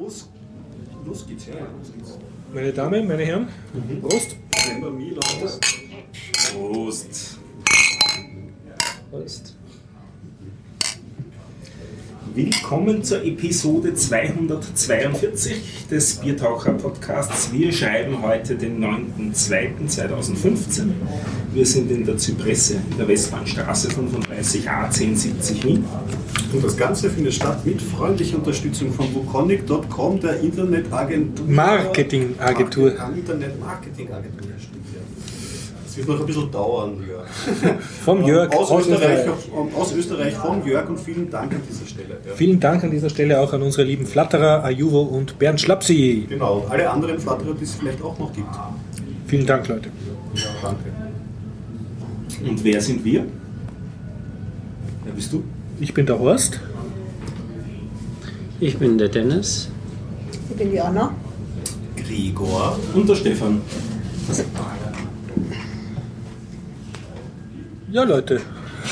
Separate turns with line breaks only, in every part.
los, los geht's, ja. Los geht's.
Meine Damen, meine Herren, Prost.
Me, Leute.
Prost.
Prost.
Willkommen zur Episode 242 des Biertaucher Podcasts. Wir schreiben heute den 9.2.2015. Wir sind in der Zypresse in der Westbahnstraße 35a 1070 Wien.
Und das Ganze findet statt mit freundlicher Unterstützung von wukonic.com, der Internetagentur.
Marketingagentur.
Ah, Internet-Marketingagentur, Das wird noch ein bisschen dauern, Jörg.
Vom Jörg
aus,
aus
Österreich,
Österreich.
aus Österreich, vom Jörg und vielen Dank an dieser Stelle. Ja.
Vielen Dank an dieser Stelle auch an unsere lieben Flatterer, Ajuvo und Bernd Schlapsi.
Genau, und alle anderen Flatterer, die es vielleicht auch noch gibt.
Vielen Dank, Leute.
Ja, danke.
Und wer sind wir? Wer bist du?
Ich bin der Horst.
Ich bin der Dennis.
Ich bin die Anna.
Gregor und der Stefan.
Ja, Leute.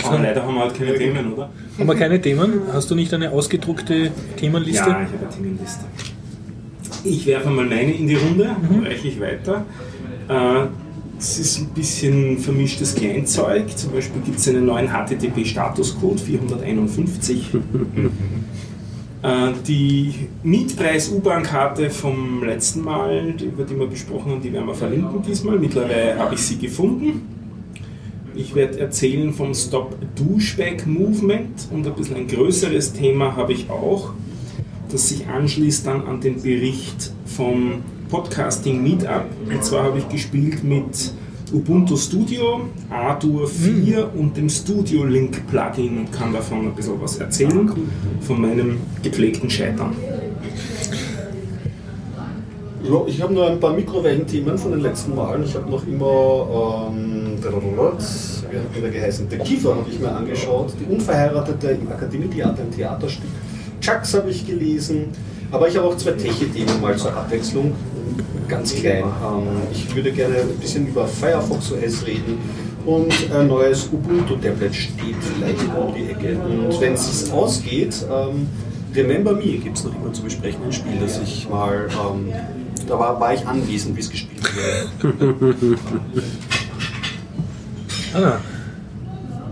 Aber leider haben wir heute keine Themen, oder?
Haben wir keine Themen? Hast du nicht eine ausgedruckte Themenliste?
Ja, ich habe eine Themenliste. Ich werfe mal meine in die Runde, reiche ich weiter. Äh, es ist ein bisschen vermischtes Kleinzeug. Zum Beispiel gibt es einen neuen HTTP-Statuscode 451. Äh, die Mietpreis-U-Bahn-Karte vom letzten Mal, über die wir besprochen haben, die werden wir verlinken diesmal. Mittlerweile habe ich sie gefunden. Ich werde erzählen vom Stop Douchebag Movement und ein bisschen ein größeres Thema habe ich auch, das sich anschließt dann an den Bericht vom Podcasting Meetup. Und zwar habe ich gespielt mit Ubuntu Studio, Ardour 4 und dem Studio Link Plugin und kann davon ein bisschen was erzählen, von meinem gepflegten Scheitern.
Ja, ich habe nur ein paar Mikrowellenthemen von den letzten Malen. Ich habe noch immer, ähm, wie hat der geheißen? Der Kiefer habe ich mir angeschaut. Die Unverheiratete im Akademietheater, ein Theaterstück. Chucks habe ich gelesen. Aber ich habe auch zwei Teche-Themen mal zur Abwechslung. Ganz klein. Ähm, ich würde gerne ein bisschen über Firefox OS reden. Und ein neues Ubuntu-Tablet steht vielleicht um die Ecke. Und wenn es ausgeht, ähm, Remember Me gibt es noch immer zu besprechen, ein Spiel, das ich mal, ähm, da war, war ich anwesend, wie es gespielt wurde.
Anna,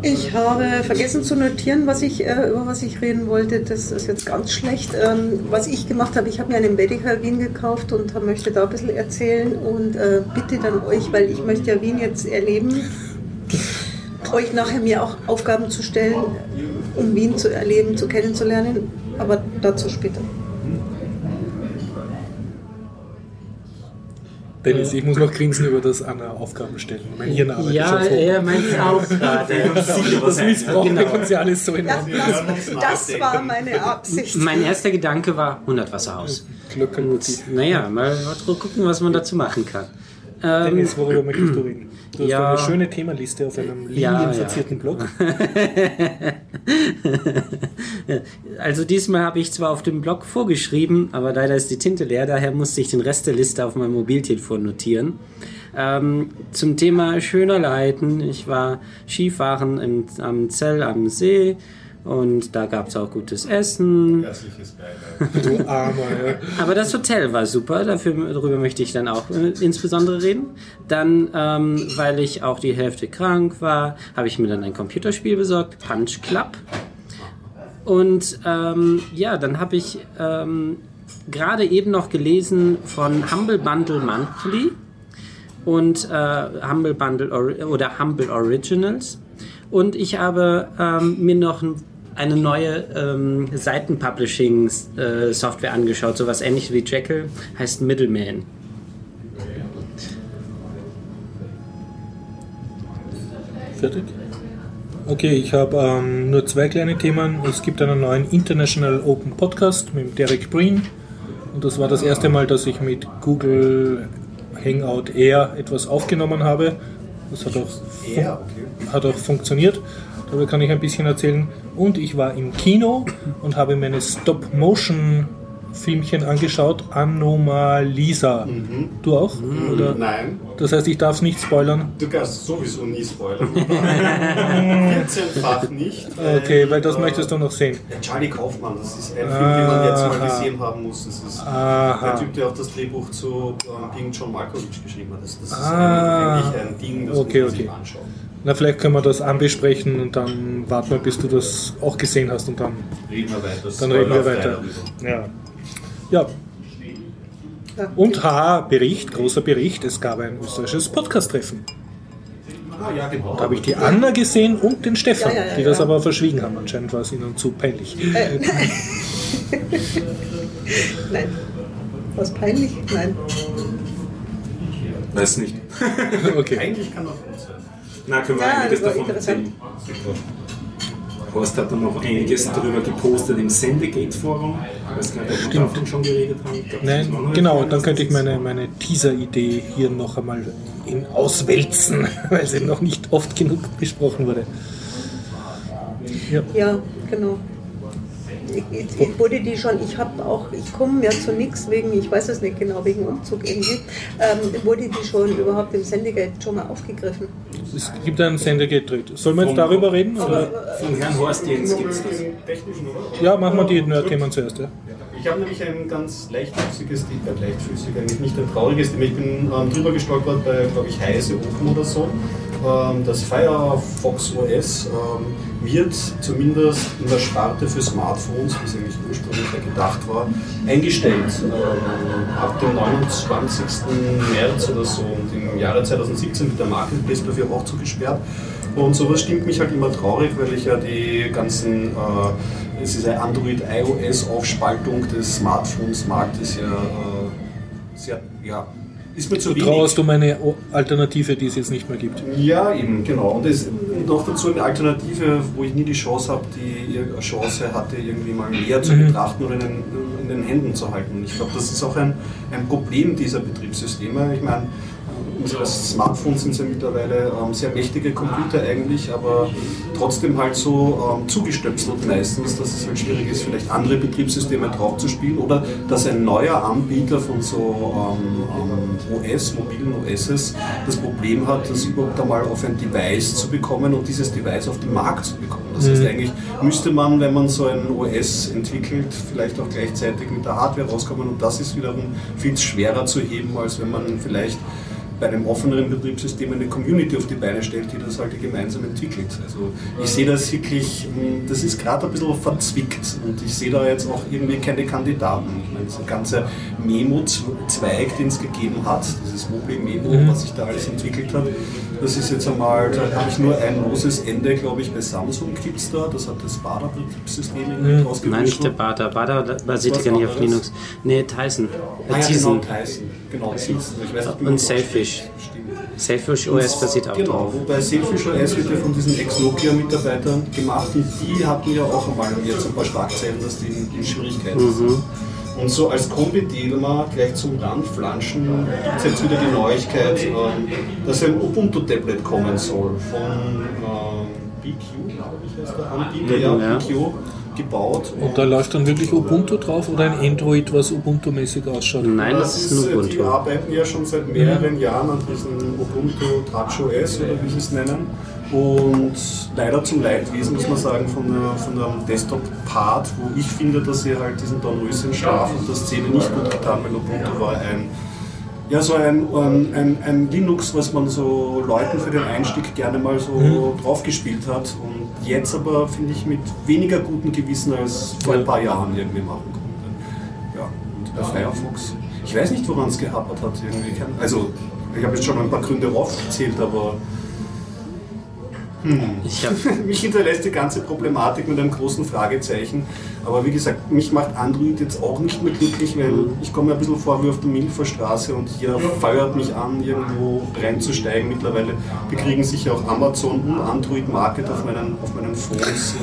Ich habe vergessen zu notieren, was ich, äh, über was ich reden wollte. Das ist jetzt ganz schlecht. Ähm, was ich gemacht habe, ich habe mir einen Medical Wien gekauft und möchte da ein bisschen erzählen und äh, bitte dann euch, weil ich möchte ja Wien jetzt erleben, euch nachher mir auch Aufgaben zu stellen, um Wien zu erleben, zu kennenzulernen. Aber dazu später.
Dennis, ich muss noch grinsen über das Anna Aufgaben stellen. Mein Hirn arbeitet
Ja,
schon vor.
er meint es auch gerade.
Das missbrauchen
Genau.
wir uns ja alles so in
Das, das, das war meine Absicht.
Mein erster Gedanke war 100 Wasser aus.
Glockenmotiv.
Naja, mal, mal gucken, was man dazu machen kann. Ähm,
Dennis, worüber möchtest du reden? Du hast
Ja.
eine schöne Themenliste auf einem
Ja,
linienverzierten Blog.
Also diesmal habe ich zwar auf dem Blog vorgeschrieben, aber leider ist die Tinte leer, daher musste ich den Rest der Liste auf meinem Mobiltelefon notieren. Ähm, zum Thema schöner Leiten. Ich war Skifahren im, am Zell am See und da gab es auch gutes Essen.
Herzliches Beileid.
Du Armer, ja.
Aber das Hotel war super, dafür, darüber möchte ich dann auch äh, insbesondere reden. Dann, ähm, weil ich auch die Hälfte krank war, habe ich mir dann ein Computerspiel besorgt, Punch Club. Und ähm, ja, dann habe ich ähm, gerade eben noch gelesen von Humble Bundle Monthly und äh, Humble Bundle Ori oder Humble Originals. Und ich habe ähm, mir noch ein, eine neue ähm, Seiten-Publishing-Software angeschaut, sowas ähnliches wie Jekyll, heißt Middleman.
Fertig? Okay, ich habe ähm, nur zwei kleine Themen. Es gibt einen neuen International Open Podcast mit Derek Breen. Und das war das erste Mal, dass ich mit Google Hangout Air etwas aufgenommen habe. Das hat auch,
okay.
hat auch funktioniert. Darüber kann ich ein bisschen erzählen. Und ich war im Kino und habe meine Stop-Motion Filmchen angeschaut, Anomalisa. Du auch? Oder?
Nein,
Das heißt, ich darf es nicht spoilern.
du kannst sowieso nie spoilern. 14-fach nicht.
Okay, weil das
äh,
möchtest du noch sehen.
Ja, Charlie Kaufmann, das ist ein Film, den man jetzt mal gesehen haben muss. Das ist
Aha.
der Typ, der auch das Drehbuch zu ähm, Gegen John Malkovich geschrieben hat. Das, das ist
Ah.
ein, eigentlich ein Ding, das
Okay,
man sich
okay.
anschauen.
Na, vielleicht können wir das anbesprechen und dann warten wir, bis du das auch gesehen hast und dann,
Reden wir weiter.
dann reden wir weiter. Ja. Ja, und haha, Bericht, großer Bericht, es gab ein österreichisches Podcast-Treffen.
Ah, ja, genau.
Da habe ich die Anna gesehen und den Stefan,
Ja, ja, ja,
die das aber verschwiegen haben. Anscheinend war es ihnen zu peinlich.
Nein. Was peinlich? Nein.
Weiß nicht.
Okay.
Eigentlich kann er gut sein.
Na, können wir
Ja,
einiges davon
interessant.
erzählen. Horst hat dann noch einiges darüber gepostet im Sendegate-Forum. Ich weiß gar nicht, ob wir davon schon geredet haben. Glaub,
Nein, genau, dann könnte ich meine, meine Teaser-Idee hier noch einmal in auswälzen, weil sie noch nicht oft genug besprochen wurde. Ja.
Ja, genau. Wurde die schon, ich habe auch, ich komme ja zu nichts wegen, ich weiß es nicht genau, wegen Umzug irgendwie, ähm, wurde die schon überhaupt im Sendegate schon mal aufgegriffen.
Es gibt einen Sendegate-Tritt. Sollen wir jetzt darüber reden? Oder?
Von Herrn Horst Jens gibt es das.
Ja, machen wir die Nerd-Themen zuerst. Ja.
Ich habe nämlich ein ganz leichtfüßiges, äh, leichtfüßig, eigentlich nicht ein trauriges Thema. Ich bin ähm, drüber gestolpert bei, glaube ich, Heise Open oder so. Ähm, das Firefox OS ähm, wird zumindest in der Sparte für Smartphones, wie es eigentlich ursprünglich gedacht war, eingestellt. Ähm, ab dem 29. März oder so und im Jahre 2017 wird der Marketplace dafür auch zugesperrt. Und sowas stimmt mich halt immer traurig, weil ich ja die ganzen, äh, es ist eine Android-iOS-Aufspaltung des Smartphones-Marktes ja äh, sehr, ja, ist mir zu
Du
wenig.
trauerst um eine Alternative, die es jetzt nicht mehr gibt.
Ja, eben, genau. Und es noch dazu eine Alternative, wo ich nie die Chance habe, die eine Chance hatte, irgendwie mal näher zu betrachten oder in den, in den Händen zu halten. Ich glaube, das ist auch ein, ein Problem dieser Betriebssysteme. Ich meine, unsere Smartphones sind ja mittlerweile ähm, sehr mächtige Computer eigentlich, aber trotzdem halt so ähm, zugestöpselt meistens, dass es halt schwierig ist, vielleicht andere Betriebssysteme drauf zu spielen oder dass ein neuer Anbieter von so ähm, ähm, OS, mobilen OSs, das Problem hat, das überhaupt einmal auf ein Device zu bekommen und dieses Device auf den Markt zu bekommen. Das heißt, eigentlich müsste man, wenn man so ein OS entwickelt, vielleicht auch gleichzeitig mit der Hardware rauskommen und das ist wiederum viel schwerer zu heben, als wenn man vielleicht bei einem offeneren Betriebssystem eine Community auf die Beine stellt, die das halt gemeinsam entwickelt. Also ich sehe das wirklich, mh, das ist gerade ein bisschen verzwickt und ich sehe da jetzt auch irgendwie keine Kandidaten. Ich meine, dieser ganze Memo-Zweig, den es gegeben hat, dieses Mobil-Memo, was sich da alles entwickelt hat, das ist jetzt einmal, da habe ich nur ein loses Ende, glaube ich, bei Samsung gibt es da, das hat das Bader-Betriebssystem irgendwie rausgewünscht.
Nein, nicht der Bada. Bada basiert ja gar nicht auf? Linux. Nee, Tyson.
Ah, ja,
Tyson.
genau, Tyson. Genau, Tyson. Ich weiß nicht, wie man
Und Selfish. Selfish OS basiert auch
genau,
drauf.
wobei Selfish OS wird ja von diesen Ex-Nokia-Mitarbeitern gemacht und die hatten ja auch einmal jetzt ein paar Schlagzeilen, dass die in, in Schwierigkeiten sind. Und so als Kombi-Thema gleich zum Randflanschen gibt es jetzt wieder die Neuigkeit, ähm, dass ein Ubuntu-Tablet kommen soll von ähm, BQ, glaube ich, heißt der Anbieter, ja,
Ja.
BQ, gebaut.
Und da läuft dann wirklich Ubuntu drauf oder ein Android, was Ubuntu-mäßig ausschaut?
Nein, das ist nur
äh, Die
Ubuntu.
arbeiten ja schon seit mehreren Jahren an diesem Ubuntu Touch OS oder wie sie es nennen. Und leider zum Leidwesen muss man sagen von der, von der Desktop-Part, wo ich finde, dass sie halt diesen Dornröschenschlaf und das Szene nicht gut getan, weil Ubuntu war ein ja, so ein, ein, ein, Linux, was man so Leuten für den Einstieg gerne mal so draufgespielt hat und jetzt aber, finde ich, mit weniger gutem Gewissen als vor ein paar Jahren irgendwie machen konnte. Ja, und bei Firefox, ich weiß nicht, woran es gehapert hat irgendwie. Also, ich habe jetzt schon ein paar Gründe aufgezählt, aber
Ich hab,
mich hinterlässt die ganze Problematik mit einem großen Fragezeichen. Aber wie gesagt, mich macht Android jetzt auch nicht mehr glücklich, weil ich komme mir ein bisschen vor wie auf der Milferstraße und hier feuert mich an, irgendwo reinzusteigen. Mittlerweile bekriegen sich ja auch Amazon und Android Market auf meinen, auf meinen Phones.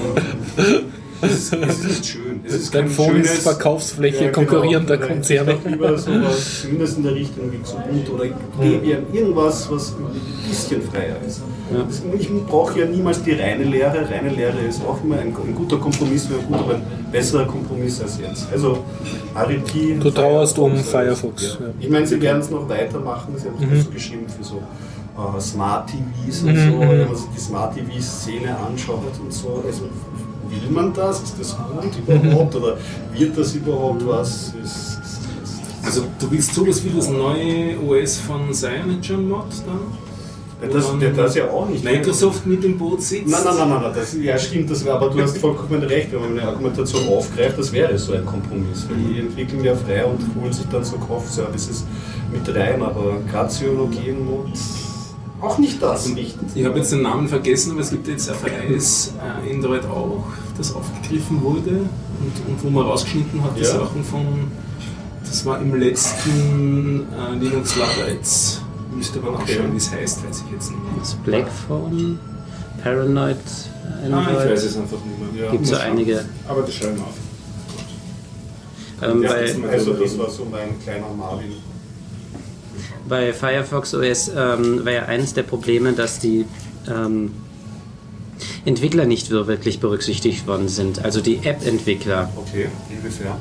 Es ist, es ist schön. Es ist
Dein Phone ist Verkaufsfläche
Ja, genau.
konkurrierender
Oder
Konzerne.
Ich lieber sowas, zumindest in der Richtung wie Ubuntu oder Debian, irgendwas, was ein bisschen freier ist. Das- Ich brauche ja niemals die reine Lehre. Reine Lehre ist auch immer ein, ein guter Kompromiss, wäre gut, aber ein besserer Kompromiss als jetzt. Also REP.
Du trauerst um
Firefox,
Firefox,
Ja.
ja.
Ich meine, sie werden es noch weitermachen. Sie haben es so geschrieben für so äh, Smart TVs und
Mhm,
so.
mhm.
Wenn man sich die Smart TV-Szene anschaut und so. Also, will man das? Ist das gut überhaupt? Oder wird das überhaupt was? Ist, ist, ist,
Also du willst sowas wie das neue OS von CyanogenMod dann?
Das, der das ja auch nicht.
Microsoft mit dem Boot sitzt?
Nein, nein, nein, nein, nein, das, ja stimmt, das aber du hast vollkommen recht, wenn man eine Argumentation aufgreift, das wäre so ein Kompromiss, weil die entwickeln ja frei und holen sich dann so Kaufservices mit rein, aber Graziologie und auch nicht das. Nicht.
Ich habe jetzt den Namen vergessen, aber es gibt jetzt ein freies äh, Android auch, das aufgegriffen wurde und, und wo man rausgeschnitten hat, die
Ja.
Sachen von, das war im letzten äh, Linux Larates. Müsste man
Okay.
nachschauen, wie es heißt, weiß ich jetzt nicht mehr.
Das Blackphone, Paranoid,
Ah, ich
Android.
weiß es einfach nicht mehr. Ja,
Gibt so
schauen.
einige.
Aber das schreiben wir auf.
Ähm,
Ja, also das war so mein kleiner Marvin.
Bei Firefox OS ähm, war ja eines der Probleme, dass die ähm, Entwickler nicht wirklich berücksichtigt worden sind. Also die App-Entwickler.
Okay, inwiefern?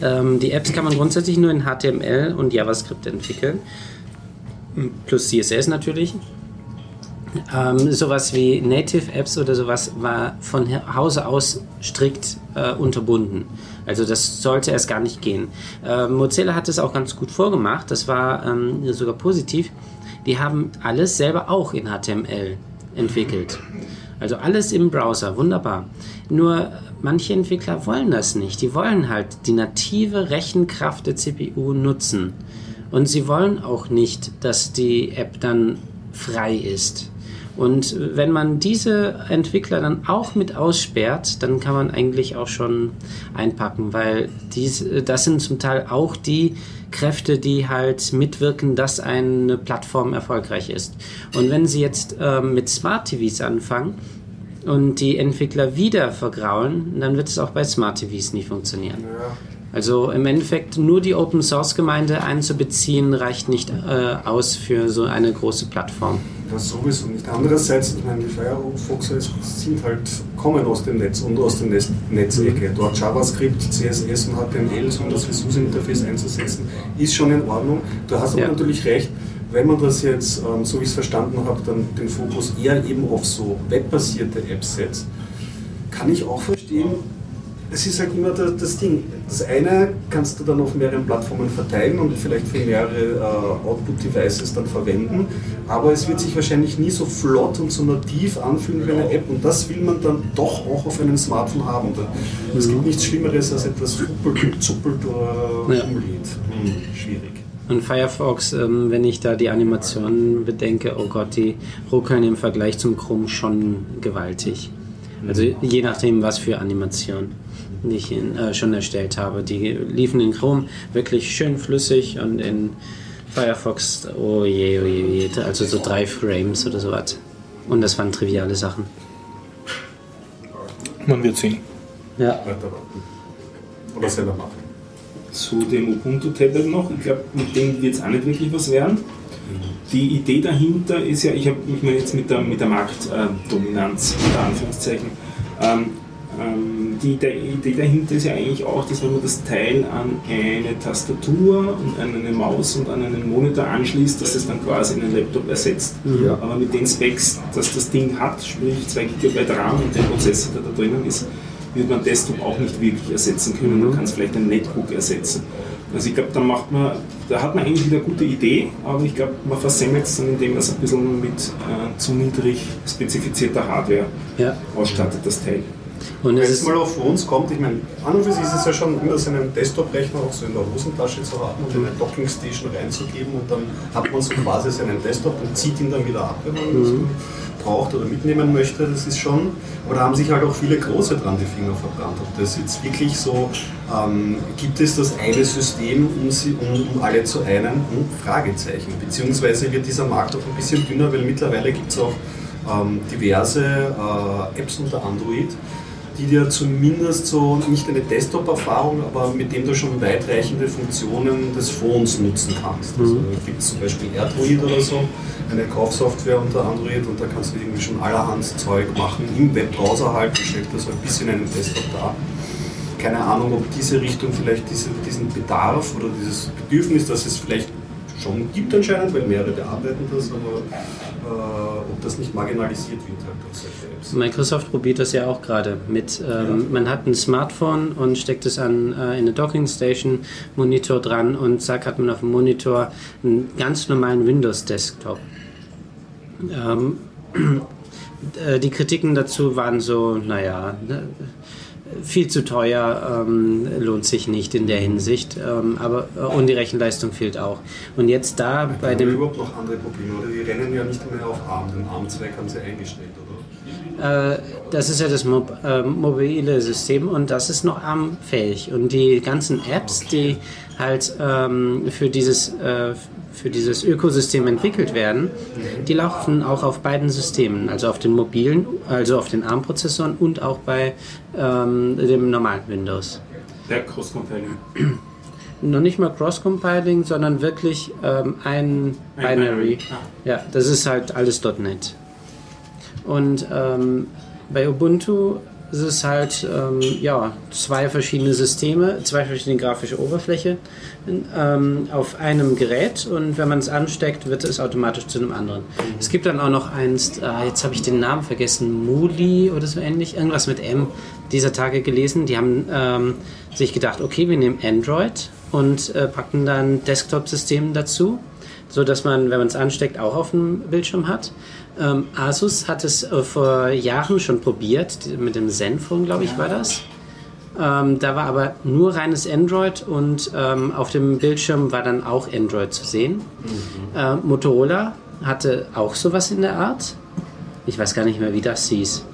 Ähm, die Apps kann man grundsätzlich nur in HTML und JavaScript entwickeln. Plus CSS natürlich. Ähm, sowas wie Native Apps oder sowas war von Hause aus strikt äh, unterbunden. Also das sollte erst gar nicht gehen. Ähm, Mozilla hat es auch ganz gut vorgemacht. Das war ähm, sogar positiv. Die haben alles selber auch in HTML entwickelt. Also alles im Browser, wunderbar. Nur manche Entwickler wollen das nicht. Die wollen halt die native Rechenkraft der CPU nutzen. Und sie wollen auch nicht, dass die App dann frei ist. Und wenn man diese Entwickler dann auch mit aussperrt, dann kann man eigentlich auch schon einpacken, weil dies, das sind zum Teil auch die Kräfte, die halt mitwirken, dass eine Plattform erfolgreich ist. Und wenn sie jetzt ähm, mit Smart TVs anfangen und die Entwickler wieder vergraulen, dann wird es auch bei Smart TVs nicht funktionieren. Also im Endeffekt nur die Open Source Gemeinde einzubeziehen, reicht nicht äh, aus für so eine große Plattform.
Das sowieso nicht. Andererseits, ich meine, die Firefoxer sind halt, kommen aus dem Netz und aus der Netz Netzecke. Dort JavaScript, CSS und HTML, so um das Visual-Interface einzusetzen, ist schon in Ordnung. Du hast aber
Ja.
natürlich recht, wenn man das jetzt, ähm, so wie ich es verstanden habe, dann den Fokus eher eben auf so webbasierte Apps setzt, kann ich auch verstehen, es ist halt immer das, das Ding. Das eine kannst du dann auf mehreren Plattformen verteilen und vielleicht für mehrere äh, Output-Devices dann verwenden, aber es wird sich wahrscheinlich nie so flott und so nativ anfühlen wie eine App und das will man dann doch auch auf einem Smartphone haben. Da- Es gibt nichts Schlimmeres als etwas zuppelt zuppelt oder
Ja.
umlädt. Hm, schwierig.
Und Firefox, ähm, wenn ich da die Animationen bedenke, oh Gott, die ruckeln im Vergleich zum Chrome schon gewaltig. Also je nachdem, was für Animationen die ich in, äh, schon erstellt habe. Die liefen in Chrome wirklich schön flüssig und in Firefox, oh je, oh je, oh je, also so drei Frames oder sowas. Und das waren triviale Sachen.
Man wird sehen.
Ja.
Weiter warten. Oder selber machen.
zu dem Ubuntu-Tablet noch. Ich glaube, mit dem wird es auch nicht wirklich was werden. Die Idee dahinter ist ja, ich habe mich mal jetzt mit der, mit der Marktdominanz unter Anführungszeichen. Ähm, ähm, die, Idee dahinter ist ja eigentlich auch, dass wenn man das Teil an eine Tastatur und an eine Maus und an einen Monitor anschließt, dass es dann quasi einen Laptop ersetzt.
Ja.
Aber mit den Specs, dass das Ding hat, sprich 2 GB RAM und der Prozessor, der da drinnen ist, wird man Desktop auch nicht wirklich ersetzen können. Man kann es vielleicht ein Netbook ersetzen. Also ich glaube, da macht man, da hat man eigentlich wieder eine gute Idee, aber ich glaube, man versemmelt es dann, indem man es ein bisschen mit äh, zu niedrig spezifizierter Hardware
ja.
ausstattet, das Teil.
Und
Wenn
es
mal auf uns kommt, ich meine, an und für sich ist es ja schon immer so einen Desktop-Rechner auch so in der Hosentasche zu haben und in eine Dockingstation reinzugeben und dann hat man so quasi seinen Desktop und zieht ihn dann wieder ab, wenn man ihn so braucht oder mitnehmen möchte. Das ist schon, aber da haben sich halt auch viele Große dran die Finger verbrannt. Ob das jetzt wirklich so, ähm, gibt es das eine System, um, sie, um, um alle zu einen? Hm, Fragezeichen. Beziehungsweise wird dieser Markt auch ein bisschen dünner, weil mittlerweile gibt es auch ähm, diverse äh, Apps unter Android, die dir zumindest so nicht eine Desktop-Erfahrung, aber mit dem du schon weitreichende Funktionen des Phones nutzen kannst. Also da gibt es zum Beispiel AirDroid oder so, eine Kaufsoftware unter Android und da kannst du irgendwie schon allerhand Zeug machen, im Webbrowser halt, und stellt das ein bisschen einen Desktop dar. Keine Ahnung, ob diese Richtung vielleicht diese, diesen Bedarf oder dieses Bedürfnis, das es vielleicht schon gibt anscheinend, weil mehrere bearbeiten das, aber äh, ob das nicht marginalisiert wird halt durch solche Apps.
Microsoft probiert das ja auch gerade mit. Ähm, Man hat ein Smartphone und steckt es an äh, in eine Docking Station Monitor dran und zack hat man auf dem Monitor einen ganz normalen Windows Desktop. Ähm, äh, die Kritiken dazu waren so, naja, ne, viel zu teuer, ähm, lohnt sich nicht in der Hinsicht, ähm, aber äh, und die Rechenleistung fehlt auch. Und jetzt da bei
Haben wir
dem
überhaupt noch andere Probleme, oder? Die rennen ja nicht mehr auf ARM, den ARM-Zweig haben sie eingestellt, oder?
Äh, das ist ja das Mob äh, mobile System und das ist noch armfähig. Und die ganzen Apps, die halt ähm, für, dieses, äh, für dieses Ökosystem entwickelt werden, die laufen auch auf beiden Systemen, also auf den mobilen, also auf den ARM-Prozessoren und auch bei ähm, dem normalen Windows.
Der Cross-Compiling.
Noch nicht mal Cross-Compiling, sondern wirklich ähm, ein
Ein
Binary.
Ah.
Ja, das ist halt alles .NET. Und ähm, bei Ubuntu ist es halt ähm, ja, zwei verschiedene Systeme, zwei verschiedene grafische Oberflächen ähm, auf einem Gerät und wenn man es ansteckt, wird es automatisch zu einem anderen. Es gibt dann auch noch eins, ah, jetzt habe ich den Namen vergessen, Muli oder so ähnlich, irgendwas mit M dieser Tage gelesen. Die haben ähm, sich gedacht, okay, wir nehmen Android und äh, packen dann Desktop-System dazu, so dass man, wenn man es ansteckt, auch auf dem Bildschirm hat. Ähm, Asus hat es äh, vor Jahren schon probiert, mit dem Zenfone, glaube ich, war das. Ähm, da war aber nur reines Android und ähm, auf dem Bildschirm war dann auch Android zu sehen. Äh, Motorola hatte auch sowas in der Art. Ich weiß gar nicht mehr, wie das hieß.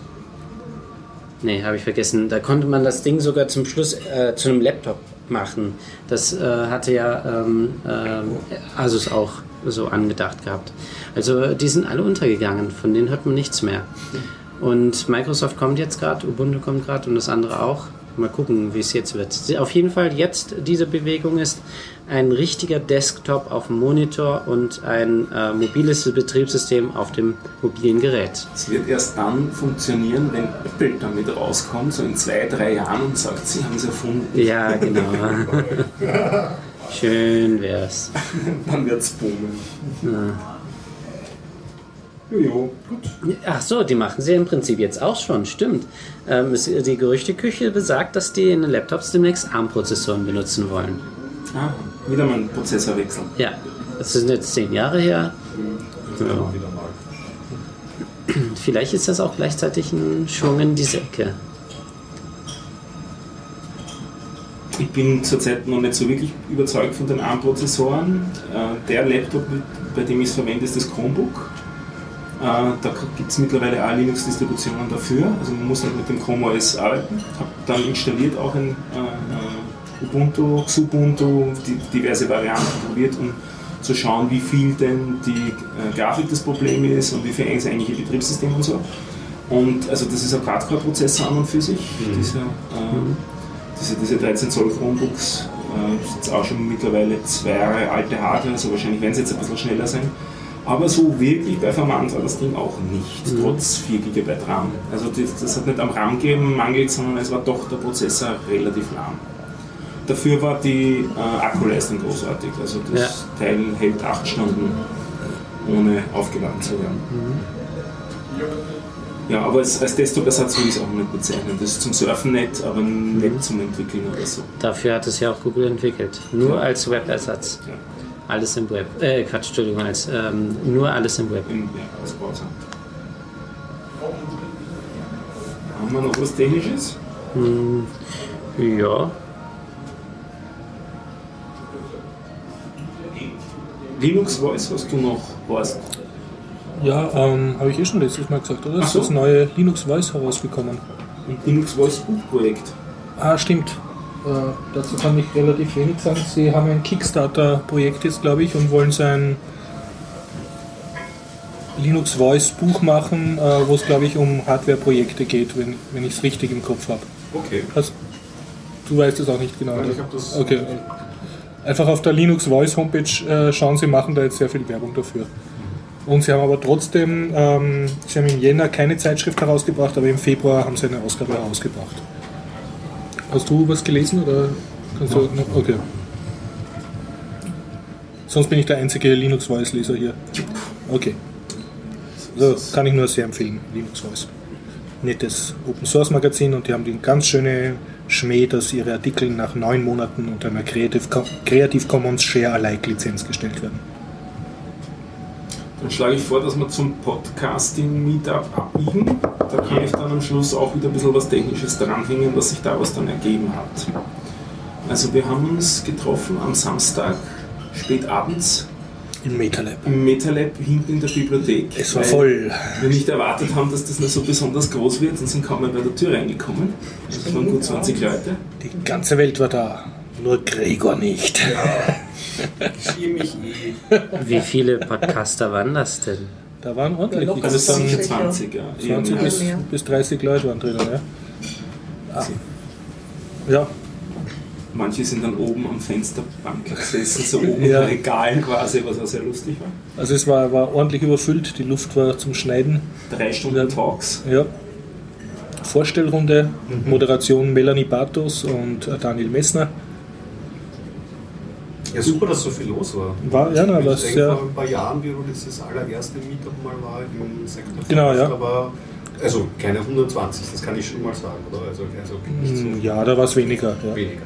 Nee, habe ich vergessen. Da konnte man das Ding sogar zum Schluss äh, zu einem Laptop machen. Das äh, hatte ja ähm, ähm, Asus auch so angedacht gehabt. Also die sind alle untergegangen, von denen hört man nichts mehr. Und Microsoft kommt jetzt gerade, Ubuntu kommt gerade und das andere auch. Mal gucken, wie es jetzt wird. Auf jeden Fall jetzt diese Bewegung ist ein richtiger Desktop auf dem Monitor und ein äh, mobiles Betriebssystem auf dem mobilen Gerät.
Es wird erst dann funktionieren, wenn Apple damit rauskommt, so in zwei, drei Jahren und sagt, sie haben es erfunden.
Ja, genau. Schön wär's.
Dann wird es boomen.
Jojo, gut.
Ach so, die machen sie im Prinzip jetzt auch schon, stimmt. Ähm, es, die Gerüchteküche besagt, dass die in den Laptops demnächst ARM-Prozessoren benutzen wollen.
Ah, wieder mal ein Prozessorwechsel.
Ja, das sind jetzt zehn Jahre her.
Ja. Wieder mal.
Vielleicht ist das auch gleichzeitig ein Schwung in die Säcke.
Ich bin zurzeit noch nicht so wirklich überzeugt von den ARM-Prozessoren. Äh, Der Laptop, bei dem ich es verwende, ist das Chromebook. Äh, Da gibt es mittlerweile auch Linux-Distributionen dafür. Also man muss halt mit dem Chrome OS arbeiten. Habe dann installiert auch ein äh, äh, Ubuntu, Xubuntu, die, diverse Varianten probiert, um zu schauen, wie viel denn die äh, Grafik das Problem ist und wie viel eigentlich das eigentliche Betriebssystem und so. Und also das ist ein Quad-Core-Prozessor an und für sich. Dieser, äh, diese, diese 13 Zoll Chromebooks äh, sind jetzt auch schon mittlerweile zwei Jahre alte Hardware, also wahrscheinlich werden sie jetzt ein bisschen schneller sein. Aber so wirklich performant war das Ding auch nicht, trotz 4 GB RAM. Also das, das hat nicht am RAM gegeben, mangelt, sondern es war doch der Prozessor relativ lahm. Dafür war die äh, Akkuleistung großartig. Also das Teil hält 8 Stunden ohne aufgeladen zu werden. Ja, aber als, als Desktop-Ersatz will ich es auch nicht bezeichnen. Das ist zum Surfen nett, aber nicht zum Entwickeln oder so.
Dafür hat es ja auch Google entwickelt. Nur als Webersatz.
Ja,
Alles im Web. Äh, Quatsch, Entschuldigung, als, ähm, nur alles im Web.
im, ja als Browser. Haben wir noch was Technisches?
Ja.
Linux Voice, was du noch weißt.
Ja, ähm, habe ich eh schon letztes Mal gesagt, oder?
Ach
Es
so.
ist das neue Linux Voice herausgekommen.
Ein Linux Voice Buchprojekt.
Ah, stimmt. Äh, dazu kann ich relativ wenig sagen. Sie haben ein Kickstarter-Projekt jetzt, glaube ich, und wollen sein Linux Voice Buch machen, äh, wo es glaube ich um Hardware-Projekte geht, wenn, wenn ich es richtig im Kopf habe.
Okay.
Also, du weißt es auch nicht genau.
Nein, ich habe das.
Okay. Einfach auf der Linux Voice Homepage äh, schauen, sie machen da jetzt sehr viel Werbung dafür. Und sie haben aber trotzdem, ähm, sie haben im Jänner keine Zeitschrift herausgebracht, aber im Februar haben sie eine Ausgabe herausgebracht. Hast du was gelesen oder kannst du? Okay. Sonst bin ich der einzige Linux Voice Leser hier. Okay. Also kann ich nur sehr empfehlen, Linux Voice. Nettes Open Source Magazin und die haben den ganz schöne Schmäh, dass ihre Artikel nach neun Monaten unter einer Creative, Creative Commons Share Alike Lizenz gestellt werden.
Dann schlage ich vor, dass wir zum Podcasting-Meetup abbiegen. Da kann ich dann am Schluss auch wieder ein bisschen was Technisches dranhängen, was sich daraus dann ergeben hat. Also wir haben uns getroffen am Samstag, spät abends,
Im MetaLab.
im MetaLab hinten in der Bibliothek.
Es war voll.
Wir nicht erwartet haben, dass das noch so besonders groß wird und sind kaum mal bei der Tür reingekommen. Es waren gut 20 Leute.
Die ganze Welt war da. Nur Gregor nicht.
Ich schäme mich eh.
Wie viele Podcaster waren das denn?
Da waren ordentlich.
Ja,
Also
sagen,
20,
sicher.
20 ja. eher
20
mehr.
bis, bis 30 Leute waren drinnen, ja. Ah. Ja,
Manche sind dann oben am Fensterbank gesessen, so oben
Ja.
im Regal quasi, was auch sehr lustig war.
also es war, war ordentlich überfüllt, die Luft war zum Schneiden.
Drei Stunden
Ja.
Talks.
Ja. Vorstellrunde, Moderation Melanie Bartos und Daniel Messner.
Ja, super, dass so viel los war.
War- ja, na,
ich
was,
denke,
ja.
vor ein paar Jahren, wie dieses allererste Meetup mal war im Sektor.
Genau, ja.
War, also keine 120, das kann ich schon mal sagen, oder? Also, also so
Hm, Ja, da war es weniger. Ja.
weniger.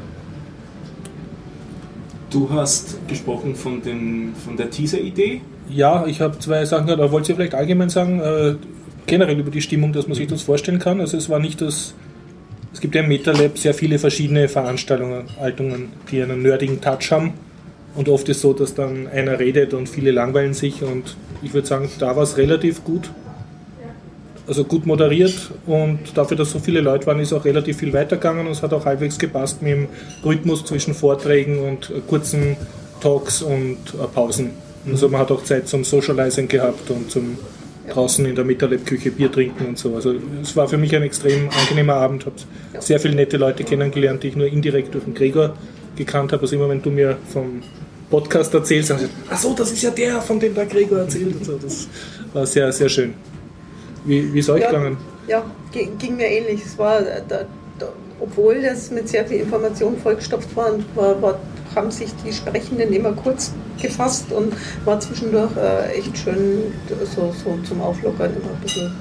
Du hast gesprochen von, dem, von der Teaser-Idee.
Ja, ich habe zwei Sachen gehört, aber wollt ihr vielleicht allgemein sagen, äh, generell über die Stimmung, dass man sich das vorstellen kann? Also es war nicht das, es gibt ja im MetaLab sehr viele verschiedene Veranstaltungen, die einen nerdigen Touch haben und oft ist so, dass dann einer redet und viele langweilen sich und ich würde sagen, da war es relativ gut, also gut moderiert und dafür, dass so viele Leute waren, ist auch relativ viel weitergegangen und es hat auch halbwegs gepasst mit dem Rhythmus zwischen Vorträgen und äh, kurzen Talks und äh, Pausen. Also man hat auch Zeit zum Socializing gehabt und zum draußen in der MetaLab-Küche Bier trinken und so. Also es war für mich ein extrem angenehmer Abend. Habe sehr viele nette Leute kennengelernt, die ich nur indirekt durch den Gregor gekannt habe. Also immer wenn du mir vom Podcast erzählst, dann ach so, das ist ja der, von dem der Gregor erzählt. Und so. Das war sehr, sehr schön. Wie, wie ist euch
Ja,
gegangen?
ja ging, ging mir ähnlich. Es war, äh, da, da, obwohl das mit sehr viel Information vollgestopft war, war, war, haben sich die Sprechenden immer kurz gefasst und war zwischendurch äh, echt schön so, so zum Auflockern immer ein bisschen,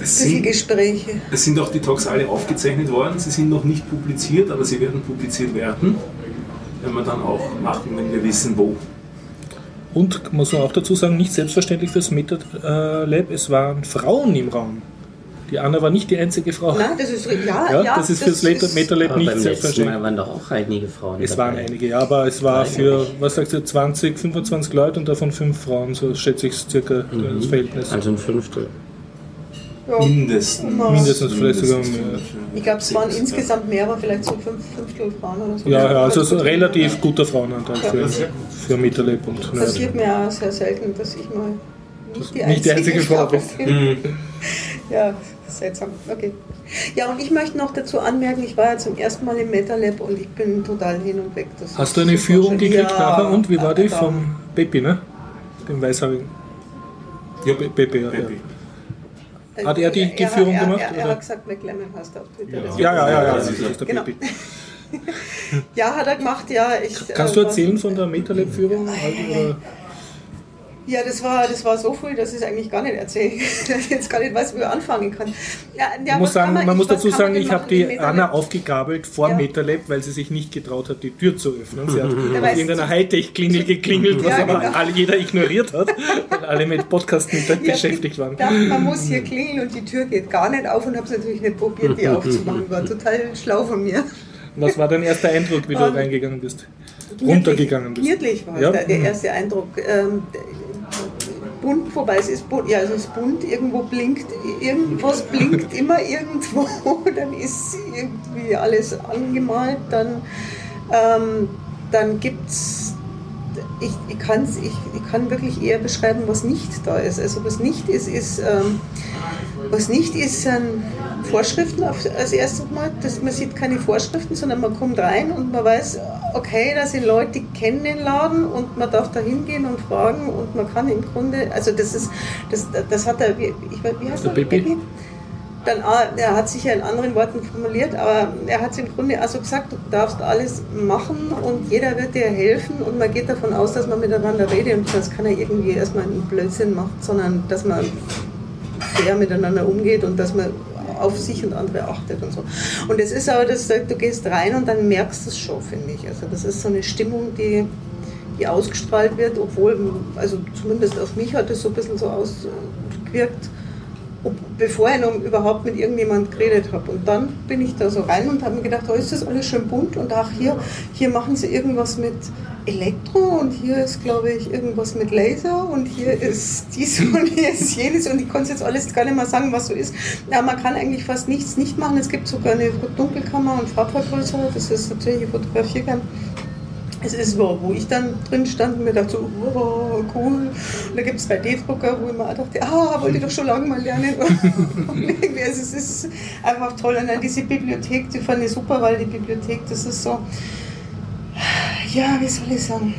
Es sind,
Gespräche.
es sind auch die Talks alle aufgezeichnet worden. Sie sind noch nicht publiziert, aber sie werden publiziert werden. Wenn wir dann auch machen, wenn wir wissen, wo.
Und muss man auch dazu sagen, nicht selbstverständlich fürs MetaLab, es waren Frauen im Raum. Die Anna war nicht die einzige Frau.
Nein, das ist ja,
ja,
ja,
das ist fürs MetaLab nicht
beim letzten Mal
selbstverständlich.
waren doch auch einige Frauen
Es
dabei.
waren einige, ja, aber es war für, was sagst du, 20, 25 Leute und davon fünf Frauen, so schätze ich circa
Mhm.
das Verhältnis.
Also ein Fünftel.
Ja.
Mindestens.
Mindestens vielleicht sogar mehr.
ja.
Ich glaube, es waren insgesamt mehr, aber vielleicht so fünf, Fünftel Frauen oder so.
Ja, ja, also so relativ guter Frauenanteil für,
Ja,
für MetaLab und Nerd.
Passiert mir auch sehr selten, dass ich mal nicht die
Nicht die einzige Frau
bin.
Mhm.
Ja, seltsam. Okay. Ja, und ich möchte noch dazu anmerken, ich war ja zum ersten Mal im MetaLab und ich bin total hin und weg. Das
Hast du eine Führung gekriegt
Ja,
nachher und wie war die? Vom Peppi, ne? Dem Weißhaarigen. Ja, Pe- Peppi, ja.
Baby.
Hat er die- die Führung
er,
gemacht,
Er, er,
oder?
hat gesagt, McLemmon heißt er auf Twitter. Das
Ja, ja, ja, ja,
Das ist
der
Genau. Ja, hat er gemacht, ja. Ich,
Kannst
äh,
du
war-
erzählen von der MetaLab-Führung?
Ja, das war, das war so viel, dass ich es eigentlich gar nicht erzählen dass ich jetzt gar nicht weiß, wo ich anfangen kann. Ja, ja,
muss,
was kann
sagen, man muss dazu sagen, ich habe die? Anna aufgegabelt vor
Ja.
MetaLab, weil sie sich nicht getraut hat, die Tür zu öffnen. Sie hat
Ja,
auf irgendeiner Hightech-Klingel geklingelt, was aber
genau.
alle, jeder ignoriert hat, weil alle mit Podcast mit beschäftigt waren.
dachte, man muss hier klingeln und die Tür geht gar nicht auf und habe es natürlich nicht probiert, die aufzumachen. War total schlau von mir.
Was war dein erster Eindruck, wie du
Ähm,
reingegangen bist? Runtergegangen bist?
Knirdlich war
Ja.
der, der erste Eindruck. Ähm, bunt, wobei es ist bunt, ja, es ist bunt, irgendwo blinkt, irgendwas blinkt immer irgendwo, dann ist irgendwie alles angemalt, dann, ähm, dann gibt es ich, ich, kann's, ich, ich kann wirklich eher beschreiben, was nicht da ist. Also was nicht ist, ist, ähm, was nicht ist, sind Vorschriften auf, als erstes Mal. Das, man sieht keine Vorschriften, sondern man kommt rein und man weiß, okay, da sind Leute, die kennen den Laden und man darf da hingehen und fragen und man kann im Grunde, also das ist, das, das hat er, wie, ich, wie heißt
Der
der? Dann, er hat sich ja in anderen Worten formuliert, aber er hat es im Grunde also gesagt, du darfst alles machen und jeder wird dir helfen und man geht davon aus, dass man miteinander redet und das kann er irgendwie erstmal einen Blödsinn macht, sondern dass man fair miteinander umgeht und dass man auf sich und andere achtet und so. Und es ist aber, das, du gehst rein und dann merkst du es schon, finde ich. Also das ist so eine Stimmung, die, die ausgestrahlt wird, obwohl, also zumindest auf mich hat es so ein bisschen so ausgewirkt, bevor ich noch überhaupt mit irgendjemand geredet habe. Und dann bin ich da so rein und habe mir gedacht, oh, ist das alles schön bunt und ach, hier, hier machen sie irgendwas mit Elektro und hier ist, glaube ich, irgendwas mit Laser und hier ist dies und hier ist jenes und ich konnte jetzt alles gar nicht mehr sagen, was so ist. Ja, man kann eigentlich fast nichts nicht machen. Es gibt sogar eine Dunkelkammer und Farbvergrößerer, das ist natürlich ich fotografiere gern. Es ist so, wo ich dann drin stand und mir dachte so, oh, cool. Und da gibt es 3D-Drucker, wo ich mir dachte, ah, wollte ich doch schon lange mal lernen. also es ist einfach toll. Und dann diese Bibliothek, die fand ich super, weil die Bibliothek, das ist so, ja, wie soll ich sagen?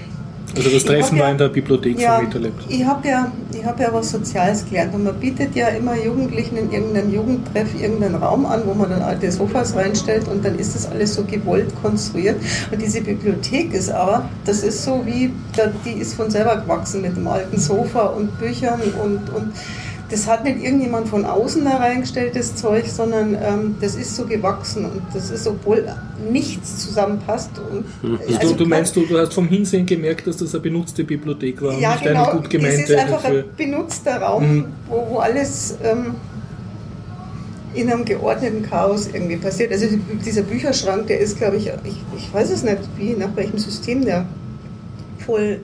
Also das Treffen
ja-
war in der Bibliothek
Ja,
von Metalab.
ich habe ja, ich hab ja was Soziales gelernt und man bietet ja immer Jugendlichen in irgendeinem Jugendtreff irgendeinen Raum an, wo man dann alte Sofas reinstellt und dann ist das alles so gewollt konstruiert. Und diese Bibliothek ist aber, das ist so wie, die ist von selber gewachsen mit dem alten Sofa und Büchern und, und das hat nicht irgendjemand von außen da reingestellt, das Zeug, sondern ähm, das ist so gewachsen und das ist, obwohl nichts zusammenpasst. Und,
Also
also
du, du meinst, du, du hast vom Hinsehen gemerkt, dass das eine benutzte Bibliothek war und
ja,
nicht
genau.
eine gut
es ist einfach
für-
ein benutzter Raum,
Mhm.
wo, wo alles ähm, in einem geordneten Chaos irgendwie passiert. Also dieser Bücherschrank, der ist, glaube ich, ich, ich weiß es nicht, wie, nach welchem System der voll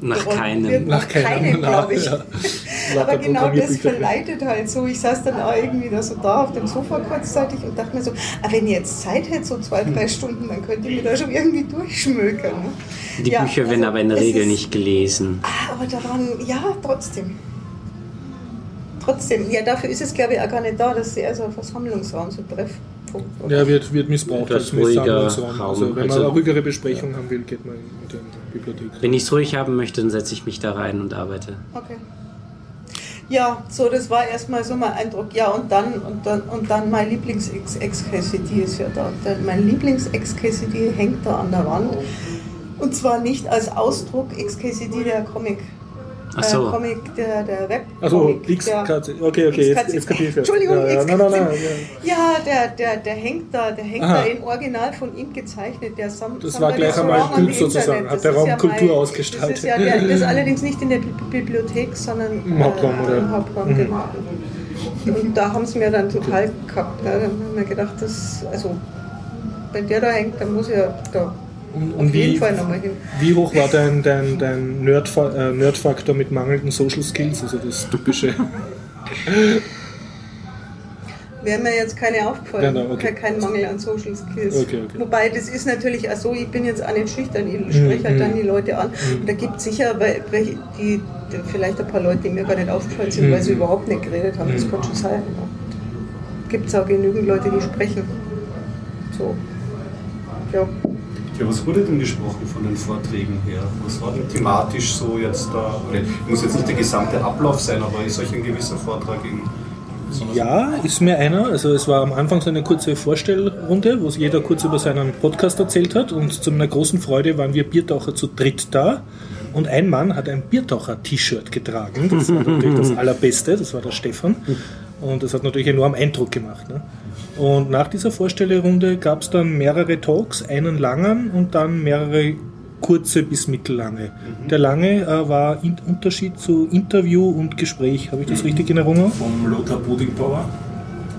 Nach keinem.
Nach keinem,
glaube ich.
ja.
Aber genau das verleitet halt so. Ich saß dann auch irgendwie da so da auf dem Sofa kurzzeitig und dachte mir so, ah, wenn ich jetzt Zeit hätte, so zwei, drei Stunden, dann könnte ich mir da schon irgendwie durchschmökern. ne?
Die
Ja,
Bücher werden
also
aber in der Regel
ist-
nicht gelesen.
Ah, aber daran, ja, trotzdem. Trotzdem, ja, dafür ist es, glaube ich, auch gar nicht da. Das ist eher so ein Versammlungsraum, so Treffpunkt.
Ja, wird, wird missbraucht
Etwas
als
ruhiger
Versammlungsraum.
Raum.
Also wenn man
Also-
eine ruhigere Besprechung haben will, geht man in die Bibliothek.
Wenn ich es ruhig haben möchte, dann setze ich mich da rein und arbeite.
Okay. Ja, so, das war erstmal so mein Eindruck. Ja, und dann, und dann, und dann mein Lieblings-XKCD ist ja da. Der- Mein Lieblings-XKCD hängt da an der Wand. Und zwar nicht als Ausdruck XKCD der Comic.
Ach so.
Äh, Comic, der, der Web.
Also XKC. Okay, okay, jetzt, jetzt kapiere ich.
Entschuldigung,
ja, ja, nein, nein, nein, ja.
Der, der, der hängt da, der hängt
Aha.
da in Original von ihm gezeichnet. Der Sam,
Das
Sam
war gleich einmal gut
am
sozusagen.
Internet.
Hat der
ist
Raum
ja
Kultur
mein-
ausgestrahlt.
Das ist, ja der, das ist allerdings nicht in der Bi- Bibliothek, sondern
Im Hauptraum, oder?
im Hauptraum,
Mhm.
genau. Und da haben sie mir dann total gehabt. Da haben wir gedacht, das, also, wenn der da hängt, dann muss ich ja da
Und,
auf
und
jeden
wie,
Fall nochmal hin.
wie hoch war dein, dein, dein Nerdfa äh, Nerdfaktor mit mangelnden Social Skills? Also das typische.
Wäre mir jetzt keine aufgefallen.
Genau, okay.
Kein Mangel an Social Skills.
Okay, okay.
Wobei, das ist natürlich auch so, ich bin jetzt auch nicht schüchtern, ich spreche halt
mhm.
dann die Leute an. Und da gibt es sicher weil, die, die, vielleicht ein paar Leute, die mir gar nicht aufgefallen sind, weil sie überhaupt nicht geredet haben. Das kann schon sein. Gibt es auch genügend Leute, die sprechen. So. Ja.
Ja, was wurde denn gesprochen von den Vorträgen her? Was war denn thematisch so jetzt da? Muss jetzt nicht der gesamte Ablauf sein, aber ist euch ein gewisser Vortrag in.
Ja, ist mir einer. Also es war am Anfang so eine kurze Vorstellrunde, wo jeder kurz über seinen Podcast erzählt hat und zu meiner großen Freude waren wir Biertaucher zu dritt da und ein Mann hat ein Biertaucher-T-Shirt getragen. Das war natürlich das Allerbeste, das war der Stefan und das hat natürlich enorm Eindruck gemacht. Ne? Und nach dieser Vorstellerunde gab es dann mehrere Talks, einen langen und dann mehrere kurze bis mittellange. Der lange äh, war in Unterschied zu Interview und Gespräch. Habe ich das richtig in Erinnerung?
vom Lothar Budingbauer.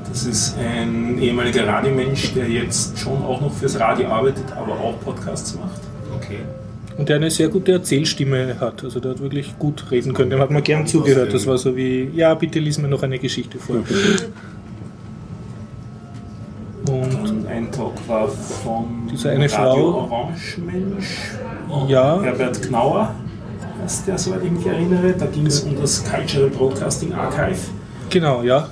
Das ist ein ehemaliger Radiomensch, der jetzt schon auch noch fürs Radio arbeitet, aber auch Podcasts macht.
Okay.
Und der eine sehr gute Erzählstimme hat. Also der hat wirklich gut reden können. Dem hat man gern zugehört. Das war so wie, ja, bitte lies mir noch eine Geschichte vor. Und
ein Talk war von
Diese eine
Radio
Frau.
Orange Mensch,
Ja,
Herbert Knauer, heißt der, soweit ich mich erinnere. Da ging es um das Cultural Broadcasting Archive.
genau, ja.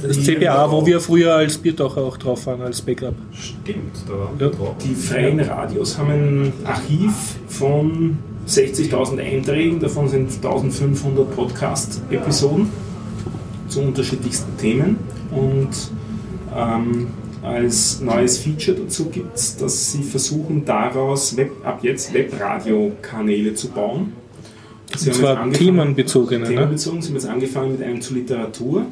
Das CBA, wo wir früher als Biertaucher auch drauf waren, als Backup.
Stimmt, da waren
Ja.
wir drauf.
Die freien Radios haben ein Archiv von 60.000 Einträgen, davon sind 1500 Podcast-Episoden zu unterschiedlichsten Themen. Und ähm, als neues Feature dazu gibt es, dass sie versuchen, daraus Web, ab jetzt Webradiokanäle zu bauen. Sie
Und
haben
zwar
jetzt angefangen-
themenbezogene, ne?
Themenbezogen. Sie haben jetzt angefangen mit einem zur Literatur.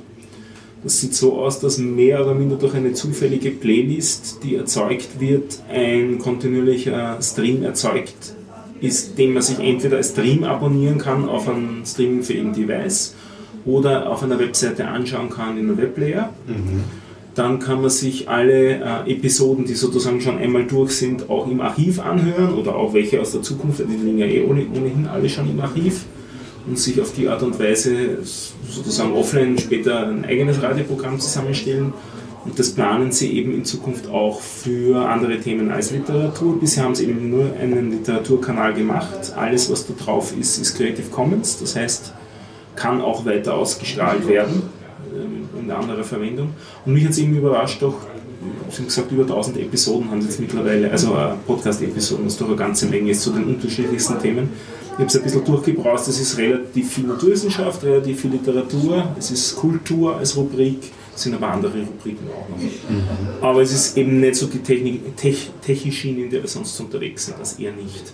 Das sieht so aus, dass mehr oder minder durch eine zufällige Playlist, die erzeugt wird, ein kontinuierlicher Stream erzeugt ist, den man sich entweder als Stream abonnieren kann auf einem streamingfähigen Device oder auf einer Webseite anschauen kann in einem Webplayer. Dann kann man sich alle äh, Episoden, die sozusagen schon einmal durch sind, auch im Archiv anhören oder auch welche aus der Zukunft, die liegen ja eh ohne- ohnehin alle schon im Archiv und sich auf die Art und Weise sozusagen offline später ein eigenes Radioprogramm zusammenstellen. Und das planen sie eben in Zukunft auch für andere Themen als Literatur. Bisher haben sie eben nur einen Literaturkanal gemacht. Alles, was da drauf ist, ist Creative Commons. Das heißt, kann auch weiter ausgestrahlt werden in anderer Verwendung. Und mich hat es eben überrascht, doch, haben gesagt, über 1000 Episoden haben sie jetzt mittlerweile, also äh, Podcast-Episoden, was doch eine ganze Menge ist zu den unterschiedlichsten Themen. Ich habe es ein bisschen durchgebraust, es ist relativ viel Naturwissenschaft, relativ viel Literatur, es ist Kultur als Rubrik, es sind aber andere Rubriken auch noch. Aber es ist eben nicht so die Technik, Tech, Techie-Schiene, in der wir sonst unterwegs sind, das eher nicht.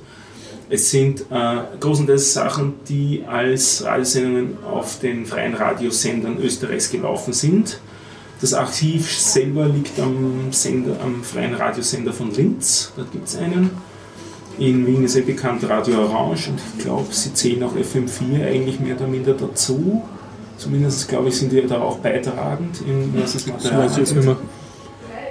Es sind äh, großenteils Sachen, die als Radiosendungen auf den freien Radiosendern Österreichs gelaufen sind. Das Archiv selber liegt am, Sender, am freien Radiosender von Linz, da gibt es einen. In Wien ist eh bekannt Radio Orange und ich glaube, sie zählen auch FM4 eigentlich mehr oder minder dazu. Zumindest glaube ich, sind die da auch beitragend in was das
Das
Material
weiß ich jetzt nicht mehr.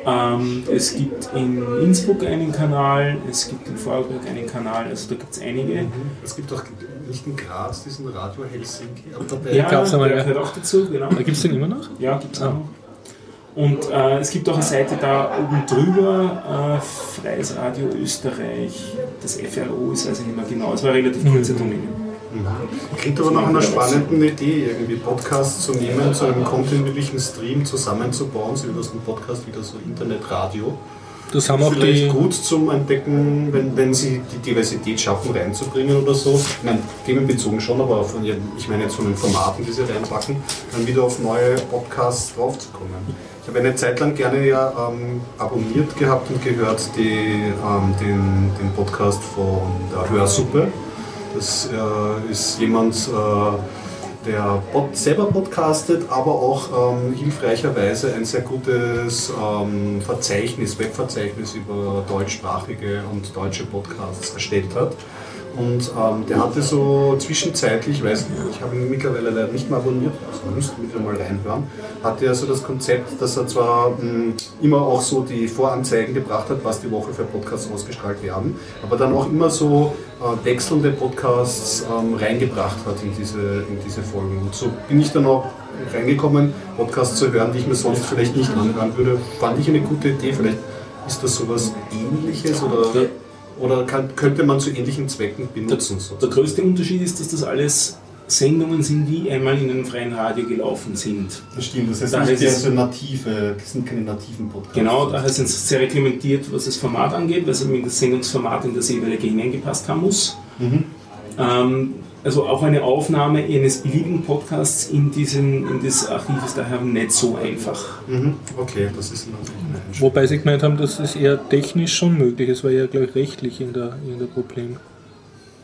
Ähm, es gibt in Innsbruck einen Kanal, es gibt in Vorarlberg einen Kanal, also da gibt es einige.
Es gibt auch nicht in Graz diesen Radio Helsinki, aber dabei
Ja,
gab's einmal,
der
ja.
gehört auch dazu, genau.
Da gibt es den immer noch?
Ja, gibt es auch. Und äh, es gibt auch eine Seite da oben drüber, äh, Freies Radio Österreich, das FRO ist also nicht mehr genau, es war relativ kurze Domain.
Klingt aber nach einer spannenden Idee, irgendwie Podcasts zu nehmen, zu einem kontinuierlichen Stream zusammenzubauen, so wie das ein Podcast wieder so Internetradio.
Das haben auch
Vielleicht
die.
gut zum Entdecken, wenn, wenn sie die Diversität schaffen, reinzubringen oder so. Ich meine, themenbezogen schon, aber von, ihren- ich meine jetzt von den Formaten, die sie reinpacken, dann wieder auf neue Podcasts draufzukommen. Ich habe eine Zeit lang gerne ja ähm, abonniert gehabt und gehört die, ähm, den, den Podcast von der Hörsuppe. Das äh, ist jemand, äh, der pod selber podcastet, aber auch ähm, hilfreicherweise ein sehr gutes ähm, Verzeichnis, Webverzeichnis über deutschsprachige und deutsche Podcasts erstellt hat. Und ähm, der hatte so zwischenzeitlich, ich weiß nicht, ich habe ihn mittlerweile leider nicht mehr abonniert, also müsste wieder mal reinhören, hatte er so das Konzept, dass er zwar mh, immer auch so die Voranzeigen gebracht hat, was die Woche für Podcasts ausgestrahlt werden, aber dann auch immer so äh, wechselnde Podcasts ähm, reingebracht hat in diese, in diese Folgen. Und so bin ich dann auch reingekommen, Podcasts zu hören, die ich mir sonst vielleicht nicht anhören würde. Fand ich eine gute Idee, vielleicht ist das sowas ähnliches oder, oder kann, könnte man zu ähnlichen Zwecken benutzen.
Der größte Unterschied ist, dass das alles Sendungen sind, die einmal in einem freien Radio gelaufen sind.
Das stimmt, das heißt
Da
nicht
ist
der
es-
so native, das sind keine nativen Podcasts.
Genau, daher sind sie sehr reglementiert, was das Format angeht, weil es eben in das Sendungsformat in das jeweilige hineingepasst haben muss. Ähm, also auch eine Aufnahme eines beliebigen Podcasts in, diesen, in das Archiv ist daher nicht so einfach.
Mhm. Okay, das ist natürlich.
Wobei sie gemeint haben, das ist eher technisch schon möglich. Es war ja, glaube ich, rechtlich in der, in der Problem.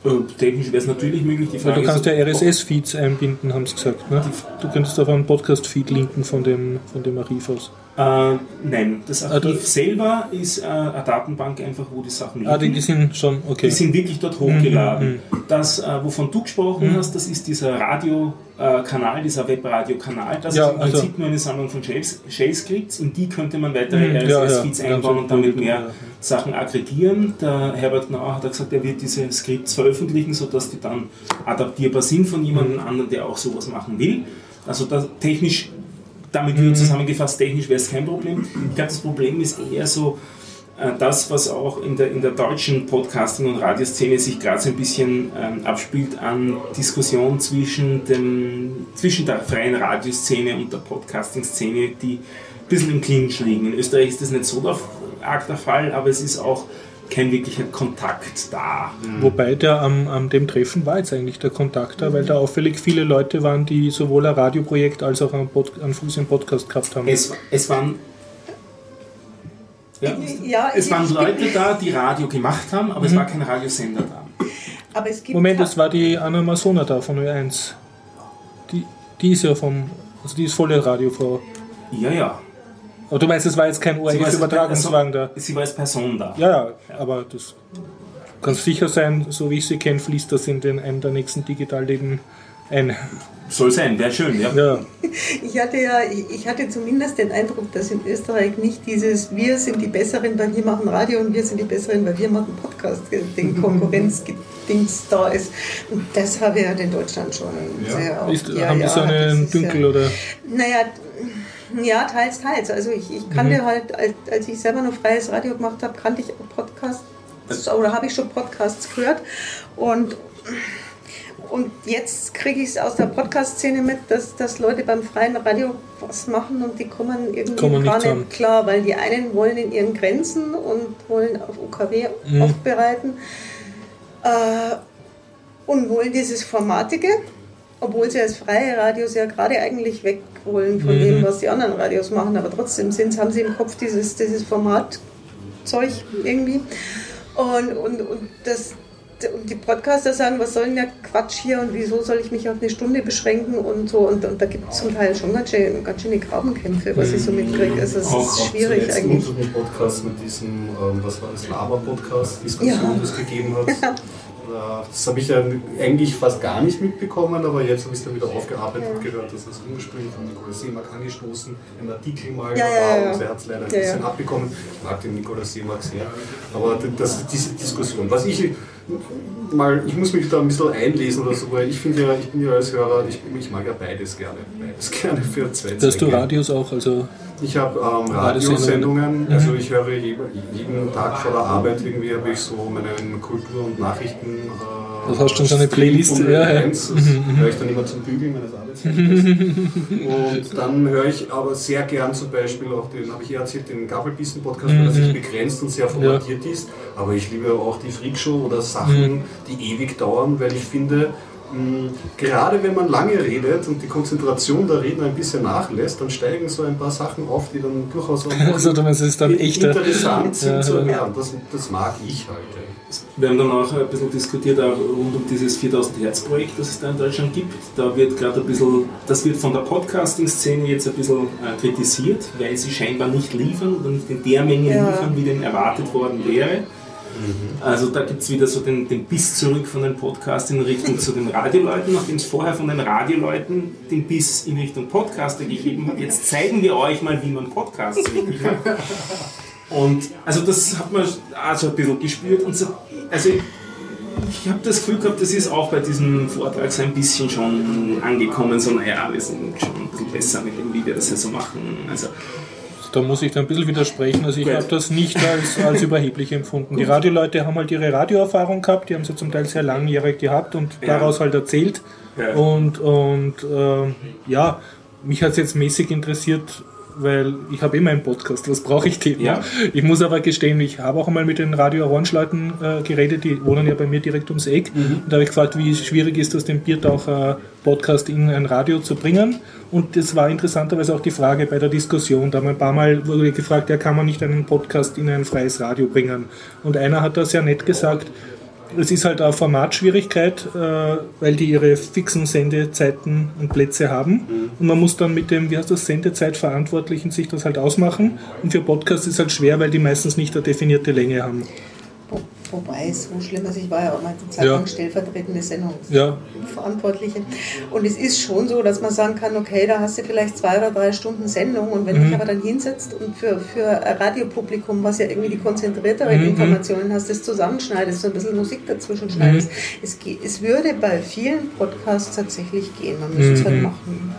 Äh, technisch wäre es natürlich möglich. Die
Weil
Frage
du kannst
ist,
ja RSS-Feeds einbinden, haben sie gesagt. Ne? Du könntest auf einen Podcast-Feed linken von dem, von dem Archiv aus.
Äh, nein, das
Ah,
Archiv
du-
selber ist äh, eine Datenbank einfach, wo die Sachen liegen.
Ah, die, die sind schon, okay.
Die sind wirklich dort hochgeladen.
Mhm,
Das, äh, wovon du gesprochen hast, das ist dieser Radiokanal, dieser Webradio-Kanal. Das
Ja,
ist im
also-
Prinzip nur eine Sammlung von Shell- Shell-Scripts. In die könnte man weitere
Mhm, ja,
RSS-Feeds
ja,
einbauen und damit mehr. Sachen aggregieren. Der Herbert Gnauer hat gesagt, er wird diese Scripts veröffentlichen, sodass die dann adaptierbar sind von jemandem
Mhm.
anderen, der auch sowas machen will. Also da, technisch damit wieder zusammengefasst, technisch wäre es kein Problem. Ich glaube, das Problem ist eher so, äh, das, was auch in der, in der deutschen Podcasting- und Radioszene sich gerade so ein bisschen ähm, abspielt an Diskussion zwischen, dem, zwischen der freien Radioszene und der Podcasting-Szene, die ein bisschen im Clinch liegen. In Österreich ist das nicht so der, arg der Fall, aber es ist auch kein wirklicher Kontakt da.
Wobei der am, am dem Treffen war jetzt eigentlich der Kontakt da, weil da auffällig viele Leute waren, die sowohl ein Radioprojekt als auch einen, Pod, einen Fuß im Podcast gehabt haben.
Es, es waren ja,
Ja,
es waren Leute da, die Radio gemacht haben, aber es war kein Radiosender da.
Aber es gibt
Moment, es war die Anna Masona da von Ö1. Die, die ist ja vom, also die ist volle Radiofrau.
Ja, ja.
Aber du meinst, es war jetzt kein ORF-Übertragungswagen da?
Sie war als Person da.
Ja, ja, aber das kann sicher sein, so wie ich sie kenne, fließt das in den, einem der nächsten Digitalleben ein.
Soll sein, wäre schön, ja.
Ja,
Ich hatte ja, ich hatte zumindest den Eindruck, dass in Österreich nicht dieses Wir sind die Besseren, weil wir machen Radio und wir sind die Besseren, weil wir machen Podcast, den Konkurrenzdings da ist. Und das habe ich ja in Deutschland schon sehr
ist,
ja,
haben
ja,
die so einen Dünkel
ja,
oder?
Naja, ja, teils, teils. Also ich, ich kannte halt, als, als ich selber noch freies Radio gemacht habe, kannte ich auch Podcasts oder habe ich schon Podcasts gehört und und jetzt kriege ich es aus der Podcast-Szene mit, dass, dass Leute beim freien Radio was machen und die kommen irgendwie
Kommen
gar nicht
zusammen.
klar, weil die einen wollen in ihren Grenzen und wollen auf UKW
Mhm.
aufbereiten äh, und wollen dieses Formatige, obwohl sie als freie Radios ja gerade eigentlich weg wollen von
Mhm.
dem, was die anderen Radios machen, aber trotzdem sind, haben sie im Kopf dieses, dieses Formatzeug irgendwie. Und, und, und, das, und die Podcaster sagen, was soll denn der Quatsch hier und wieso soll ich mich auf eine Stunde beschränken und so. Und, und da gibt es zum Teil schon ganz, schön, ganz schöne Grabenkämpfe, was ich so mitkriege. Also es
Auch-
ist
auch
schwierig
Zuletzt
eigentlich.
unseren Podcast mit diesem, ähm, was war das, Laber-Podcast-Diskussion,
Ja.
das gegeben hat. Äh, Das habe ich ja eigentlich fast gar nicht mitbekommen, aber jetzt habe ich es dann wieder aufgearbeitet und gehört, dass das ursprünglich von Nikolaus Seemark angestoßen, ein Artikel mal
Ja,
war
ja.
und er hat es leider ein
Ja,
bisschen
ja.
abbekommen. Ich mag den Nikolaus Seemark sehr. Aber das ist diese Diskussion. Was ich mal, ich muss mich da ein bisschen einlesen oder so, weil ich finde ja, ich bin ja als Hörer, ich, ich mag ja beides gerne. Beides gerne für zwei
Dass du. Radios auch, also
Ich habe ähm,
Radiosendungen.
Also ich höre jeden, Tag vor der Arbeit irgendwie habe ich so meinen Kultur- und Nachrichten. Äh,
Das hast du schon so eine Playlist, ja, ja.
Ö1, Das höre ich dann immer zum Bügeln meines Arbeitsweges. und dann höre ich aber sehr gern zum Beispiel auch den, habe ich ja erzählt, den Gabelbissen-Podcast, weil er sich begrenzt und sehr formatiert ist. Aber ich liebe auch die Freakshow oder Sachen, die ewig dauern, weil ich finde, gerade wenn man lange redet und die Konzentration der Redner ein bisschen nachlässt, dann steigen so ein paar Sachen auf, die dann durchaus auch
Also,
interessant sind
Ja,
zu hören. Das, das mag ich halt.
Wir haben dann auch ein bisschen diskutiert auch rund um dieses 4000 Hertz Projekt, das es da in Deutschland gibt. Da wird gerade ein bisschen, das wird von der Podcasting-Szene jetzt ein bisschen äh, kritisiert, weil sie scheinbar nicht liefern oder nicht in der Menge
Ja.
liefern, wie denn erwartet worden wäre. Also da gibt es wieder so den, den Biss zurück von den Podcasts in Richtung zu den Radioleuten, nachdem es vorher von den Radioleuten den Biss in Richtung Podcaster gegeben hat. Jetzt zeigen wir euch mal, wie man Podcasts richtig macht. Und also das hat man also ein bisschen gespürt. Und so, also ich habe das Gefühl gehabt, das ist auch bei diesem Vortrag so ein bisschen schon angekommen. So, naja, wir sind schon ein bisschen besser mit dem, wie wir das ja so machen. Also
Da muss ich dann ein bisschen widersprechen. Also ich habe das nicht als, als überheblich empfunden. Die Radioleute haben halt ihre Radioerfahrung gehabt, die haben sie zum Teil sehr langjährig gehabt und
Ja.
daraus halt erzählt.
Ja.
Und, und ähm, ja, mich hat es jetzt mäßig interessiert, weil ich habe immer einen Podcast, was brauche ich denn?
Ja.
Ich muss aber gestehen, ich habe auch einmal mit den Radio Orange-Leuten äh, geredet, die wohnen ja bei mir direkt ums Eck. Und da habe ich gefragt, wie schwierig ist das, den Biertaucher Podcast in ein Radio zu bringen. Und das war interessanterweise auch die Frage bei der Diskussion. Da haben ein paar Mal wurde gefragt, ja, kann man nicht einen Podcast in ein freies Radio bringen? Und einer hat da sehr nett gesagt, es ist halt eine Formatschwierigkeit, äh, weil die ihre fixen Sendezeiten und Plätze haben. Und man muss dann mit dem, wie heißt das, Sendezeitverantwortlichen sich das halt ausmachen. Und für Podcasts ist es halt schwer, weil die meistens nicht eine definierte Länge haben.
Wobei, so schlimm ist, ich war ja auch mal eine Zeit
Ja.
lang stellvertretende
Ja,
Sendungsverantwortliche. Und es ist schon so, dass man sagen kann, okay, da hast du vielleicht zwei oder drei Stunden Sendung und wenn du
Mhm.
dich aber dann hinsetzt und für, für ein Radiopublikum, was ja irgendwie die konzentrierteren
Mhm.
Informationen hast, das zusammenschneidest, so ein bisschen Musik dazwischen schneidest.
Mhm.
Es, es würde bei vielen Podcasts tatsächlich gehen, man müsste es halt
Mhm.
machen.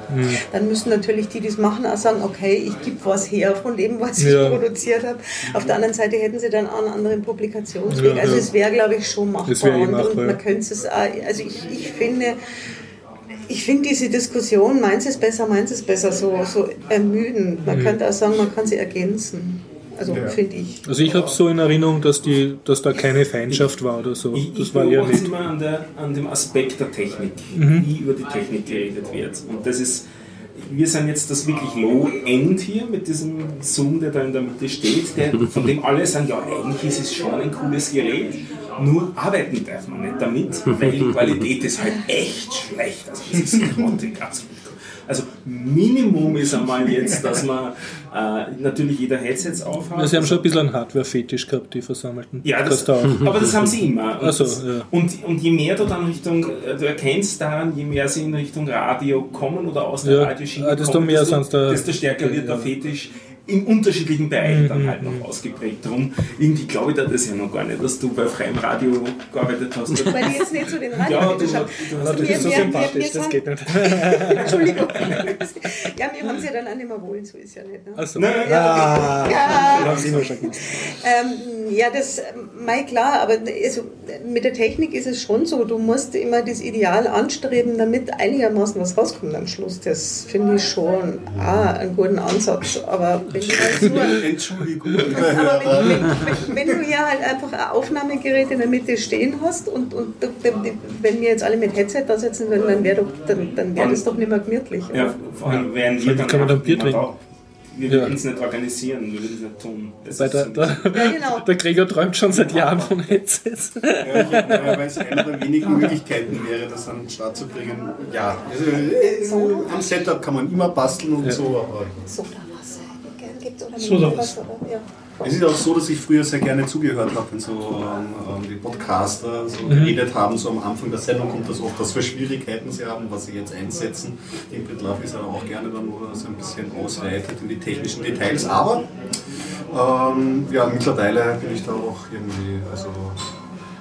Dann müssen natürlich die, die es machen, auch sagen, okay, ich gebe was her von dem, was
Ja.
ich produziert habe. Auf der anderen Seite hätten sie dann auch einen anderen Publikationsweg.
Ja,
also
ja.
es wäre, glaube ich, schon machbar.
Es wäre eh
und,
machbar,
und
ja.
man könnte es auch, also ich, ich finde, ich finde diese Diskussion, meins ist besser, meins ist besser, so, so ermüdend. Man könnte auch sagen, man kann sie ergänzen. Also
Ja.
finde ich.
also ich habe so in Erinnerung, dass, die, dass da keine Feindschaft war oder so.
Ich, ich
Das war
es
nicht.
immer an, der, an dem Aspekt der Technik,
Mhm.
wie über die Technik geredet wird. Und das ist, wir sind jetzt das wirklich Low-End hier mit diesem Zoom, der da in der Mitte steht, der, von dem alle sagen, ja, eigentlich ist es schon ein cooles Gerät, nur arbeiten darf man nicht damit, weil die Qualität ist halt echt schlecht. Also das ist grottig, absolut. Also Minimum ist einmal jetzt, dass man äh, natürlich jeder Headsets aufhat.
Ja, sie haben schon ein bisschen einen Hardware-Fetisch gehabt, die Versammelten.
Ja, das, aber das haben sie immer. Und,
Ach so, ja.
und, und je mehr du dann Richtung, äh, du erkennst daran, je mehr sie in Richtung Radio kommen oder aus der
Ja,
Radioschiene
ah, desto
kommen,
mehr
desto, desto stärker wird der. Fetisch in unterschiedlichen Bereichen dann
Mhm,
halt noch ausgeprägt. Darum, irgendwie glaube ich da das ja noch gar nicht, dass du bei freiem Radio gearbeitet hast.
Weil ich jetzt nicht so den
Ja,
Radio
du-
habe.
du
Na, das ist so sympathisch, das geht nicht.
Entschuldigung. Ja, wir haben sie ja dann auch nicht mehr wollen, so ist ja nicht. Ne?
Nein, nein,
ah,
Ja.
haben sie immer schon gewusst.
Ähm, ja, das, mei klar, aber also, mit der Technik ist es schon so, du musst immer das Ideal anstreben, damit einigermaßen was rauskommt am Schluss. Das finde ich schon ah, einen guten Ansatz. Aber wenn du halt nur
Entschuldigung.
aber wenn, wenn, wenn, du hier halt einfach ein Aufnahmegerät in der Mitte stehen hast und, und du- wenn wir jetzt alle mit Headset da sitzen würden, dann wäre dann, dann wär das doch nicht mehr gemütlich. oder?
Ja, vor allem wären wir dann
kann man dann Bier trinken.
auch. Wir
Ja.
würden es nicht organisieren, wir würden es nicht tun. Das
Weil
ist
der, der,
Ja, genau.
der Gregor träumt schon seit Jahren von Headsets.
Ja, ich, ja, weil es eine der wenigen Möglichkeiten wäre, das an den Start zu bringen. Ja, also, äh, am Setup kann man immer basteln und
Ja.
so, aber
Sodawasser gibt es oder. Mineralwasser, oder? Ja.
es ist auch so, dass ich früher sehr gerne zugehört habe, wenn so ähm, ähm, die Podcaster so
Mhm.
geredet haben, so am Anfang der Sendung kommt das oft, was für Schwierigkeiten sie haben, was sie jetzt einsetzen. Den Love ist aber auch gerne dann oder so ein bisschen ausweitet in die technischen Details, aber ähm, ja, mittlerweile bin ich da auch irgendwie, also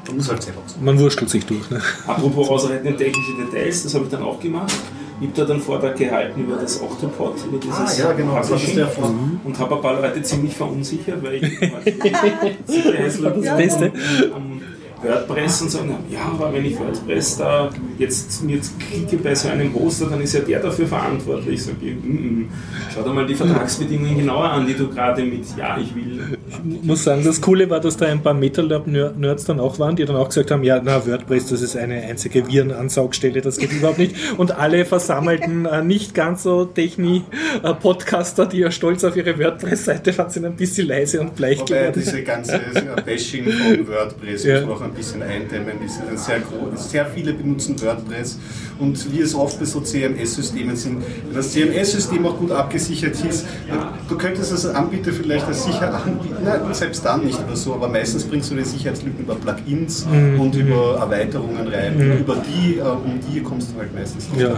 man muss halt selber zu.
Man wurschtelt sich durch. Ne?
Apropos ausreiten in technische Details, das habe ich dann auch gemacht. Ich habe da einen Vortrag gehalten über das Octopod, über dieses
Ah, ja, genau, das ist der vor.
und habe ein paar Leute ziemlich verunsichert, weil ich
Das Beste.
um, um WordPress und sagen, ja, aber wenn ich WordPress da jetzt, jetzt klicke bei so einem Hoster, dann ist ja der dafür verantwortlich. Sag ich, mm, mm. schau dir mal die Vertragsbedingungen genauer an, die du gerade mit Ja, ich will.
Ich muss sagen, das Coole war, dass da ein paar Metal-Lab-Nerds dann auch waren, die dann auch gesagt haben, ja, na, WordPress, das ist eine einzige Virenansaugstelle, das geht überhaupt nicht. Und alle versammelten äh, nicht ganz so Techni-Podcaster, die ja stolz auf ihre WordPress-Seite waren, sind ein bisschen leise und bleich
Wobei
geworden.
diese ganze Bashing von WordPress
Ja.
auch ein bisschen eindämmen. Die sind sehr, groß, sehr viele benutzen WordPress und wie es oft bei so CMS-Systemen sind, wenn das CMS-System auch gut abgesichert ist, du könntest es als Anbieter vielleicht als sicher anbieten, nein, selbst dann nicht oder so, aber meistens bringst du die Sicherheitslücken über Plugins
Mhm.
und über Erweiterungen rein. Und über die, äh, um die kommst du halt meistens nicht
Ja.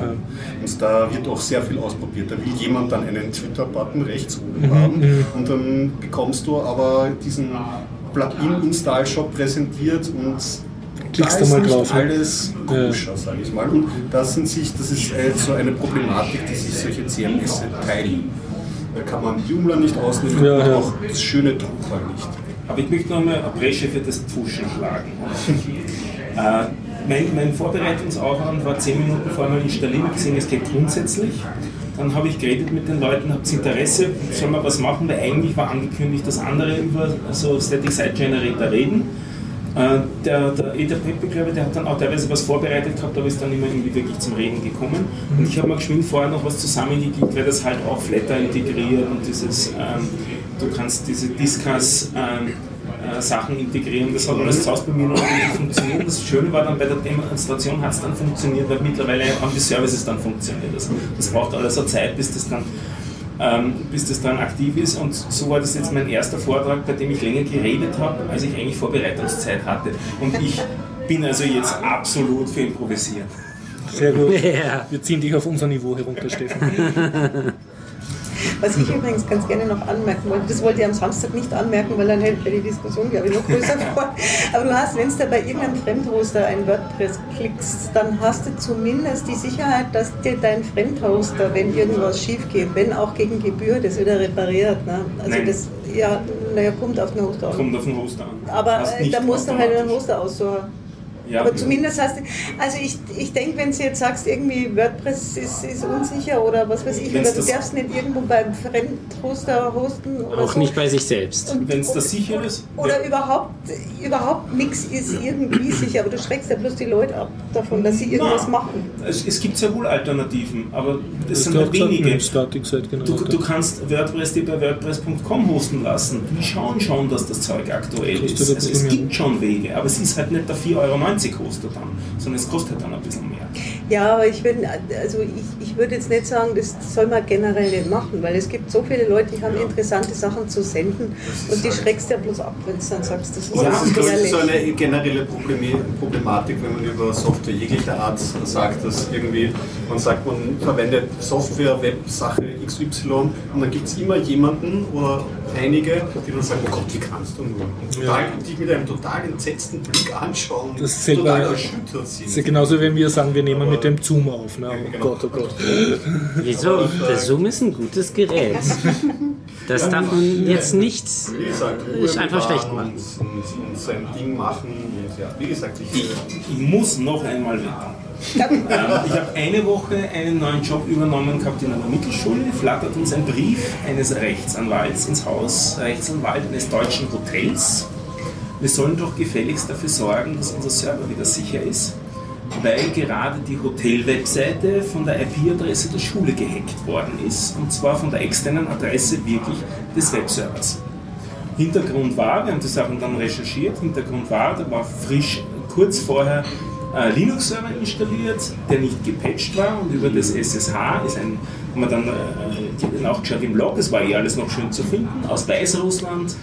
Und da wird auch sehr viel ausprobiert. Da will jemand dann einen Twitter-Button rechts oben
Mhm,
haben und dann bekommst du aber diesen Plugin-Install-Shop präsentiert und
Klickst
da
du
ist
mal
nicht
drauf,
alles koscher, sage ich mal. Und das, sind sich, das ist äh, so eine Problematik, die sich solche CMS teilen. Da kann man die Umland nicht ausnehmen
Ja,
und
ja.
auch das schöne Druckfall nicht.
Aber ich möchte noch einmal eine Bresche für das Pfuschen schlagen. äh, mein, mein Vorbereitungsaufwand war 10 Minuten vorher mal installieren, gesehen, es geht grundsätzlich. Dann habe ich geredet mit den Leuten, habt ihr Interesse, sollen wir was machen, weil eigentlich war angekündigt, dass andere über so Static Site Generator reden. Äh, der, der Eder Pepe, glaube ich, der hat dann auch teilweise was vorbereitet gehabt, aber ist dann immer irgendwie wirklich zum Reden gekommen. Und ich habe mir geschwind vorher noch was zusammengeklickt, weil das halt auch Flatter integriert und dieses, ähm, du kannst diese Discuss ähm, äh, Sachen integrieren. Das hat alles zu Hause bei mir noch nicht funktioniert. Das Schöne war dann bei der Demonstration hat es dann funktioniert, weil mittlerweile haben die Services dann funktioniert. Also das braucht alles eine Zeit, bis das dann ähm, bis das dann aktiv ist. Und so war das jetzt mein erster Vortrag, bei dem ich länger geredet habe, als ich eigentlich Vorbereitungszeit hatte. Und ich bin also jetzt absolut für Improvisieren.
Sehr gut.
Ja.
Wir ziehen dich auf unser Niveau herunter, Stefan.
Was ich übrigens ganz gerne noch anmerken wollte, das wollte ich am Samstag nicht anmerken, weil dann hätte die Diskussion, glaube ich, noch größer vor. Aber du hast, wenn du bei irgendeinem Fremdhoster ein WordPress klickst, dann hast du zumindest die Sicherheit, dass dir dein Fremdhoster, wenn irgendwas schief geht, wenn auch gegen Gebühr, das wieder repariert. Ne? Also
Nein.
das, ja, naja, kommt auf den Hoster an.
Kommt auf den Hoster an.
Aber äh, da musst du halt einen. Hoster aussuchen.
Ja,
Aber zumindest hast du, also ich, ich denke, wenn du jetzt sagst, irgendwie WordPress ist, ist unsicher oder was weiß ich,
Wenn's
oder du
das-
darfst nicht irgendwo beim Fremdhoster hosten oder
Auch
so.
nicht bei sich selbst.
Und-
Wenn es da sicher ist.
Oder
ja.
überhaupt, überhaupt nichts ist irgendwie sicher, aber du schreckst ja bloß die Leute ab davon, dass sie irgendwas
Na,
machen.
Es, es gibt sehr wohl Alternativen, aber das
Das
sind
ist
halt wenige.
Static-Site-Generator.
Du, du kannst WordPress dir bei WordPress.com hosten lassen. Die schauen schon, dass das Zeug aktuell ist. Also es gibt schon Wege, aber es ist halt nicht der 4,90 Euro Hoster dann, sondern es kostet dann ein bisschen mehr.
Ja, aber ich, bin, also ich, ich würde jetzt nicht sagen, das soll man generell nicht machen, weil es gibt so viele Leute, die haben interessante Sachen zu senden und die schreckst ja bloß ab, wenn du dann sagst, das ist
Ja,
das ist ich,
gefährlich.
so eine generelle Problematik, wenn man über Software jeglicher Art sagt, dass irgendwie, man sagt, man verwendet Software, Websache XY und dann gibt es immer jemanden oder einige, die dann sagen, oh Gott, wie kannst du nur? Und total, die mit einem total entsetzten Blick anschauen,
Das ist
total erschüttert sind.
Das ist ja genauso, wenn wir sagen, wir nehmen mit dem Zoom auf. Ne? Oh
genau.
Gott, oh Gott.
Wieso? Der Zoom ist ein gutes Gerät. Das darf man jetzt nicht
wie gesagt,
ist einfach schlecht
machen und, und, und sein Ding machen. Und ja, wie gesagt, ich,
Ich, ich muss noch einmal wettern. Ähm, ich habe eine Woche einen neuen Job übernommen gehabt in einer Mittelschule. Flattert uns ein Brief eines Rechtsanwalts ins Haus, Rechtsanwalt eines deutschen Hotels. Wir sollen doch gefälligst dafür sorgen, dass unser Server wieder sicher ist, weil gerade die Hotel-Webseite von der IP-Adresse der Schule gehackt worden ist. Und zwar von der externen Adresse wirklich des Webservers. Hintergrund war, wir haben die Sachen dann recherchiert, Hintergrund war, da war frisch kurz vorher ein Linux-Server installiert, der nicht gepatcht war und über das SSH ist ein, haben wir dann äh, nachgeschaut im Log, es war eh alles noch schön zu finden, aus Weißrussland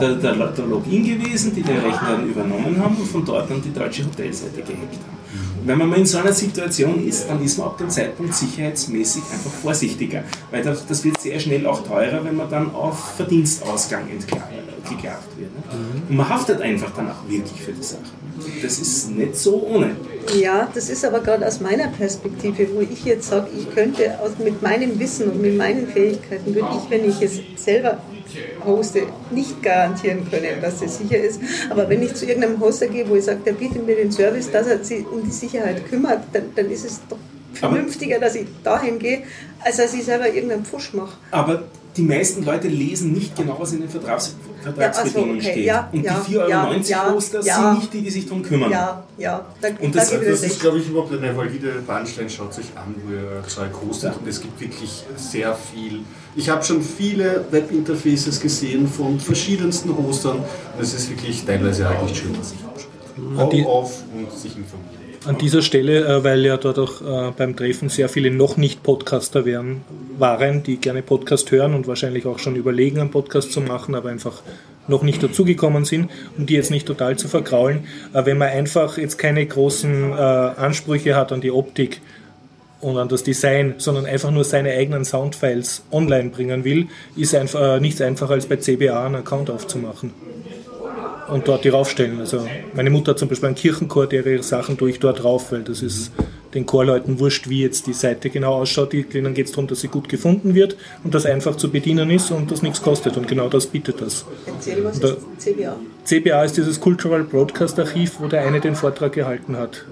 der, der, der Login gewesen, die den Rechner dann übernommen haben und von dort dann die deutsche Hotelseite gehackt haben. Wenn man mal in so einer Situation ist, dann ist man ab dem Zeitpunkt sicherheitsmäßig einfach vorsichtiger, weil das, das wird sehr schnell auch teurer, wenn man dann auf Verdienstausgang geklagt wird. Ne? Und man haftet einfach dann auch wirklich für die Sache. Das ist nicht so ohne.
Ja, das ist aber gerade aus meiner Perspektive, wo ich jetzt sage, ich könnte aus, mit meinem Wissen und mit meinen Fähigkeiten, würde ich, wenn ich es selber hoste, nicht garantieren können, dass es sicher ist. Aber wenn ich zu irgendeinem Hoster gehe, wo ich sage, der bietet mir den Service, dass er sich um die Sicherheit kümmert, dann, dann ist es doch vernünftiger, dass ich dahin gehe, als dass ich selber irgendeinen Pfusch mache.
Aber die meisten Leute lesen nicht genau, was in den Vertrags Vertragsbedingungen
Ja, so, okay.
steht.
Ja,
und
ja,
die 4,90 Euro
ja.
sind nicht die, die sich darum kümmern.
Ja, ja, da,
Und
da
das-
ich
Das
dir
ist, glaube ich, überhaupt eine valide Bahnstein. Schaut sich an, wo ihr Zeug hostet. Und es gibt wirklich sehr viel. Ich habe schon viele Webinterfaces gesehen von verschiedensten Hostern. Und es ist wirklich teilweise auch nicht schön, was sich
die-
Hau auf und sich informieren.
An dieser Stelle, äh, weil ja dort auch äh, beim Treffen sehr viele noch nicht Podcaster wären, waren, die gerne Podcast hören und wahrscheinlich auch schon überlegen, einen Podcast zu machen, aber einfach noch nicht dazugekommen sind, um die jetzt nicht total zu vergraulen. Äh, wenn man einfach jetzt keine großen Ansprüche hat an die Optik und an das Design, sondern einfach nur seine eigenen Soundfiles online bringen will, ist einfach nichts einfacher als bei CBA einen Account aufzumachen und dort die raufstellen. Also meine Mutter hat zum Beispiel einen Kirchenchor, der ihre Sachen durch dort rauf, weil das ist den Chorleuten wurscht, wie jetzt die Seite genau ausschaut. Die- Denen geht es darum, dass sie gut gefunden wird und das einfach zu bedienen ist und das nichts kostet. Und genau das bietet das.
Erzähl, was
Da-
ist CBA?
CBA ist dieses Cultural Broadcast Archiv, wo der eine den Vortrag gehalten hat.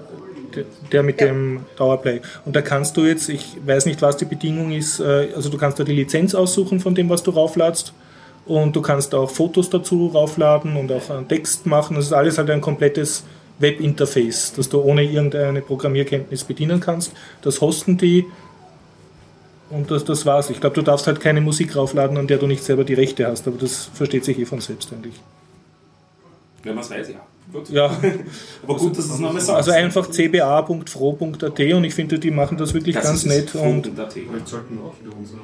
Der- Der mit
Ja.
dem Dauerplay. Und da kannst du jetzt, ich weiß nicht, was die Bedingung ist, äh, also du kannst da die Lizenz aussuchen von dem, was du raufladst. Und du kannst auch Fotos dazu raufladen und auch einen Text machen. Das ist alles halt ein komplettes Webinterface, das du ohne irgendeine Programmierkenntnis bedienen kannst. Das hosten die und das, das war's. Ich glaube, du darfst halt keine Musik raufladen, an der du nicht selber die Rechte hast, aber das versteht sich eh von selbst eigentlich.
Wenn man es weiß, ja. Gut.
Ja,
Aber gut, dass du es nochmal sagst.
also einfach cba.fro.at und ich finde, die machen das wirklich
Das
ganz nett und.
Vielleicht sollten wir auch wieder unsere.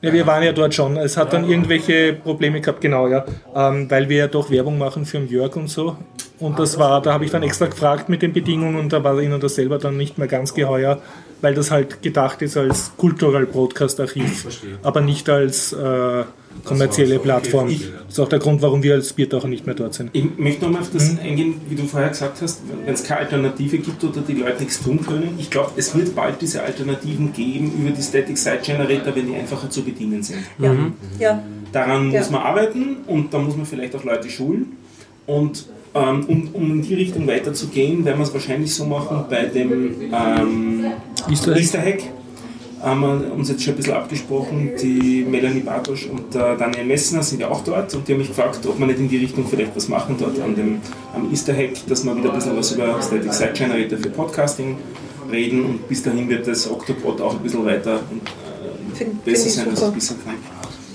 Ja, wir waren ja dort schon. Es hat dann irgendwelche Probleme gehabt, genau, ja. Ähm, weil wir ja doch Werbung machen für den Jörg und so. Und das war, da habe ich dann extra gefragt mit den Bedingungen und da war ihnen das selber dann nicht mehr ganz geheuer, weil das halt gedacht ist als Cultural Broadcast Archiv, aber nicht als äh, kommerzielle
so,
Plattform. Das ist auch der Grund, warum wir als Biertaucher nicht mehr dort sind.
Ich möchte nochmal auf das
Mhm.
eingehen, wie du vorher gesagt hast, wenn es keine Alternative gibt oder die Leute nichts tun können. Ich glaube, es wird bald diese Alternativen geben über die Static Site Generator, wenn die einfacher zu bedienen sind.
Ja, ja.
Daran
Ja.
muss man arbeiten und da muss man vielleicht auch Leute schulen. Und ähm, um, um in die Richtung weiterzugehen, werden wir es wahrscheinlich so machen bei dem ähm,
Easter Egg?
Easter Hack. Haben wir uns jetzt schon ein bisschen abgesprochen. Die Melanie Bartosch und der Daniel Messner sind ja auch dort und die haben mich gefragt, ob wir nicht in die Richtung vielleicht was machen dort an dem, am Easter Hack, dass wir wieder ein bisschen was über Static Site Generator für Podcasting reden und bis dahin wird das Octopod auch ein bisschen weiter und äh, besser sein als es bisher kann.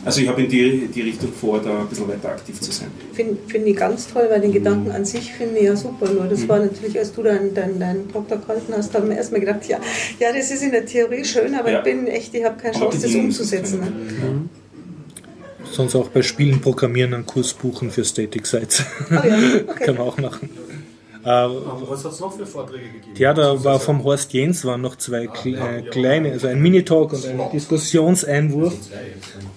Also ich habe in die, die Richtung vor, da ein bisschen weiter aktiv zu sein.
Finde find ich ganz toll, weil den Gedanken an sich finde ich ja super. Nur
Mhm.
das war natürlich, als du deinen dein, dein Doktor gehalten hast, haben wir erstmal gedacht, ja, ja, das ist in der Theorie schön, aber
Ja.
ich bin echt, ich habe keine Chance, das umzusetzen. Ne?
können.
Sonst auch bei Spielen programmieren einen Kurs buchen für Static Sites.
Oh ja, okay.
Kann man auch machen.
Aber was hat es noch für Vorträge gegeben?
ja, da war vom Horst Jens waren noch zwei kle äh, kleine, also ein Minitalk und ein Diskussionseinwurf.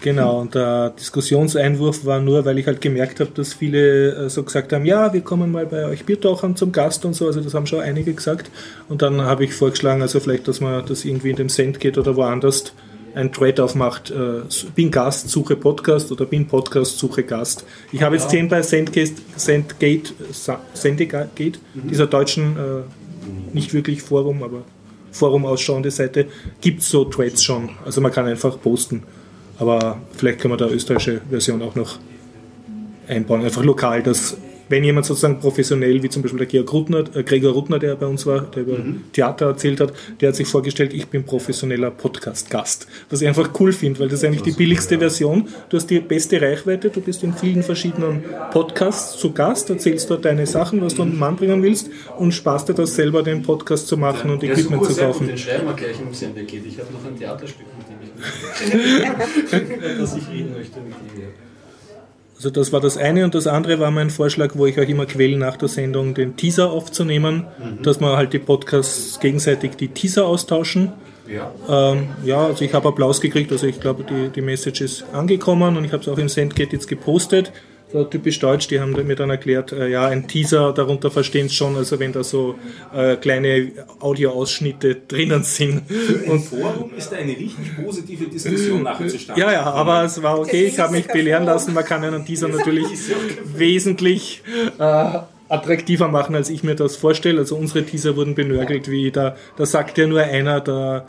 Genau, und der Diskussionseinwurf war nur, weil ich halt gemerkt habe, dass viele äh, so gesagt haben, ja, wir kommen mal bei euch Biertauchern zum Gast und so, also das haben schon einige gesagt. Und dann habe ich vorgeschlagen, also vielleicht, dass man das irgendwie in dem Cent geht oder woanders ein Trade aufmacht, äh, bin Gast, suche Podcast oder bin Podcast, suche Gast. Ich habe jetzt gesehen bei Sendgate, Sendgate, Sendegate dieser deutschen, äh, nicht wirklich Forum, aber Forum ausschauende Seite, gibt es so Threads schon. Also man kann einfach posten. Aber vielleicht kann man da österreichische Version auch noch einbauen. Einfach lokal, dass wenn jemand sozusagen professionell, wie zum Beispiel der Georg Ruttner, äh, Gregor Ruttner, der bei uns war, der über Theater erzählt hat, der hat sich vorgestellt, ich bin professioneller Podcast-Gast. Was ich einfach cool finde, weil das ist eigentlich die billigste Version. Du hast die beste Reichweite, du bist in vielen verschiedenen Podcasts zu Gast, erzählst dort deine Sachen, was du an den Mann bringen willst und sparst dir das selber, den Podcast zu machen und
Ja,
Equipment
super,
zu
sehr gut,
kaufen.
den schreiben wir gleich im Sender geht. Ich habe noch ein Theaterstück, mit dem ich dass ich reden möchte mit ihm.
Also das war das eine und das andere war mein Vorschlag, wo ich euch immer quäle nach der Sendung, den Teaser aufzunehmen, dass man halt die Podcasts gegenseitig die Teaser austauschen.
Ja.
Ähm, ja, also ich habe Applaus gekriegt, also ich glaube, die, die Message ist angekommen und ich habe es auch im Sendgate jetzt gepostet. So typisch deutsch, die haben mir dann erklärt, äh, ja, ein Teaser, darunter verstehen es schon, also wenn da so äh, kleine Audioausschnitte drinnen sind.
Im
Und
Forum ist da eine richtig positive Diskussion nachher zustande
Ja, ja, aber es war okay, ich habe mich belehren lassen. Man kann einen Teaser natürlich wesentlich äh, attraktiver machen, als ich mir das vorstelle. Also unsere Teaser wurden benörgelt, wie da, da sagt ja nur einer, da,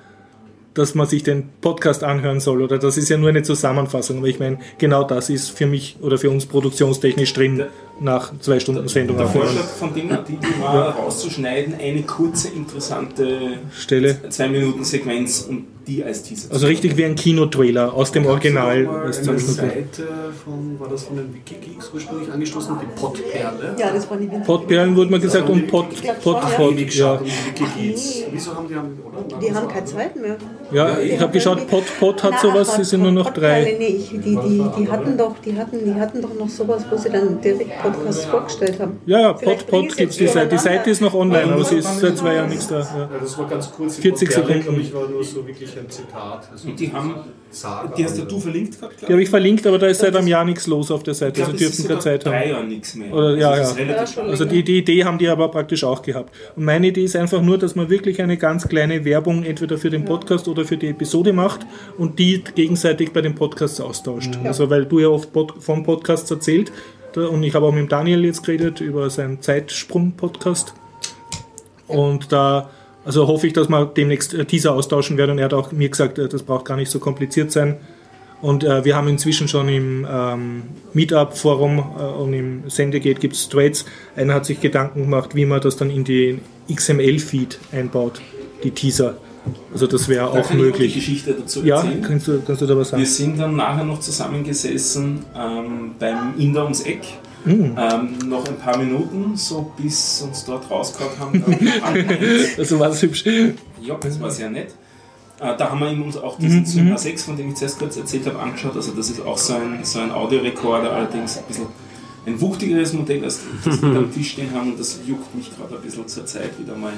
dass man sich den Podcast anhören soll oder das ist ja nur eine Zusammenfassung. Aber ich meine, genau das ist für mich oder für uns produktionstechnisch drin nach zwei Stunden Sendung.
Der Vorschlag von dem Artikel war rauszuschneiden, eine kurze, interessante
Stelle.
zwei Minuten Sequenz und die als Teaser.
Also richtig wie ein Kinotrailer aus dem Original.
Mal
Das
eine Seite von, war das von den Wikigeeks ursprünglich angestoßen, die Podperle.
Ja, das war die
Podperlen wurde mir gesagt und
glaub
Pod,
schon, ja.
Ja.
Wikigeeks. Wieso haben die, haben, oder?
Die haben keine Zeit mehr.
Ja, ich habe geschaut, Pod, Pod hat
Na,
sowas, es sind nur noch drei.
Nee, ich, die, die, die, hatten doch, die, hatten, die hatten doch noch sowas, wo sie dann direkt Podcasts vorgestellt haben.
Ja, ja, Pod, Pod gibt es die Seite. Die. Seite ist noch online, aber sie ist seit zwei Jahren nichts da. Ja.
Ja, das war ganz kurz. die
40
Podperle,
Sekunden.
Ich war nur so wirklich ein Zitat. Also
und die haben,
Saga,
die hast ja du verlinkt gehabt,
Die habe ich verlinkt, aber da ist seit einem Jahr nichts los auf der Seite. Also dürften keine Zeit
drei
haben.
Jahre nichts mehr.
Oder- ja,
das
ja. Also die, die Idee haben die aber praktisch auch gehabt. Und meine Idee ist einfach nur, dass man wirklich eine ganz kleine Werbung entweder für den Podcast oder für die Episode macht und die gegenseitig bei den Podcasts austauscht. Also weil du ja oft Pod von Podcasts erzählt da- und ich habe auch mit Daniel jetzt geredet über seinen Zeitsprung-Podcast. Und da also hoffe ich, dass wir demnächst äh, Teaser austauschen werden. Und er hat auch mir gesagt, äh, das braucht gar nicht so kompliziert sein. Und äh, wir haben inzwischen schon im ähm, Meetup-Forum äh, und im Sendegate gibt es Threads. Einer hat sich Gedanken gemacht, wie man das dann in den XML-Feed einbaut, die Teaser. Also das wäre
Da
auch
kann ich die
möglich.
Geschichte dazu
Ja,
erzählen.
kannst du, kannst du da was sagen?
Wir sind dann nachher noch zusammengesessen ähm, beim Inder ums Eck.
Hm.
Ähm, noch ein paar Minuten, so bis uns dort rausgehauen haben.
Also war es hübsch.
ja, das war sehr nett. Äh, da haben wir uns auch diesen Zoom A6, von dem ich zuerst kurz erzählt habe, angeschaut. Also das ist auch so ein, so ein Audiorekorder, allerdings ein bisschen ein wuchtigeres Modell, als das wir am Tisch stehen haben. Und das juckt mich gerade ein bisschen zur Zeit wieder mal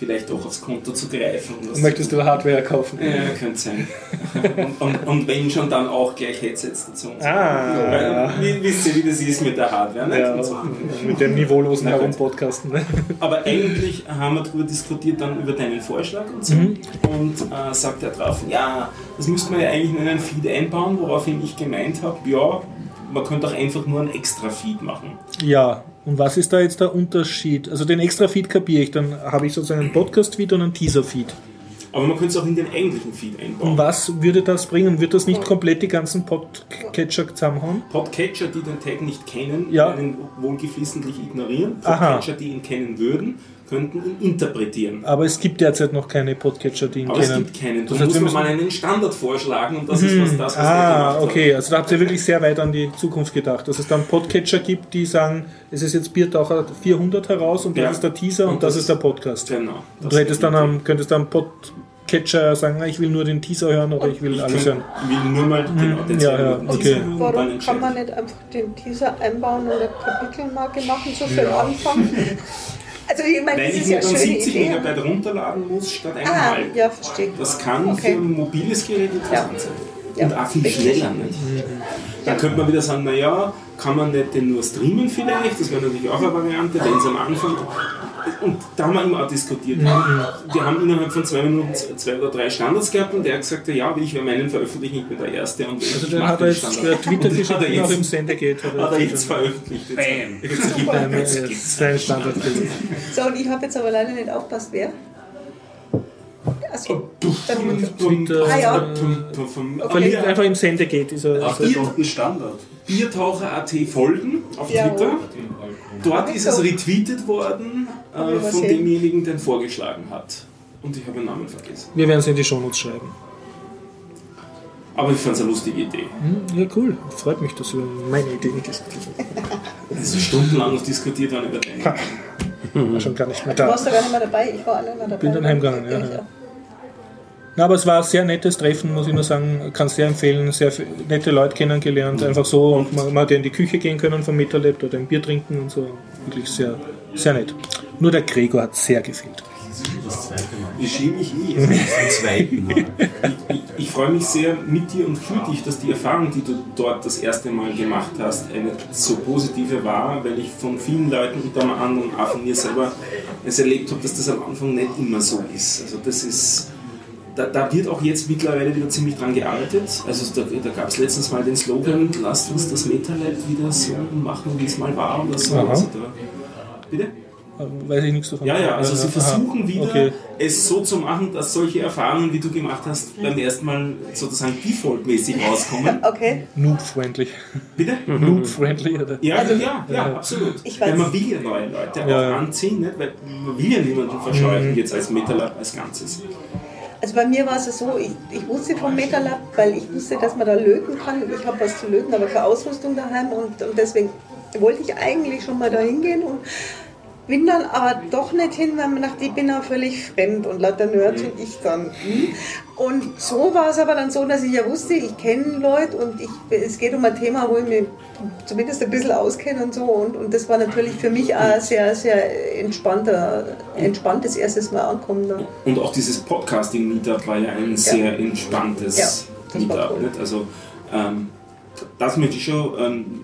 vielleicht auch aufs Konto zu greifen. Das
Möchtest du Hardware kaufen?
Ja, könnte sein. und, und, und wenn schon, dann auch gleich Headsets dazu.
Ah.
Weil, wie, wisst ihr, wie das ist mit der Hardware? Ne?
Ja,
so.
mit dem niveaulosen
Na.
Herumpodcasten. Ne?
Aber eigentlich haben wir darüber diskutiert, dann über deinen Vorschlag und so.
Mhm.
Und äh, sagt er drauf, ja, das müsste man ja eigentlich in einen Feed einbauen, woraufhin ich gemeint habe, ja, man könnte auch einfach nur einen extra Feed machen.
Ja, und was ist da jetzt der Unterschied? Also den extra Feed kapiere ich, dann habe ich sozusagen einen Podcast-Feed und einen Teaser-Feed.
Aber man könnte es auch in den eigentlichen Feed einbauen.
Und was würde das bringen? Wird das nicht komplett die ganzen Podcatcher zusammenhauen?
Podcatcher, die den Tag nicht kennen,
Ja.
werden ihn wohlgeflissentlich ignorieren.
Aha.
Podcatcher, die ihn kennen würden, könnten ihn interpretieren.
Aber es gibt derzeit noch keine Podcatcher, die ihn
Aber es
kennen.
gibt keinen. Da
Das heißt,
muss
wir
man
müssen-
mal einen Standard vorschlagen und das ist was das, was
Ah, okay. Also da habt ihr wirklich sehr weit an die Zukunft gedacht. Dass es dann Podcatcher gibt, die sagen, es ist jetzt Biertaucher 400 heraus und das
Ja.
ist der Teaser und,
Und
das
das
ist der Podcast.
hat. Genau.
Und du hättest dann am, könntest dann Podcatcher sagen, ah, ich will nur den Teaser hören oder ich will
ich
alles hören.
will nur mal genau, den
ja, ja, okay.
Teaser
Warum kann
entscheiden.
man nicht einfach den Teaser einbauen und eine Kapitelmarke machen, so für den Anfang? Also ich meine,
Weil
das
ich
ist ja
dann
eine schöne
70
Idee.
Megabyte runterladen muss statt
Ah,
einmal.
ja, verstehe.
Das kann
Okay.
für ein mobiles Gerät interessant
Ja.
sein.
Ja,
Und auch viel schneller. Nicht? Dann könnte man wieder sagen, naja, kann man nicht den nur streamen vielleicht? Das wäre natürlich auch eine Variante, wenn es am Anfang... Und da haben wir immer auch diskutiert.
Mhm.
Wir haben innerhalb von zwei Minuten zwei oder drei Standards gehabt und der hat gesagt, ja, ich werde meinen veröffentlichen, ich bin der Erste. Und
Also
mach
hat er jetzt Twitter
hat er
auch im
jetzt,
Sendegate.
hat er jetzt veröffentlicht. Jetzt,
Bam.
jetzt,
Ähm,
jetzt
sein Standard.
So, und ich habe jetzt aber leider nicht aufgepasst, wer? Also,
Twitter.
Ah, ja.
Verlinkt einfach im Sendegate. Dieser,
Ach, das ist doch ein Standard.
Biertaucher.at folgen auf
Ja,
Twitter. Dort ist es retweetet worden äh, von demjenigen, der ihn vorgeschlagen hat. Und ich habe den Namen vergessen.
wir werden es in die Shownotes schreiben.
Aber ich fand es eine lustige Idee.
Hm, Ja, cool. Freut mich, dass wir meine Ideen diskutieren.
Es ist stundenlang noch diskutiert worden über den.
War schon gar nicht mehr
du
da.
warst da gar nicht mehr dabei, ich war alleine dabei.
Bin dann heimgegangen, ja, ja. Na, aber es war ein sehr nettes Treffen, muss ich nur sagen. Kann sehr empfehlen. Sehr nette Leute kennengelernt. Einfach so. Und man, man hat ja in die Küche gehen können vom MetaLab, dort ein Bier trinken und so. Wirklich sehr, sehr nett. Nur der Gregor hat sehr gefehlt.
Ich schiebe mich eh zum zweiten Mal.
Ich, ich freue mich sehr mit dir und für dich, dass die Erfahrung, die du dort das erste Mal gemacht hast, eine so positive war, weil ich von vielen Leuten unter anderem auch von mir selber es erlebt habe, dass das am Anfang nicht immer so ist. Also das ist, da, da wird auch jetzt mittlerweile wieder ziemlich dran gearbeitet. Also da, da gab es letztens mal den Slogan, lasst uns das MetaLab wieder so machen, wie es mal war oder so.
Aha.
Also da, bitte?
Weiß ich nichts davon.
Ja, ja, also sie
Aha,
versuchen wieder,
Okay.
es so zu machen, dass solche Erfahrungen, wie du gemacht hast, beim ersten Mal sozusagen defaultmäßig rauskommen.
Okay,
Noob-friendly.
Bitte?
Noob-friendly, oder?
Ja, ja, ja, absolut.
Ich weiß-
Weil man will ja neue Leute
Ja.
auch anziehen, nicht? weil man will ja niemanden verscheuchen jetzt als Metalab als Ganzes.
Also bei mir war es so, ich, ich wusste vom MetaLab, weil ich wusste, dass man da löten kann. Ich habe was zu löten, aber keine Ausrüstung daheim und, und deswegen wollte ich eigentlich schon mal da hingehen und bin dann aber doch nicht hin, weil man dachte, ich bin da völlig fremd und lauter Nerds und ich dann. hm. Und so war es aber dann so, dass ich ja wusste, ich kenne Leute und ich, es geht um ein Thema, wo ich mich zumindest ein bisschen auskenne und so. Und, und das war natürlich für mich auch ein sehr, sehr entspannter, entspanntes erstes Mal ankommen. Da.
Und auch dieses Podcasting-Meetup war ja ein sehr entspanntes
Ja, das
Meetup.
cool.
Also ähm, das möchte ich schon, ähm,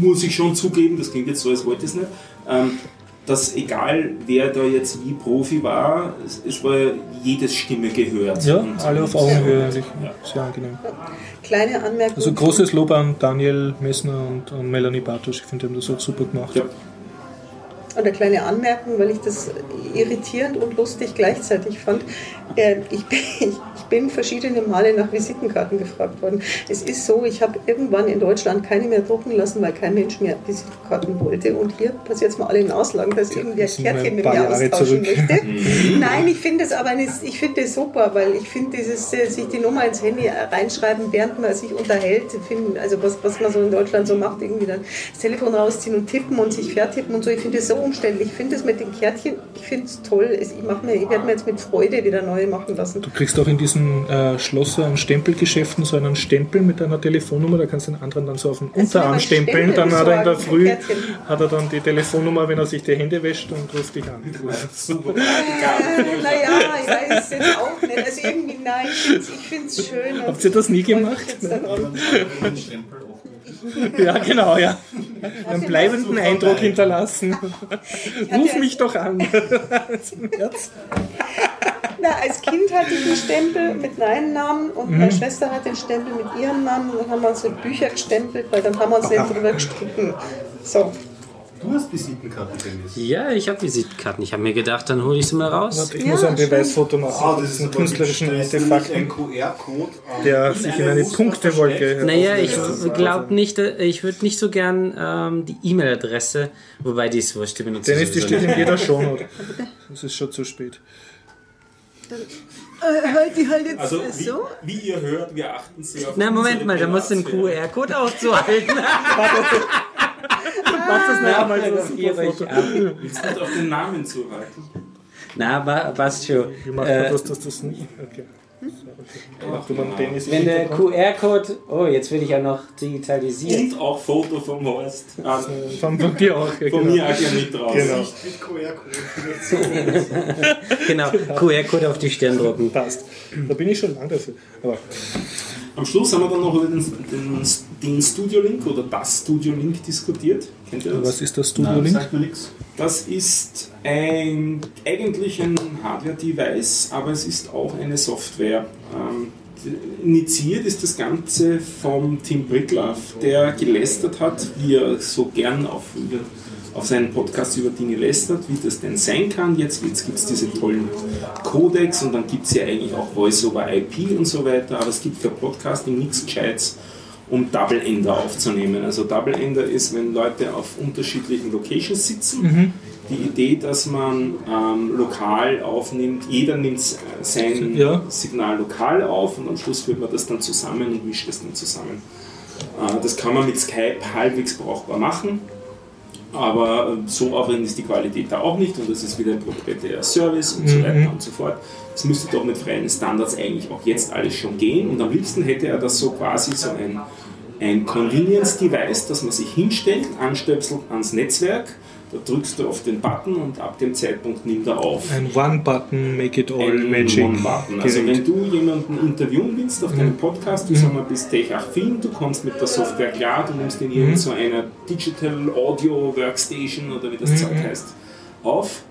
muss ich schon zugeben, das klingt jetzt so, als wollte ich es nicht, ähm, dass egal wer da jetzt wie Profi war, es, es war jedes Stimme gehört.
Ja,
Und-
alle auf Augenhöhe eigentlich. Sehr angenehm.
Kleine Anmerkung.
Also großes Lob an Daniel Messner und, und Melanie Bartosch. Ich finde, die haben das auch super gemacht.
Ja.
Eine kleine Anmerkung, weil ich das irritierend und lustig gleichzeitig fand. Äh, Ich bin, ich bin verschiedene Male nach Visitenkarten gefragt worden. Es ist so, ich habe irgendwann in Deutschland keine mehr drucken lassen, weil kein Mensch mehr Visitenkarten wollte. Und hier passiert jetzt mal alle in Auslagen, dass irgendwer Kärtchen mit mir austauschen möchte. Nein, ich finde es aber eine, ich finde es super, weil ich finde dieses, äh, sich die Nummer ins Handy reinschreiben, während man sich unterhält, finden, also was, was man so in Deutschland so macht, irgendwie dann das Telefon rausziehen und tippen und sich vertippen und so. Ich finde es so umständlich. Ich finde es mit den Kärtchen, ich finde es toll. Es- Ich, mir- ich werde mir jetzt mit Freude wieder neue machen lassen.
Du kriegst auch in diesen äh, Schlosser- und Stempelgeschäften so einen Stempel mit einer Telefonnummer, da kannst du den anderen dann so auf den
soll
Unterarm stempeln,
Stempel
dann hat er in der Früh
Kärtchen.
hat er dann die Telefonnummer, wenn er sich die Hände wäscht und ruft dich an.
Super.
Naja, ich weiß es jetzt auch nicht. Also irgendwie, nein, ich finde es schön.
Habt ihr das nie
ich
gemacht?
jetzt daran.
Ja, genau, ja. Einen bleibenden Eindruck hinterlassen. Ruf mich doch an. Zum.
Na, als Kind hatte ich einen Stempel mit meinem Namen und
Mhm.
meine Schwester hat den Stempel mit ihrem Namen. Und dann haben wir uns in Bücher gestempelt, weil dann haben wir uns nicht drüber gestritten. So,
Du hast Visitenkarten, Dennis.
Ja, ich habe Visitenkarten. Ich habe mir gedacht, dann hole ich sie mal raus.
Ich
Ja,
muss ein. Beweisfoto machen.
Ah, das ist aber
künstlerischen Artefakten,
ein QR-Code. ähm,
der sich in eine Punktewolke.
Naja, ich glaube nicht, äh, ich würde nicht so gern ähm, die E-Mail-Adresse, wobei die ist wurscht, die benutze
Dennis, die steht in jeder Shownote. Es ist schon zu spät.
äh, halt die halt jetzt
Also,
äh,
wie,
so.
wie ihr hört, wir achten sehr auf
Na, Moment mal, da den
Privatsphäre.
QR-Code aufzuhalten.
Mach das einmal
das
so super
ich
Foto.
Jetzt nicht auf den Namen zuhalten.
Na, pa- passt schon.
Wie macht man
Äh,
das, dass das nicht? Okay. Mal Dennis
wenn der. QR-Code, oh, jetzt will ich ja noch digitalisiert.
Und auch Foto vom Horst. Ah,
Von, von dir auch. Ja,
von
genau.
mir auch gerne mit drauf.
Genau.
Nicht mit QR-Code.
Genau, QR-Code auf die Stirn drucken.
Passt. Da bin ich schon lang dafür. Aber
Am Schluss haben wir dann noch über den, den, den Studio Link oder das Studio Link diskutiert. Kennt ihr das?
was ist das Studio
Nein,
Link?
sagt mir nichts.
Das ist ein, eigentlich ein Hardware-Device, aber es ist auch eine Software. Ähm, initiiert ist das Ganze vom Tim Brickloff, der gelästert hat, wie er so gern auf, auf seinen Podcast über Dinge lästert, wie das denn sein kann. Jetzt, jetzt gibt es diese tollen Codecs und dann gibt es ja eigentlich auch Voice-over-IP und so weiter, aber es gibt für Podcasting nichts Gescheites um Double Ender aufzunehmen. Also Double Ender ist, wenn Leute auf unterschiedlichen Locations sitzen. Die Idee, dass man ähm, lokal aufnimmt, jeder nimmt sein
Ja.
Signal lokal auf und am Schluss führt man das dann zusammen und mischt das dann zusammen. Äh, das kann man mit Skype halbwegs brauchbar machen, aber äh, so aufregend ist die Qualität da auch nicht und das ist wieder ein proprietärer Service und so weiter und so fort. Es müsste doch mit freien Standards eigentlich auch jetzt alles schon gehen und am liebsten hätte er das so quasi so ein, ein Convenience-Device, das man sich hinstellt, anstöpselt ans Netzwerk, da drückst du auf den Button und ab dem Zeitpunkt nimmt er auf.
Ein One-Button, Make It All
Ein
Magic.
One-Button. Also wenn du jemanden interviewen willst auf deinem Podcast, du sag mal, bist tech-affin, du kommst mit der Software klar, du nimmst in irgendeiner so einer Digital Audio Workstation oder wie das Zeug heißt auf.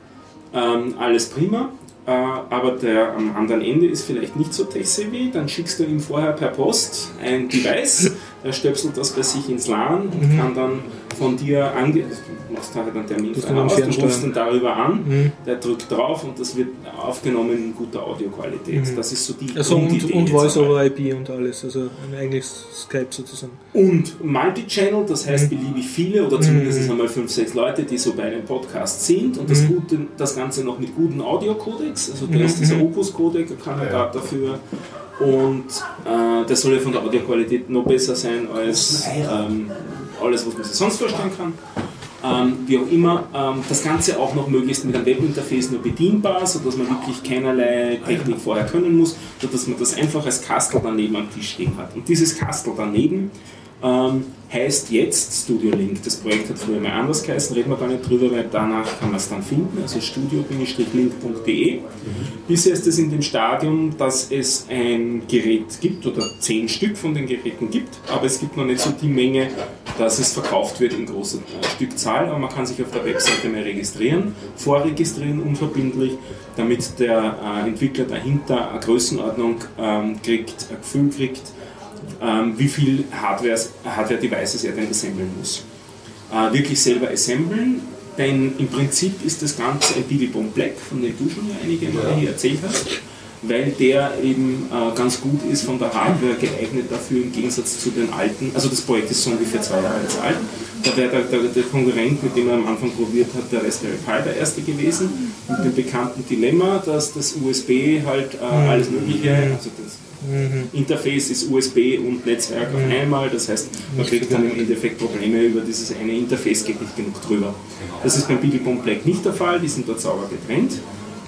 Ähm, alles prima. Äh, aber der am anderen Ende ist vielleicht nicht so tech-savvy, dann schickst du ihm vorher per Post ein Device, er stöpselt das bei sich ins LAN und kann dann von dir ange... Du machst da halt einen Termin
kann man
aus, du rufst ihn darüber an, der drückt drauf und das wird aufgenommen in guter Audioqualität. Das ist so die
Also und,
Grundidee
und
jetzt
Voice
einmal.
over IP und alles. Also ein eigenes Skype sozusagen.
Und Multichannel, das heißt beliebig viele oder zumindest einmal fünf, sechs Leute, die so bei einem Podcast sind und das, Gute, das Ganze noch mit guten Audio-Codecs. Also da ist dieser Opus-Codec ein Kandidat dafür. Und äh, das soll ja von der Audioqualität noch besser sein als ähm, alles, was man sich sonst vorstellen kann. Ähm, wie auch immer, ähm, das Ganze auch noch möglichst mit einem Webinterface nur bedienbar, sodass man wirklich keinerlei Technik vorher können muss, sodass man das einfach als Kastel daneben am Tisch stehen hat. Und dieses Kastel daneben ähm, heißt jetzt Studio Link. Das Projekt hat früher mal anders geheißen, reden wir gar nicht drüber, weil danach kann man es dann finden, also studio-link.de. Bisher ist es in dem Stadium, dass es ein Gerät gibt oder zehn Stück von den Geräten gibt, aber es gibt noch nicht so die Menge, dass es verkauft wird in großer äh, Stückzahl, aber man kann sich auf der Webseite mal registrieren, vorregistrieren, unverbindlich, damit der äh, Entwickler dahinter eine Größenordnung ähm, kriegt, ein Gefühl kriegt, ähm, wie viel Hardware- Hardware-Devices er denn assemblen muss. Äh, wirklich selber assemblen, denn im Prinzip ist das Ganze ein Beaglebone Black, von dem du schon ja einige Male hier erzählt hast, weil der eben äh, ganz gut ist von der Hardware geeignet dafür im Gegensatz zu den alten. Also das Projekt ist so ungefähr zwei Jahre alt. Da wäre der, der, der Konkurrent, mit dem er am Anfang probiert hat, der Raspberry Pi der erste gewesen. mit dem bekannten Dilemma, dass das USB halt äh, alles Mögliche, also das Interface ist USB und Netzwerk auf einmal, das heißt, man kriegt dann im Endeffekt Probleme über dieses eine Interface, geht nicht genug drüber. Das ist beim Beaglebone Black nicht der Fall, die sind dort sauber getrennt.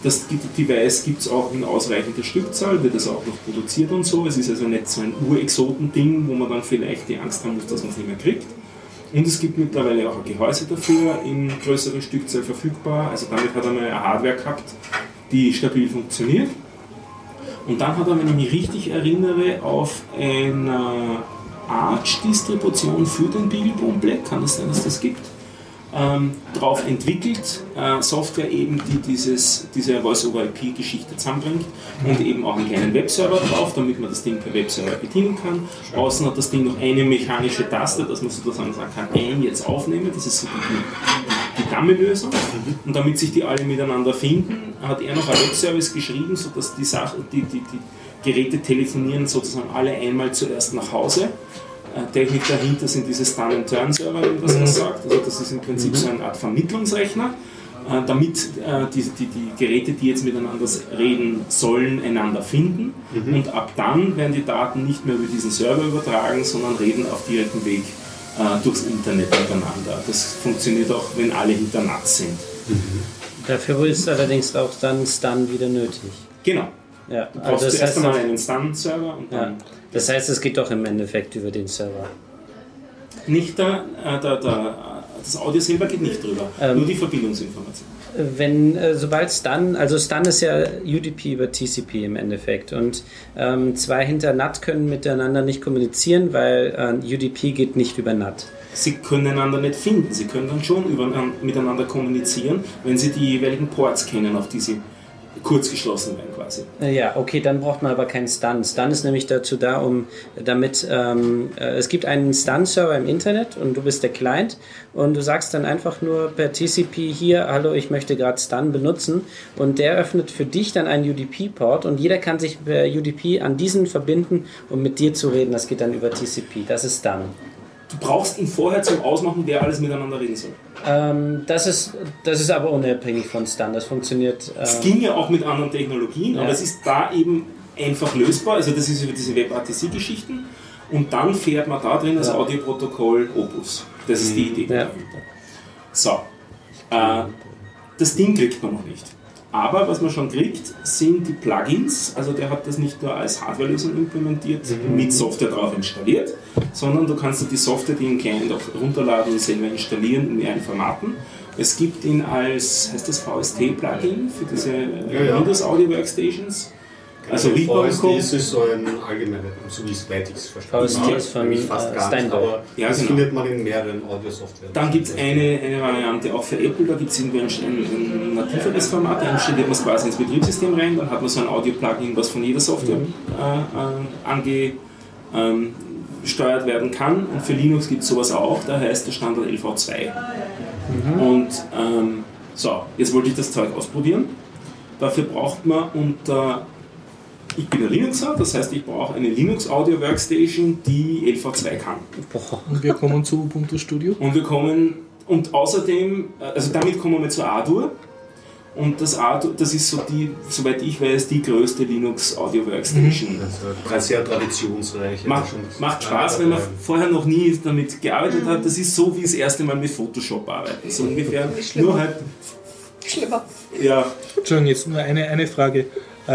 Das Device gibt es auch in ausreichender Stückzahl, wird es auch noch produziert und so. Es ist also nicht so ein Urexoten-Ding, wo man dann vielleicht die Angst haben muss, dass man es nicht mehr kriegt. Und es gibt mittlerweile auch ein Gehäuse dafür, in größerer Stückzahl verfügbar. Also damit hat er mal eine Hardware gehabt, die stabil funktioniert. Und dann hat er, wenn ich mich richtig erinnere, auf einer Arch-Distribution für den Beaglebone Black, kann es sein, dass das gibt, ähm, drauf entwickelt, äh, Software eben, die dieses, diese Voice-over-IP-Geschichte zusammenbringt und eben auch einen kleinen Webserver drauf, damit man das Ding per Webserver bedienen kann. Außen hat das Ding noch eine mechanische Taste, dass man sozusagen sagen kann, ein jetzt aufnehmen, das ist so die, die Damme-Lösung. Und damit sich die alle miteinander finden, hat er noch einen Webservice geschrieben, sodass die, Sache, die, die, die Geräte telefonieren sozusagen alle einmal zuerst nach Hause. Äh, Technik dahinter sind diese Stun-and-Turn-Server, wenn das was sagt. Also das ist im Prinzip so eine Art Vermittlungsrechner, äh, damit äh, die, die, die Geräte, die jetzt miteinander reden sollen, einander finden. Und ab dann werden die Daten nicht mehr über diesen Server übertragen, sondern reden auf direktem Weg durchs Internet miteinander. Das funktioniert auch, wenn alle hinter NAT sind.
Dafür ist allerdings auch dann Stun wieder nötig.
Genau.
Ja,
Du
also
brauchst
das
zuerst
heißt,
einmal
das,
einen Stun-Server und
ja,
dann
das heißt, es geht doch im Endeffekt über den Server.
nicht der, äh, der, der, das Audio selber geht nicht drüber,
Ähm,
nur die Verbindungsinformation.
Wenn, äh, sobald Stun, also Stun ist ja UDP über TCP im Endeffekt und ähm, zwei hinter NAT können miteinander nicht kommunizieren, weil äh, UDP geht nicht über NAT.
Sie können einander nicht finden, sie können dann schon über, miteinander kommunizieren, wenn sie die jeweiligen Ports kennen, auf die sie kurz geschlossen werden quasi.
Äh, Ja, okay, dann braucht man aber keinen Stun. Stun ist nämlich dazu da, um damit ähm, äh, es gibt einen Stun-Server im Internet und du bist der Client und du sagst dann einfach nur per TCP hier, hallo, ich möchte gerade Stun benutzen und der öffnet für dich dann einen UDP-Port und jeder kann sich per UDP an diesen verbinden, um mit dir zu reden. Das geht dann über TCP. Das ist Stun.
Du brauchst ihn vorher zum Ausmachen, wer alles miteinander reden soll.
Ähm, das, ist, das ist aber unabhängig von Stun. Das funktioniert.
Es
ähm,
ging ja auch mit anderen Technologien, aber
Ja.
es ist da eben einfach lösbar. Also das ist über diese WebRTC-Geschichten. Und dann fährt man da drin das
Ja.
Audioprotokoll Opus. Das ist die Idee
Ja.
dahinter. So, äh, das Ding kriegt man noch nicht. Aber was man schon kriegt, sind die Plugins. Also der hat das nicht nur als Hardwarelösung implementiert, mit Software drauf installiert, sondern du kannst die Software, die im Client auch runterladen und selber installieren in mehreren Formaten. Es gibt ihn als, heißt das VST-Plugin für diese äh,
Ja, ja.
Windows Audio Workstations. Also Reaper
ist so ein allgemeiner, so wie es weit ich es verstanden habe.
ist von,
fast
äh,
gar nicht, aber
Ja,
das
genau.
findet man in mehreren Audio-Software.
Dann gibt es eine, eine Variante auch für Apple, da gibt es irgendwie ein, ein, ein nativeres Format, da installiert man es quasi ins Betriebssystem rein, dann hat man so ein Audio-Plugin, was von jeder Software äh, äh, angesteuert werden kann. Und für Linux gibt es sowas auch, da heißt der Standard LV2. Und ähm, so, jetzt wollte ich das Zeug ausprobieren. Dafür braucht man unter ich bin ein Linuxer, das heißt, ich brauche eine Linux Audio Workstation, die LV2 kann.
Und wir kommen zu Ubuntu Studio.
Und wir kommen, und außerdem, also damit kommen wir zur Ardour. Und das Ardour, das ist so die, soweit ich weiß, die größte Linux Audio Workstation.
Das ist sehr traditionsreich.
Macht,
schon-
macht Spaß, wenn man vorher noch nie damit gearbeitet hat. Das ist so wie das erste Mal mit Photoshop arbeiten. So ungefähr.
schlimmer.
Nur halt,
Schlimmer.
ja,
Entschuldigung, jetzt nur eine, eine Frage. Äh,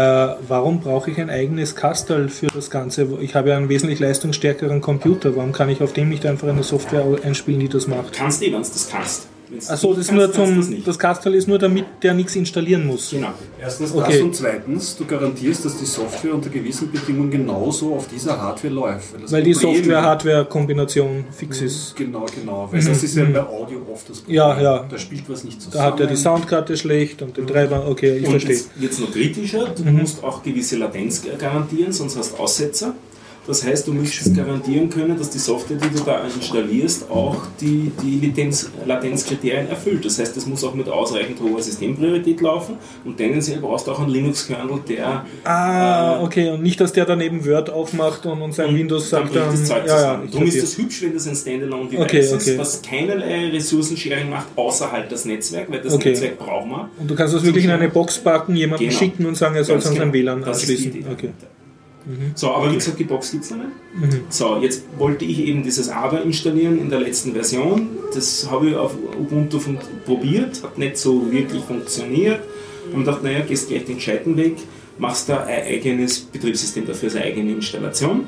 warum brauche ich ein eigenes Kastel für das Ganze? Ich habe ja einen wesentlich leistungsstärkeren Computer. Warum kann ich auf dem nicht einfach eine Software einspielen, die das macht?
kannst eh, wenn du das kannst.
Achso, das
kannst,
zum.
das nicht.
Das Kastel ist nur damit der nichts installieren muss.
Genau.
Erstens
Okay.
das und zweitens, du garantierst, dass die Software unter gewissen Bedingungen genauso auf dieser Hardware läuft. das
Weil die Software-Hardware-Kombination fix ist.
Genau, genau. Weil das ist ja bei Audio oft das Problem.
Ja, ja.
Da spielt was nicht
Da
zusammen.
hat er die Soundkarte schlecht und den Treiber. Okay, ich
Und
verstehe.
jetzt wird es noch kritischer, du musst auch gewisse Latenz garantieren, sonst hast du Aussetzer. Das heißt, du müsstest garantieren können, dass die Software, die du da installierst, auch die, die Latenz, Latenzkriterien erfüllt. Das heißt, es muss auch mit ausreichend hoher Systempriorität laufen und tendenziell brauchst du auch einen Linux-Kernel, der.
Ah, okay. Und nicht, dass der dann eben Word aufmacht und, und sein
und
Windows
dann
sagt dann.
Zeug
ja, ja,
Darum ist das hübsch, wenn das ein Standalone-Device
Okay,
ist,
okay.
was keinerlei Ressourcensharing macht, außerhalb das Netzwerk, weil das
Okay.
Netzwerk braucht man.
Und du kannst das wirklich in eine Box packen, jemanden
Genau.
schicken und sagen, er soll es an sein
genau.
WLAN
ist
anschließen.
Idee.
Okay.
So, aber wie gesagt, die Box gibt es noch nicht. So, jetzt wollte ich eben dieses ADA installieren in der letzten Version. Das habe ich auf Ubuntu probiert, hat nicht so wirklich funktioniert. Und dachte, naja, gehst gleich den gescheiten Weg, machst da ein eigenes Betriebssystem dafür, also eine eigene Installation.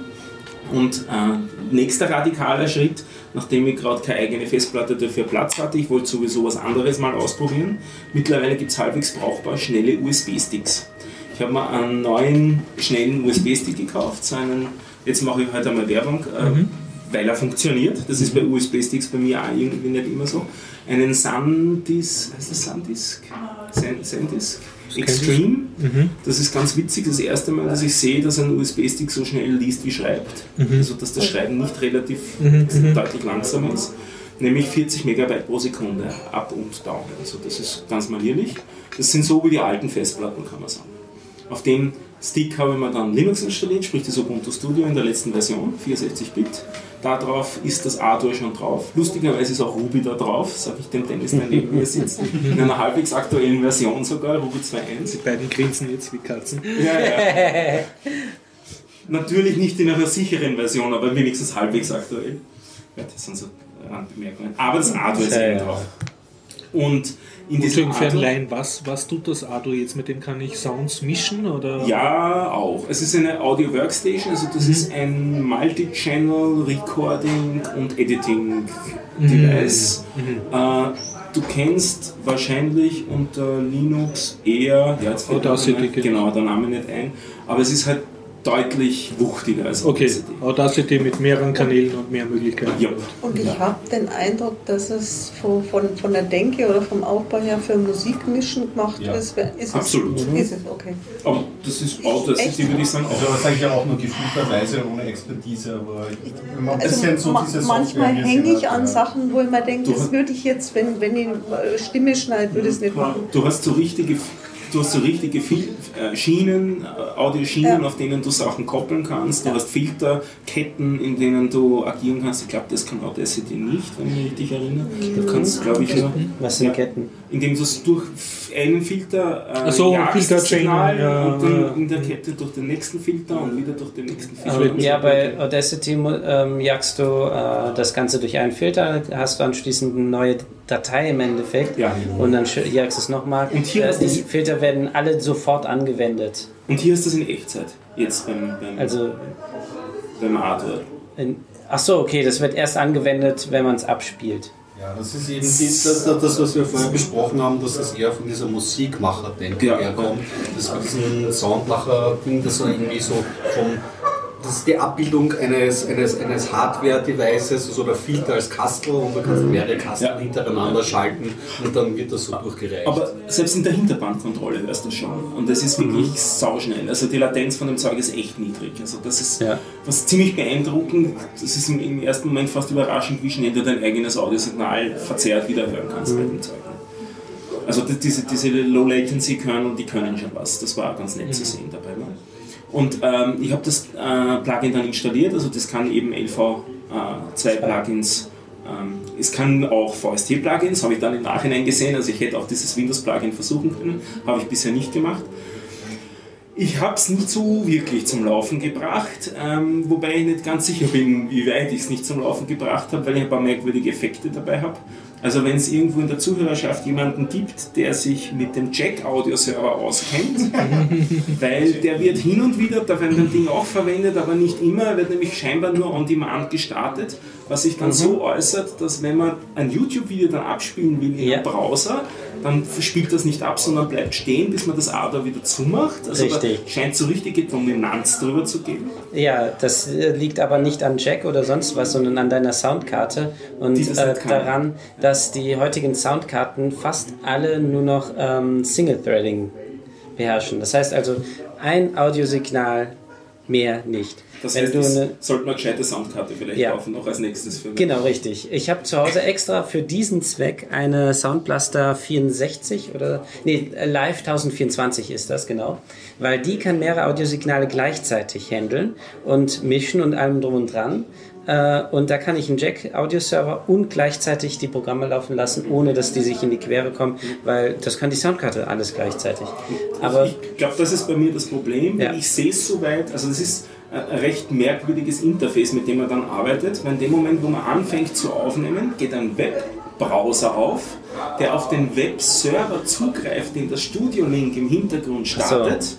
Und äh, nächster radikaler Schritt, nachdem ich gerade keine eigene Festplatte dafür Platz hatte, ich wollte sowieso was anderes mal ausprobieren. Mittlerweile gibt es halbwegs brauchbar schnelle USB-Sticks. Ich habe mir einen neuen schnellen USB-Stick gekauft, so einen, jetzt mache ich heute einmal Werbung, äh, weil er funktioniert. Das ist bei USB-Sticks bei mir auch irgendwie nicht immer so. Einen SanDisk, heißt das SanDisk? San- SanDisk? Extreme. Das ist ganz witzig, das erste Mal, dass ich sehe, dass ein USB-Stick so schnell liest wie schreibt. Also dass das Schreiben nicht relativ deutlich langsam ist. Nämlich 40 Megabyte pro Sekunde, up und down. Also das ist ganz manierlich. Das sind so wie die alten Festplatten, kann man sagen. Auf dem Stick habe ich mir dann Linux installiert, sprich das Ubuntu Studio in der letzten Version, 64-Bit. Darauf ist das Ardour schon drauf. Lustigerweise ist auch Ruby da drauf, sage ich dem Dennis, der neben mir sitzt. In einer halbwegs aktuellen Version sogar, Ruby 2.1.
Die beiden grinsen jetzt wie Katzen.
Ja, ja. Natürlich nicht in einer sicheren Version, aber wenigstens halbwegs aktuell. Ja, das sind so Randbemerkungen. Aber das Ardour ist
Ja,
eben drauf. Und in diesem Ardour-
Laien, was, was tut das Ardo jetzt? Mit dem kann ich Sounds mischen? Oder?
Ja, auch. Es ist eine Audio Workstation, also das ist ein Multi-Channel Recording und Editing Device. Äh, du kennst wahrscheinlich unter Linux eher, ja, jetzt fällt der Name-
genau.
genau der Name nicht ein, aber es ist halt deutlich wuchtiger als
Okay,
Audacity.
Audacity mit mehreren Kanälen und mehr Möglichkeiten.
Ja.
Und ich habe den Eindruck, dass es von, von, von der Denke oder vom Aufbau her für Musikmischen gemacht
Ja.
ist. Ist
Absolut.
Es, ist es, okay.
Aber das ist Audacity, würde ich sagen,
Also
auch.
das sage ich ja auch nur gefühlterweise ohne Expertise, aber ich, wenn man ein
Also
bisschen so
ma
diese
manchmal hänge ich
hat,
an
ja.
Sachen, wo ich mir denke, das würde ich jetzt, wenn, wenn ich Stimme schneide, würde ich es nicht machen.
Du hast so richtige, du hast so richtige Fil äh, Schienen, äh, Audioschienen,
Ja.
auf denen du Sachen koppeln kannst. Du hast Filterketten, in denen du agieren kannst. Ich glaube, das kann Audacity nicht, wenn ich mich richtig erinnere. Du kannst, glaube ich, nur,
Was sind
Ja.
Ketten?
Indem du es durch einen Filter äh,
so, Filterchain,
Signal,
ja,
und dann
ja.
in der Kette durch den nächsten Filter und wieder durch den nächsten Filter.
Ja, bei Audacity ähm, jagst du äh, das Ganze durch einen Filter, hast du anschließend eine neue Datei im Endeffekt
Ja.
und dann jagst du es nochmal.
Und hier
Äh, die Filter werden alle sofort angewendet.
Und hier ist das in Echtzeit, jetzt beim, beim,
Also,
beim Artwork.
in, ach so, okay, das wird erst angewendet, wenn man es abspielt.
Ja, das ist eben die, das, das, was wir vorher besprochen haben, dass das eher von dieser Musikmacher-Denke
Ja.
herkommt. Das von diesem Soundmacher-Ding, das so irgendwie so vom. Das ist die Abbildung eines, eines, eines Hardware-Devices, also der Filter als Kastel und du kannst mehrere Kasteln
Ja.
hintereinander schalten und dann wird das so durchgereicht.
Aber selbst in der Hinterbandkontrolle hörst du schon. Und das ist wirklich sauschnell. Also die Latenz von dem Zeug ist echt niedrig. Also das ist
Ja.
was ziemlich beeindruckend. Das ist im, ersten Moment fast überraschend, wie schnell du dein eigenes Audiosignal verzerrt wieder hören kannst bei dem Zeug. Also die- diese, diese Low-Latency-Kernel, die können schon was. Das war ganz nett zu sehen dabei. Ne? Und ähm, ich habe das äh, Plugin dann installiert, also das kann eben LV2-Plugins. ähm, es kann auch VST-Plugins, habe ich dann im Nachhinein gesehen. Also ich hätte auch dieses Windows-Plugin versuchen können, habe ich bisher nicht gemacht. Ich habe es nicht so wirklich zum Laufen gebracht, ähm, wobei ich nicht ganz sicher bin, wie weit ich es nicht zum Laufen gebracht habe, weil ich ein paar merkwürdige Effekte dabei habe. Also wenn es irgendwo in der Zuhörerschaft jemanden gibt, der sich mit dem Jack-Audio-Server auskennt, weil der wird hin und wieder bei dem Ding auch verwendet, aber nicht immer, er wird nämlich scheinbar nur on demand gestartet, was sich dann so äußert, dass wenn man ein YouTube-Video dann abspielen will in
Ja.
einem Browser, dann spielt das nicht ab, sondern bleibt stehen, bis man das ADA wieder zumacht. Also
Richtig.
da scheint so richtige Dominanz drüber zu geben.
Ja, das äh, liegt aber nicht an Jack oder sonst was, sondern an deiner Soundkarte und äh, daran, dass die heutigen Soundkarten fast alle nur noch ähm, Single-Threading beherrschen. Das heißt also, ein Audiosignal Mehr nicht.
Das
Wenn
heißt,
du eine,
sollte man gescheite Soundkarte vielleicht
Ja.
kaufen, noch als nächstes für
Genau, richtig. Ich habe zu Hause extra für diesen Zweck eine Soundblaster 64 oder nee, Live 1024 ist das genau, weil die kann mehrere Audiosignale gleichzeitig handeln und mischen und allem drum und dran. Äh, Und da kann ich einen Jack-Audio-Server und gleichzeitig die Programme laufen lassen, ohne dass die sich in die Quere kommen, weil das kann die Soundkarte alles gleichzeitig. Aber
ich glaube, das ist bei mir das Problem.
Ja.
Ich sehe es soweit, also das ist ein recht merkwürdiges Interface, mit dem man dann arbeitet, weil in dem Moment, wo man anfängt zu aufnehmen, geht ein Webbrowser auf, der auf den Webserver zugreift, den das Studio-Link im Hintergrund startet.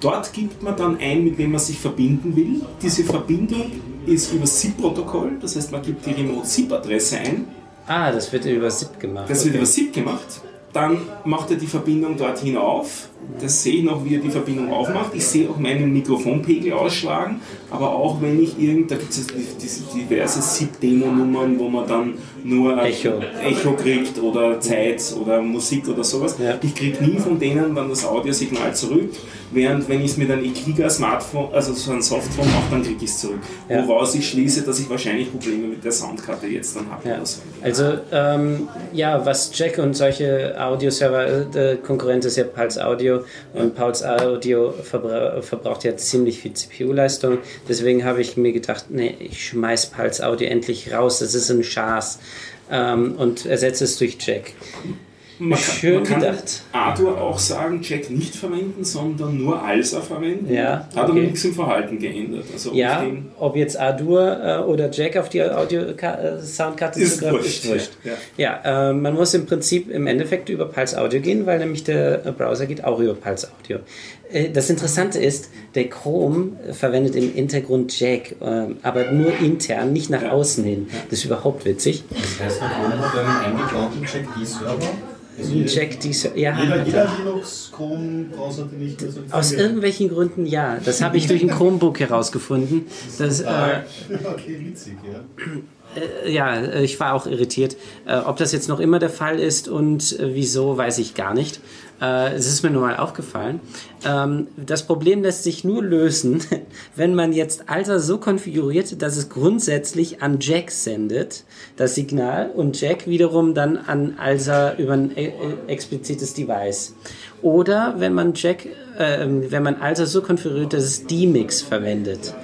Dort gibt man dann ein, mit wem man sich verbinden will. Diese Verbindung ist über SIP-Protokoll, das heißt, man gibt die Remote-SIP-Adresse ein.
ah, das wird über SIP gemacht.
Das wird
Okay.
über SIP gemacht. Dann macht er die Verbindung dorthin auf. Das sehe ich noch, wie er die Verbindung aufmacht. Ich sehe auch meinen Mikrofonpegel ausschlagen. Aber auch wenn ich irgend, da gibt es diese diverse SIP-Demo-Nummern, wo man dann nur
Echo.
Echo kriegt oder Zeit oder Musik oder sowas.
Ja.
Ich kriege nie von denen dann das Audiosignal zurück. Während wenn ich es mit einem Ekiga Smartphone, also so ein Softphone mache, dann kriege ich es zurück.
Ja.
Woraus ich schließe, dass ich wahrscheinlich Probleme mit der Soundkarte jetzt dann habe.
Ja.
so.
Also ähm, ja, was Jack und solche Audioserver, äh, der Konkurrent ist ja Pulse Audio und Pulse Audio verbra verbraucht ja ziemlich viel CPU-Leistung. Deswegen habe ich mir gedacht, nee, ich schmeiß Pulse Audio endlich raus. Das ist ein Schaß ähm, und ersetze es durch Jack.
Man kann,
Schön
man kann
gedacht.
Arthur auch sagen, Jack nicht verwenden, sondern nur ALSA verwenden.
Ja,
Hat aber nichts im Verhalten geändert. Also ob
Ja, ob jetzt Adur äh, oder Jack auf die Audio-Soundkarte
Ist
zugreift, ist wurscht.
ja.
Ja, äh, man muss im Prinzip im Endeffekt über Pulse Audio gehen, weil nämlich der äh, Browser geht auch über Pulse Audio. Äh, das Interessante ist, der Chrome verwendet im Hintergrund Jack, äh, aber nur intern, nicht nach außen hin. Das ist überhaupt witzig.
Das heißt, der Chrome hat einen eingebauten Jack-D-Server.
Jack, die, ja,
Jeder,
hat
jeder
er.
Linux-Chrome-Browser, den ich so
aus irgendwelchen Gründen ja. Das habe ich durch ein Chromebook herausgefunden. Das, äh,
Okay, witzig, ja.
Äh, ja, äh, ich war auch irritiert. Ob das jetzt noch immer der Fall ist und wieso, weiß ich gar nicht. Äh, es ist mir nur mal aufgefallen. Ähm, das Problem lässt sich nur lösen, wenn man jetzt Alter so konfiguriert, dass es grundsätzlich an Jack sendet, das Signal, und Jack wiederum dann an Alsa über ein äh, äh, explizites Device. Oder wenn man Jack, äh, wenn man Alsa so konfiguriert, dass es D-Mix verwendet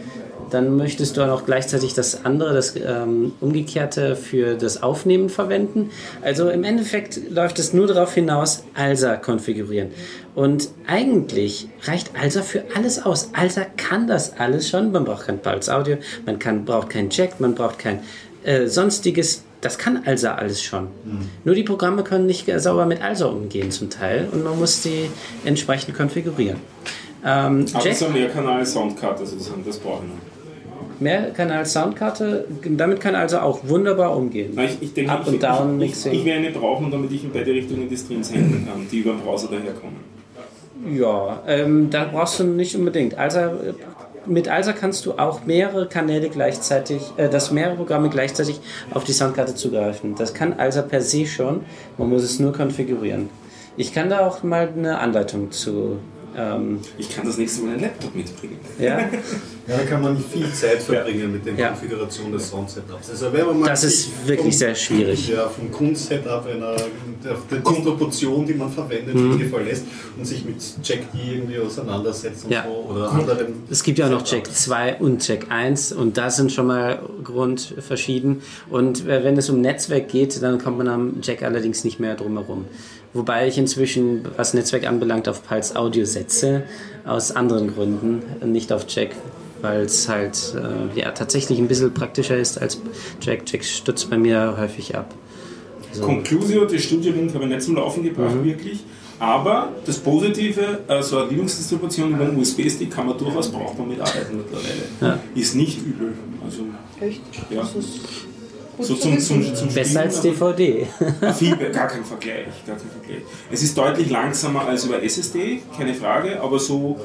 dann möchtest du auch gleichzeitig das andere, das ähm, Umgekehrte für das Aufnehmen verwenden. Also im Endeffekt läuft es nur darauf hinaus, ALSA konfigurieren. Und eigentlich reicht ALSA für alles aus. ALSA kann das alles schon. Man braucht kein Pulse Audio, man kann, braucht kein Jack, man braucht kein äh, sonstiges. Das kann ALSA alles schon. Nur die Programme können nicht sauber mit ALSA umgehen zum Teil und man muss die entsprechend konfigurieren. Ähm,
Aber
Jack-
so eine Mehrkanal-Soundkarte sozusagen, das brauche ich noch.
Mehrkanal Soundkarte, damit kann also auch wunderbar umgehen.
Na, ich, ich denke,
Up
ich,
und Down
ich, ich,
Mixing.
ich werde eine brauchen, damit ich in beide Richtungen die Streams handeln kann, die über den Browser daherkommen.
Ja, ähm, da brauchst du nicht unbedingt. Also äh, mit ALSA kannst du auch mehrere Kanäle gleichzeitig, äh, dass mehrere Programme gleichzeitig auf die Soundkarte zugreifen. Das kann ALSA per se schon, man muss es nur konfigurieren. Ich kann da auch mal eine Anleitung zu. Ähm,
Ich kann das nächste Mal einen Laptop mitbringen.
ja,
Ja, da kann man viel Zeit verbringen mit der
Ja.
Konfiguration des Sound-Setups. Also wenn man mal
Das ist wirklich
vom-
sehr schwierig.
Ja, vom Grundsetup einer der, Distribution, die man verwendet,
Mhm.
Dinge verlässt und sich mit Jack D irgendwie auseinandersetzt und
Ja.
so oder anderen.
Es gibt ja auch noch Jack 2 und Jack 1 und das sind schon mal grundverschieden. Und äh, wenn es um Netzwerk geht, dann kommt man am Jack allerdings nicht mehr drum herum. Wobei ich inzwischen, was Netzwerk anbelangt, auf Pulse Audio setze, aus anderen Gründen, nicht auf Jack, weil es halt äh, ja, tatsächlich ein bisschen praktischer ist als Jack. Jack stützt bei mir häufig ab. So.
Conclusio, das Studio-Link habe ich nicht zum Laufen gebracht,
Mhm.
wirklich. Aber das Positive, also eine Linux-Distribution über einen USB-Stick kann man durchaus brauchbar mitarbeiten mittlerweile.
Ja.
Ist nicht übel. Also,
Echt?
ja.
Das gut
So
zu
zum,
wissen.
zum, zum
Besser als DVD.
Viel, gar kein Vergleich, gar kein Vergleich. Es ist deutlich langsamer als über SSD, keine Frage, aber so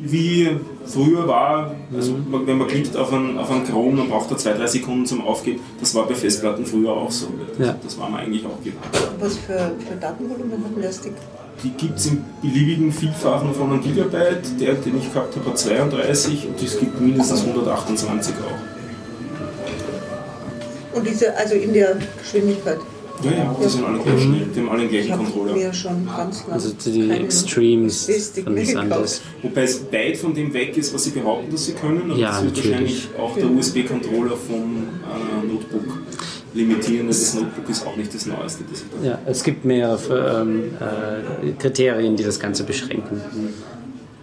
wie früher war, also
Mhm.
wenn man klickt auf einen, auf einen Chrome, dann braucht er zwei, drei Sekunden zum Aufgeben. Das war bei Festplatten früher auch so.
Ja.
Das war man eigentlich auch gewohnt.
Was für, für Datenvolumen hat denn der Stick?
die gibt es in beliebigen Vielfachen von einem Gigabyte. Der, den ich gehabt habe, hat 32 und es gibt mindestens 128 auch.
Und diese, also in der Geschwindigkeit.
Ja, ja, die sind alle gleich schnell, die haben alle den gleichen
Ich
Controller.
mir schon ganz lang
Also die
keine
Extremes von
mehr
das
gekauft.
anderes.
Wobei es weit von dem weg ist, was sie behaupten, dass sie können. Aber
Ja,
das wird
natürlich.
wahrscheinlich auch der USB-Controller vom äh, Notebook limitieren. Das Notebook ist auch nicht das Neueste, das ich da
Ja, es gibt mehrere ähm, äh, Kriterien, die das Ganze beschränken.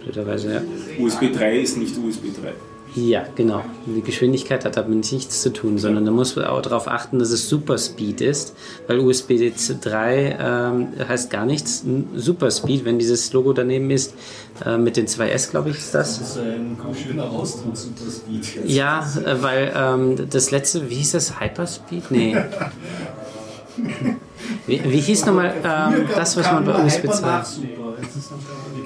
Blöderweise, ja.
USB 3 ist nicht USB 3.
Ja, genau. Die Geschwindigkeit hat damit nichts zu tun, sondern da muss man auch darauf achten, dass es Superspeed ist, weil USB 3 ähm, heißt gar nichts. Superspeed, wenn dieses Logo daneben ist, äh, mit den 2S, glaube ich, ist das.
Das ist ein schöner Ausdruck, Superspeed.
Ja, äh, weil ähm, das letzte, wie hieß das? Hyperspeed? Nee. Wie, wie hieß nochmal ähm, das, was man bei USB 2...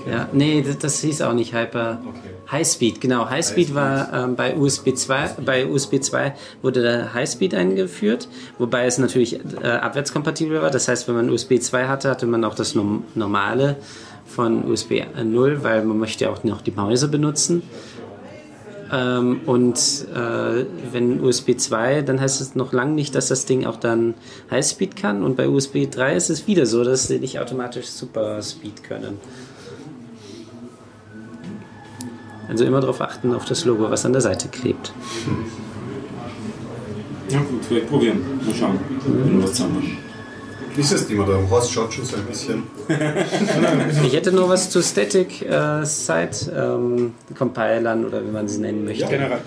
Ja, nee, das, das hieß auch nicht Hyper. Highspeed, genau. Highspeed war ähm, bei USB 2, bei USB 2 wurde der Highspeed eingeführt, wobei es natürlich äh, abwärtskompatibel war. Das heißt, wenn man USB 2 hatte, hatte man auch das normale von USB 0, weil man möchte ja auch noch die Mäuse benutzen. Ähm, und äh, wenn USB 2, dann heißt es noch lange nicht, dass das Ding auch dann Highspeed kann. Und bei USB 3 ist es wieder so, dass sie nicht automatisch Superspeed können. Also immer darauf achten, auf das Logo, was an der Seite klebt.
Ja gut, vielleicht probieren. Mal schauen, wenn wir was zusammen
Dieses Thema, der Horst schaut schon so ein bisschen.
Ich hätte nur was zu Static äh, Site ähm, Compilern oder wie man sie nennen möchte.
Generell.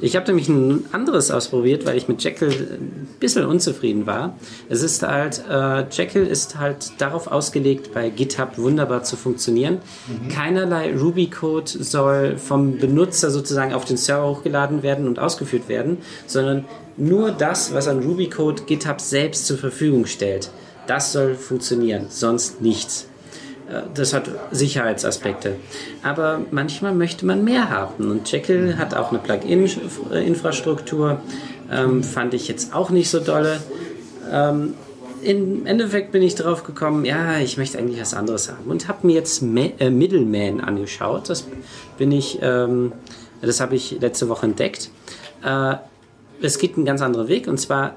Ich habe nämlich ein anderes ausprobiert, weil ich mit Jekyll ein bisschen unzufrieden war. Es ist halt, äh, Jekyll ist halt darauf ausgelegt, bei GitHub wunderbar zu funktionieren. Keinerlei Ruby-Code soll vom Benutzer sozusagen auf den Server hochgeladen werden und ausgeführt werden, sondern nur das, was an Ruby-Code GitHub selbst zur Verfügung stellt. Das soll funktionieren, sonst nichts. Äh, Das hat Sicherheitsaspekte. Aber manchmal möchte man mehr haben. Und Jekyll hat auch eine Plugin-Infrastruktur. Ähm, fand ich jetzt auch nicht so dolle. Ähm, Im Endeffekt bin ich drauf gekommen, ja, ich möchte eigentlich was anderes haben. Und habe mir jetzt Ma äh, Middleman angeschaut. Das bin ich, ähm, das habe ich letzte Woche entdeckt. Äh, es geht einen ganz anderen Weg und zwar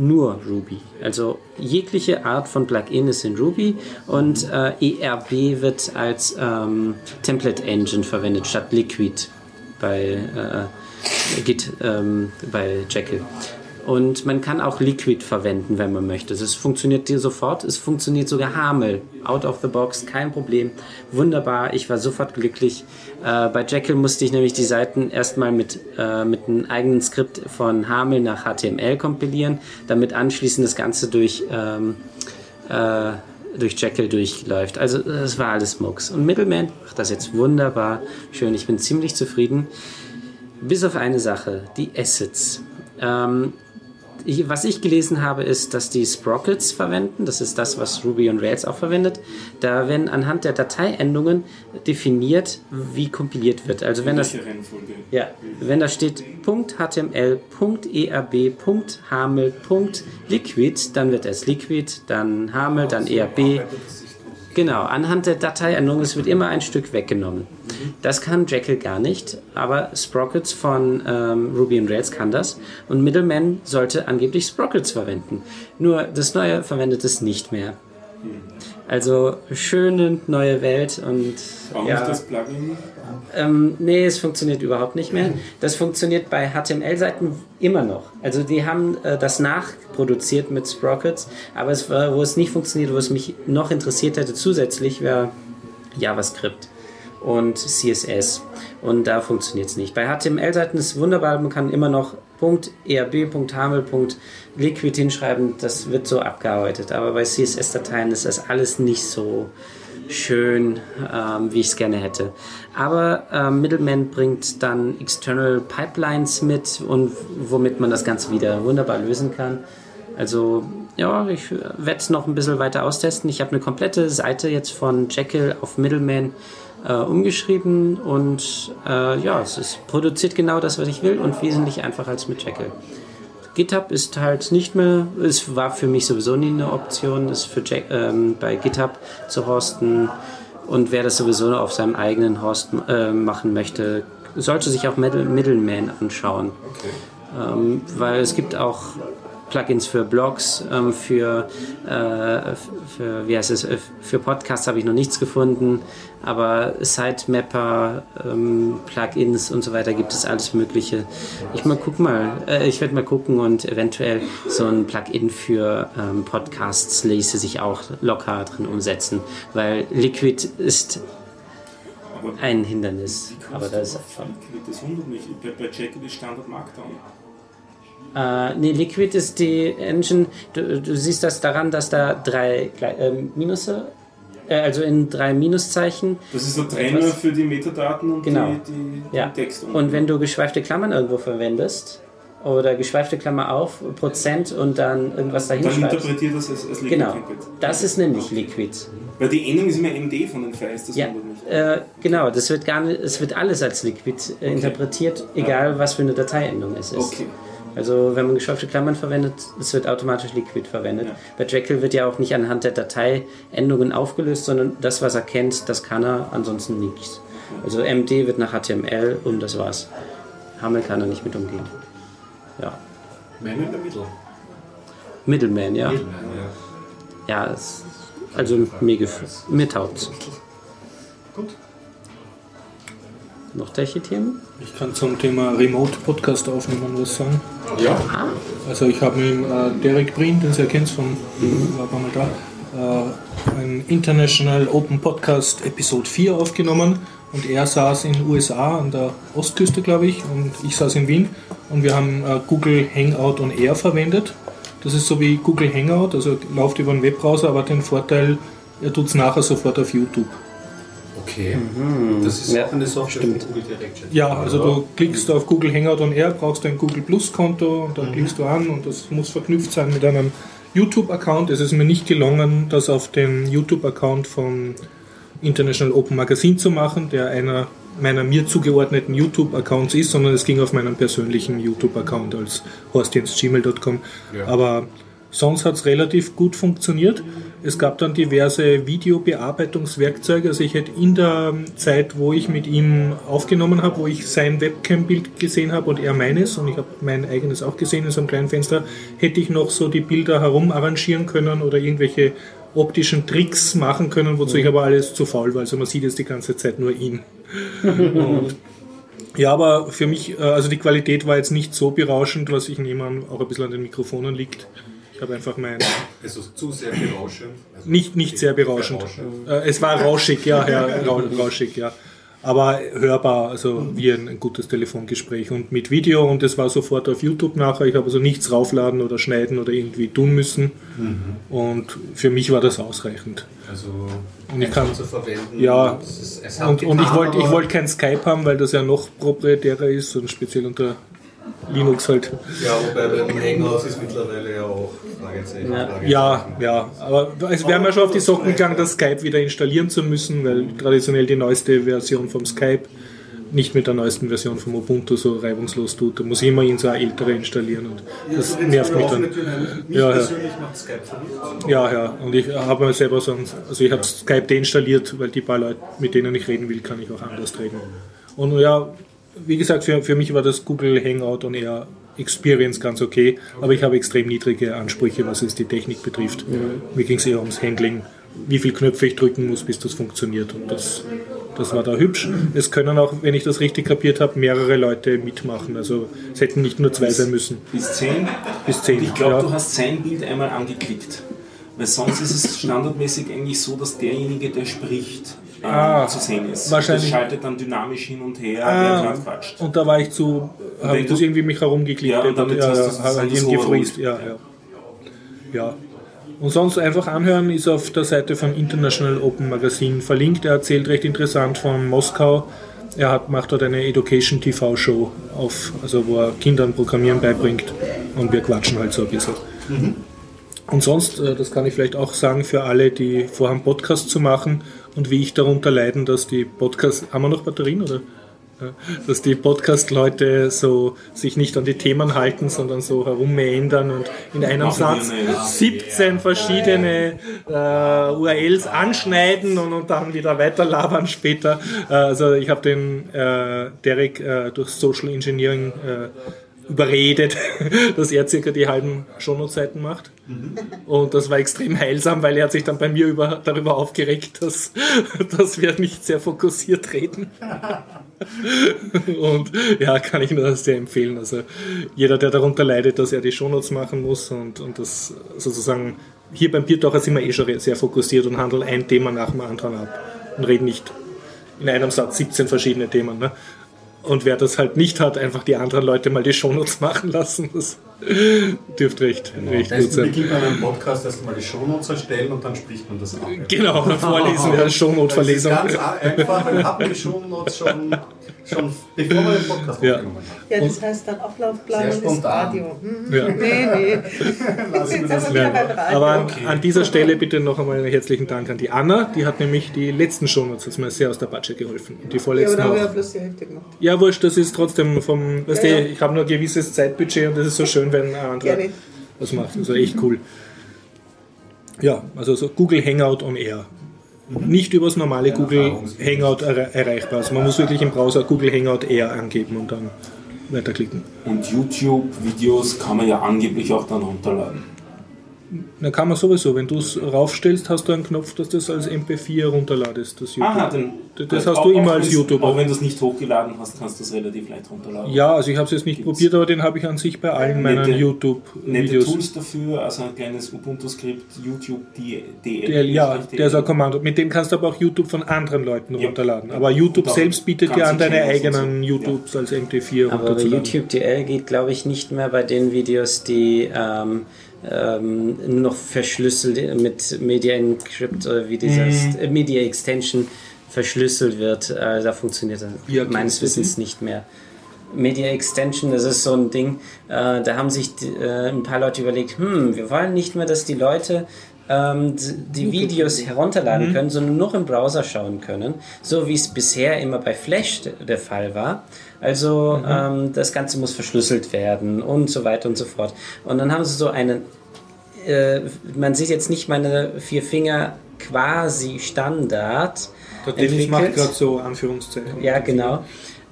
nur Ruby. Also jegliche Art von Plugin ist in Ruby und äh, ERB wird als ähm, Template Engine verwendet statt Liquid bei äh, Git ähm, bei Jekyll. Und man kann auch Liquid verwenden, wenn man möchte. Das funktioniert dir sofort. Es funktioniert sogar Hamel. Out of the box, kein Problem. Wunderbar, ich war sofort glücklich. Äh, bei Jekyll musste ich nämlich die Seiten erstmal mit, äh, mit einem eigenen Skript von Hamel nach HTML kompilieren, damit anschließend das Ganze durch, ähm, äh, durch Jekyll durchläuft. Also das war alles Mucks. Und Middleman macht das jetzt wunderbar. Schön, ich bin ziemlich zufrieden. Bis auf eine Sache, die Assets. Ähm, ich, was ich gelesen habe, ist, dass die Sprockets verwenden. Das ist das, was Ruby und Rails auch verwendet. Da werden anhand der Dateiendungen definiert, wie kompiliert wird. Also wenn das, ja, wenn da steht .html, .erb, .liquid, dann wird es Liquid, dann Hamel, dann ERB. Genau, anhand der Dateiendung, es wird immer ein Stück weggenommen. Das kann Jekyll gar nicht, aber Sprockets von ähm, Ruby und Rails kann das und Middleman sollte angeblich Sprockets verwenden. Nur das Neue verwendet es nicht mehr. Also schöne neue Welt und
Warum
ja,
das Plugin?
ähm, nee, es funktioniert überhaupt nicht mehr. Das funktioniert bei HTML-Seiten immer noch. Also die haben äh, das nachproduziert mit Sprockets, aber es war, wo es nicht funktioniert, wo es mich noch interessiert hätte zusätzlich, wäre JavaScript und CSS. Und da funktioniert es nicht. Bei HTML-Seiten ist es wunderbar, man kann immer noch .erb, .hamel, .liquid hinschreiben, das wird so abgearbeitet. Aber bei CSS-Dateien ist das alles nicht so schön, ähm, wie ich es gerne hätte. Aber ähm, Middleman bringt dann External Pipelines mit und womit man das Ganze wieder wunderbar lösen kann. Also ja, ich werde es noch ein bisschen weiter austesten. Ich habe eine komplette Seite jetzt von Jekyll auf Middleman äh, umgeschrieben und äh, ja, es ist, produziert genau das, was ich will und wesentlich einfacher als mit Jekyll. GitHub ist halt nicht mehr, es war für mich sowieso nie eine Option, es für Jack, ähm, bei GitHub zu hosten. Und wer das sowieso auf seinem eigenen Host äh, machen möchte, sollte sich auch Middle, Middleman anschauen.
Okay.
Ähm, weil es gibt auch Plugins für Blogs, ähm, für, äh, für, wie heißt es, äh, für Podcasts habe ich noch nichts gefunden, aber Sitemapper, ähm, Plugins und so weiter gibt es alles Mögliche. Ich mal guck mal, äh, ich werde mal gucken und eventuell so ein Plugin für ähm, Podcasts ließe sich auch locker drin umsetzen, weil Liquid ist ein Hindernis. Aber das
Liquid? Das wundert mich. Bei, bei Jekyll ist Standard Markdown.
Äh, nee, Liquid ist die Engine. Du, du siehst das daran, dass da drei ähm, Minusse, äh, also in drei Minuszeichen.
Das ist der Trainer für die Metadaten und
Genau.
die, die,
Ja.
den Text.
Und wenn du geschweifte Klammern irgendwo verwendest oder geschweifte Klammer auf, Prozent und dann irgendwas dahin
dann interpretiert das als, als Liquid
Genau, das ist nämlich Liquid.
Weil die Endung ist immer MD von den Files, das
Ja,
mich.
äh, genau, das wird gar nicht, es wird alles als Liquid äh, interpretiert, egal was für eine Dateiendung es ist.
Okay.
Also wenn man geschweifte Klammern verwendet, es wird automatisch Liquid verwendet.
Ja.
Bei Jekyll wird ja auch nicht anhand der Dateiendungen aufgelöst, sondern das, was er kennt, das kann er, ansonsten nichts. Also MD wird nach HTML und das war's. Hamel kann er nicht mit umgehen. Ja.
Man in the middle.
Middleman, ja.
Middleman, ja.
Ja, es, also mir, mir taugt's. Noch welche Themen?
Ich kann zum Thema Remote Podcast aufnehmen was sagen.
Ja.
Also ich habe mit äh, Derek Breen, den Sie erkennt von war ein paar Mal da, äh, ein International Open Podcast Episode 4 aufgenommen und er saß in den USA an der Ostküste, glaube ich, und ich saß in Wien und wir haben äh, Google Hangout on Air verwendet. Das ist so wie Google Hangout, also läuft über einen Webbrowser, aber den Vorteil, er tut es nachher sofort auf YouTube.
Okay. Das ist
Ja,
auch eine Software
stimmt.
Google Direct Chat.
Ja, also du klickst auf Google Hangout on Air, brauchst ein Google Plus Konto und dann klickst du an und das muss verknüpft sein mit einem YouTube-Account. Es ist mir nicht gelungen, das auf den YouTube-Account von International Open Magazine zu machen, der einer meiner mir zugeordneten YouTube-Accounts ist, sondern es ging auf meinen persönlichen YouTube-Account als horstjensgmail.com.
Ja.
Aber sonst hat es relativ gut funktioniert. Es gab dann diverse Videobearbeitungswerkzeuge. Also ich hätte in der Zeit, wo ich mit ihm aufgenommen habe, wo ich sein Webcam-Bild gesehen habe und er meines, und ich habe mein eigenes auch gesehen in so einem kleinen Fenster, hätte ich noch so die Bilder herum arrangieren können oder irgendwelche optischen Tricks machen können, wozu ich aber alles zu faul war. Also man sieht jetzt die ganze Zeit nur ihn. Und ja, aber für mich, äh, also die Qualität war jetzt nicht so berauschend, was ich nehme an, auch ein bisschen an den Mikrofonen liegt. Ich habe einfach mein,
Also zu sehr berauschend. Also
nicht, nicht sehr berauschend. Äh, Es war rauschig, ja, ja, rau- rauschig, ja. Aber hörbar, also wie ein, ein gutes Telefongespräch und mit Video und es war sofort auf YouTube nachher. Ich habe also nichts raufladen oder schneiden oder irgendwie tun müssen. Und für mich war das ausreichend.
Also
Und ich kann-
zu verwenden.
Ja,
es ist- es
Und, und ich
getan,
wollte ich wollte kein Skype haben, weil das ja noch proprietärer ist und speziell unter Linux halt.
Ja, wobei beim Hangout ist mittlerweile ja auch Fragezeichen.
Ja.
Fragezeichen.
Ja, ja, aber es wäre mir schon auf die Socken gegangen, das Skype wieder installieren zu müssen, weil traditionell die neueste Version vom Skype nicht mit der neuesten Version vom Ubuntu so reibungslos tut. Da muss ich immer in so eine ältere installieren und das nervt mich dann.
Mich
Ja, ja. Ja, ja, und ich habe mir selber so ein, also ich habe Skype deinstalliert, weil die paar Leute, mit denen ich reden will, kann ich auch anders reden. Und ja, wie gesagt, für, für mich war das Google Hangout und eher Experience ganz okay, aber ich habe extrem niedrige Ansprüche, was es die Technik betrifft. Mir ging es eher ums Handling, wie viele Knöpfe ich drücken muss, bis das funktioniert. Und das, das war da hübsch. Es können auch, wenn ich das richtig kapiert habe, mehrere Leute mitmachen. Also es hätten nicht nur zwei sein müssen.
Bis 10.
Bis zehn.
Und ich glaube,
ja.
du hast sein Bild einmal angeklickt. Weil sonst ist es standardmäßig eigentlich so, dass derjenige, der spricht,
Ah,
zu sehen ist.
wahrscheinlich-
Das schaltet dann dynamisch hin und her,
Ah,
gerade quatscht.
Und da war ich zu, habe
wenn
ich das irgendwie mich herumgeklickt
Ja, und damit
ja,
hast du
ja, halt irgendwie gefreezed, ja, ja. ja. Und sonst einfach anhören ist auf der Seite von International Open Magazine verlinkt. Er erzählt recht interessant von Moskau. Er hat, macht dort eine Education TV Show auf, also wo er Kindern Programmieren beibringt und wir quatschen halt so ein bisschen. Und sonst, äh, das kann ich vielleicht auch sagen für alle, die vorhaben, Podcast zu machen und wie ich darunter leiden, dass die Podcasts. Haben wir noch Batterien oder? dass die Podcast-Leute so sich nicht an die Themen halten, sondern so herummeandern und in einem Satz
eine-
17 verschiedene äh, URLs anschneiden und, und dann wieder weiterlabern später. Äh, also ich habe den äh, Derek äh, durch Social Engineering äh, überredet, dass er circa die halben Shownote-Seiten macht. Und das war extrem heilsam, weil er hat sich dann bei mir über, darüber aufgeregt, dass, dass wir nicht sehr fokussiert reden. Und ja, kann ich nur sehr empfehlen. Also jeder, der darunter leidet, dass er die Shownotes machen muss und, und das sozusagen, hier beim Biertaucher sind wir eh schon sehr fokussiert und handeln ein Thema nach dem anderen ab und reden nicht in einem Satz 17 verschiedene Themen. Ne? Und wer das halt nicht hat, einfach die anderen Leute mal die Shownotes machen lassen. Das dürfte recht, recht gut
Besten
sein.
beginnt man einen Podcast erstmal die Shownotes erstellen und dann spricht man das ab.
Genau, vorlesen, ja, Shownote-Verlesung.
Das ist ganz einfach, wir haben die Shownotes schon, schon bevor wir den Podcast
Ja.
aufgenommen haben.
Ja, das heißt dann Ablaufplan und ist
spontan.
Radio. Hm.
Ja.
Nee, nee.
Lassen wir
Jetzt
das
beim Radio.
Aber an, an dieser Stelle bitte noch einmal einen herzlichen Dank an die Anna. Die hat nämlich die letzten Shownotes jetzt mal sehr aus der Patsche geholfen. Und die
ja, aber
vorletzten
da haben wir ja bloß die Hälfte gemacht.
Ja, wurscht, das ist trotzdem vom, weißt
Ja,
du,
ja.
ich habe nur ein gewisses Zeitbudget und das ist so schön, wenn ein anderer
Gerne.
das macht. Also echt cool. Ja, also so Google Hangout on Air. Nicht übers normale Google. Hangout erre- erreichbar. Also man muss wirklich im Browser Google Hangout Air angeben und dann weiterklicken.
Und YouTube-Videos kann man ja angeblich auch dann runterladen.
Dann kann man sowieso, wenn du es raufstellst, hast du einen Knopf, dass du das als MP4 runterladest. Das YouTube.
Aha, dann,
Das hast
auch-
du immer als YouTuber.
Auch wenn du es nicht hochgeladen hast, kannst du es relativ leicht runterladen.
Ja, also ich habe es jetzt nicht probiert, aber den habe ich an sich bei allen meinen
Nette- Nette
YouTube-Videos.
Tools dafür, also ein kleines Ubuntu-Skript, YouTube DL.
Der, ja, der ist ein Kommando. Mit dem kannst du aber auch YouTube von anderen Leuten
Ja.
runterladen. Aber YouTube selbst bietet dir an, deine eigenen
so.
YouTubes als MP4
Aber
runterzuladen.
YouTube DL geht, glaube ich, nicht mehr bei den Videos, die ähm, ähm, nur noch verschlüsselt mit Media Encrypt oder wie dieses äh, Media Extension verschlüsselt wird. Äh, da funktioniert das
Wie erkennst
meines? Wissens nicht mehr. Media Extension, das ist so ein Ding, äh, da haben sich äh, ein paar Leute überlegt, hm, wir wollen nicht mehr, dass die Leute ähm, die Videos herunterladen können, sondern nur im Browser schauen können, so wie es bisher immer bei Flash der Fall war. Also ähm, das Ganze muss verschlüsselt werden und so weiter und so fort. Und dann haben sie so einen, äh, man sieht jetzt nicht meine vier Finger quasi Standard.
Der Dennis macht gerade so Anführungszeichen.
Ja, genau.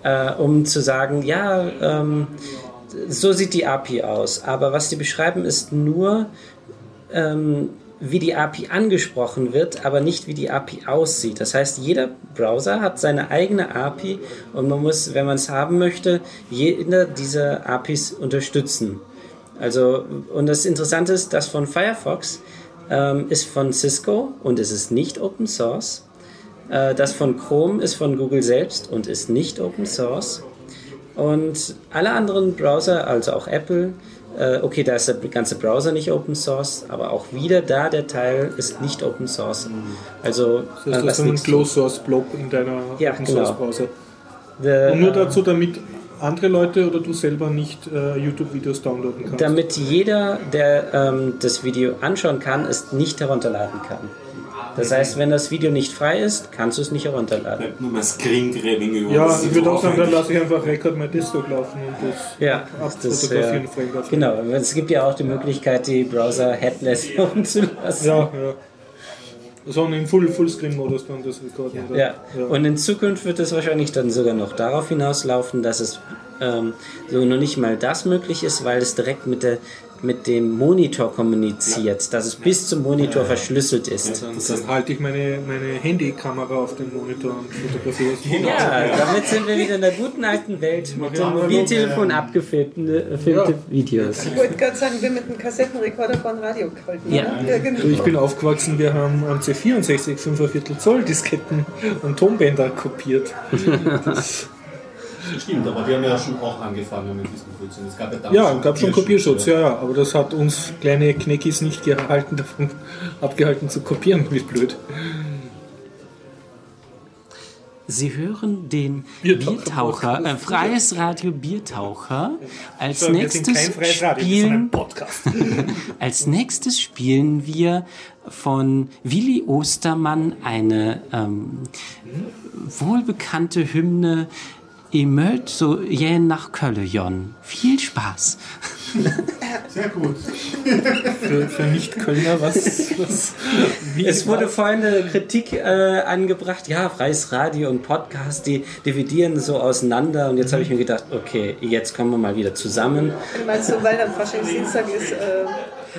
Äh, um zu sagen, ja, ähm, so sieht die API aus. Aber was die beschreiben, ist nur, ähm, wie die API angesprochen wird, aber nicht wie die API aussieht. Das heißt, jeder Browser hat seine eigene API und man muss, wenn man es haben möchte, jede dieser APIs unterstützen. Also, und das Interessante ist, das von Firefox ähm, ist von Cisco und es ist nicht Open Source. Äh, das von Chrome ist von Google selbst und ist nicht Open Source. Und alle anderen Browser, also auch Apple, äh, okay, da ist der ganze Browser nicht Open Source, aber auch wieder da der Teil ist nicht Open Source. Also,
Das
äh,
ist ein Closed Source Blob in deiner
Ja,
Open
genau.
Source Browser.
the,
Und nur
äh,
dazu, damit andere Leute oder du selber nicht äh, YouTube-Videos downloaden kannst.
damit jeder, der ähm, das Video anschauen kann, es nicht herunterladen kann. Das heißt, wenn das Video nicht frei ist, kannst du es nicht herunterladen.
Bleibt nur mein Screen-Grabbing über.
ja,
Das
ich würde auch sagen, dann lasse ich einfach Record My Desktop laufen und das
Ja, das
abfotografieren.
ja,
Frame dafür.
genau. Es gibt ja auch die Möglichkeit, die Browser headless umzulassen.
Ja, ja. Sondern im Full, Fullscreen-Modus dann das Recorden. oder?
Ja. und in Zukunft wird es wahrscheinlich dann sogar noch darauf hinauslaufen, dass es ähm, so noch nicht mal das möglich ist, weil es direkt mit, der, mit dem Monitor kommuniziert, dass es bis zum Monitor verschlüsselt ist.
Dann, dann halte ich meine, meine Handykamera auf den Monitor und fotografiere es.
Genau.
Ja, damit sind wir wieder in der guten alten Welt mit dem
Ja,
Mobiltelefon abgefilmte äh,
Ja.
Videos.
Ich wollte gerade sagen, wir mit dem Kassettenrekorder von Radio gehalten.
Ja.
ja genau.
Ich bin aufgewachsen, wir haben am C64 5 Zoll Disketten und Tonbänder kopiert.
Stimmt, aber die haben ja schon auch angefangen mit diesem Blödsinn. Es gab ja, damals
Ja, gab schon Kopierschutz,
ja.
ja. Aber das hat uns kleine Kneckis nicht gehalten, davon abgehalten zu kopieren. Wie blöd.
Sie hören den
Biertaucher-
Biertaucher, äh, freies Radio Biertaucher. Als
So,
nächstes
kein freies Radio,
spielen. Als nächstes spielen wir von Willi Ostermann eine ähm, wohlbekannte Hymne Ihr mögt so jähen nach Köln, Jon. Viel Spaß.
Sehr gut.
Für, für Nicht-Kölner, was, was wie
Es wurde vorhin eine Kritik äh, angebracht, ja, freies Radio und Podcast, die dividieren so auseinander. Und jetzt habe ich mir gedacht, okay, jetzt kommen wir mal wieder zusammen.
Meinst du, weil dann Faschingsdienstag ist? Äh,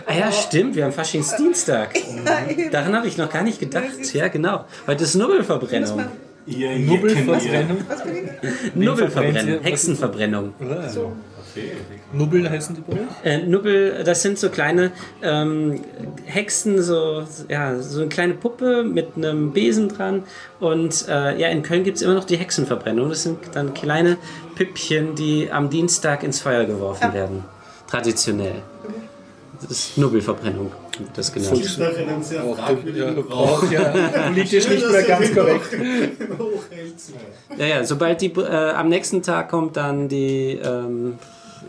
Ah ja, stimmt, wir haben Faschingsdienstag. Daran habe ich noch gar nicht gedacht. Ja, genau. Heute ist Nubbelverbrennung.
Ihr,
Nubbelverbrennung?
was bin ich?
Nubbelverbrennung, Hexenverbrennung.
Nubbel heißen die bei euch?
Äh, Nubbel, das sind so kleine ähm, Hexen, so, ja, so eine kleine Puppe mit einem Besen dran. Und äh, ja, in Köln gibt es immer noch die Hexenverbrennung. Das sind dann kleine Püppchen, die am Dienstag ins Feuer geworfen werden. Traditionell. Das ist Nubbelverbrennung, das genannt.
Das einem sehr
Ja,
fragwürdigen
braucht ja politisch nicht mehr ganz korrekt.
Ja, ja, sobald die äh, am nächsten Tag kommt dann die, ähm,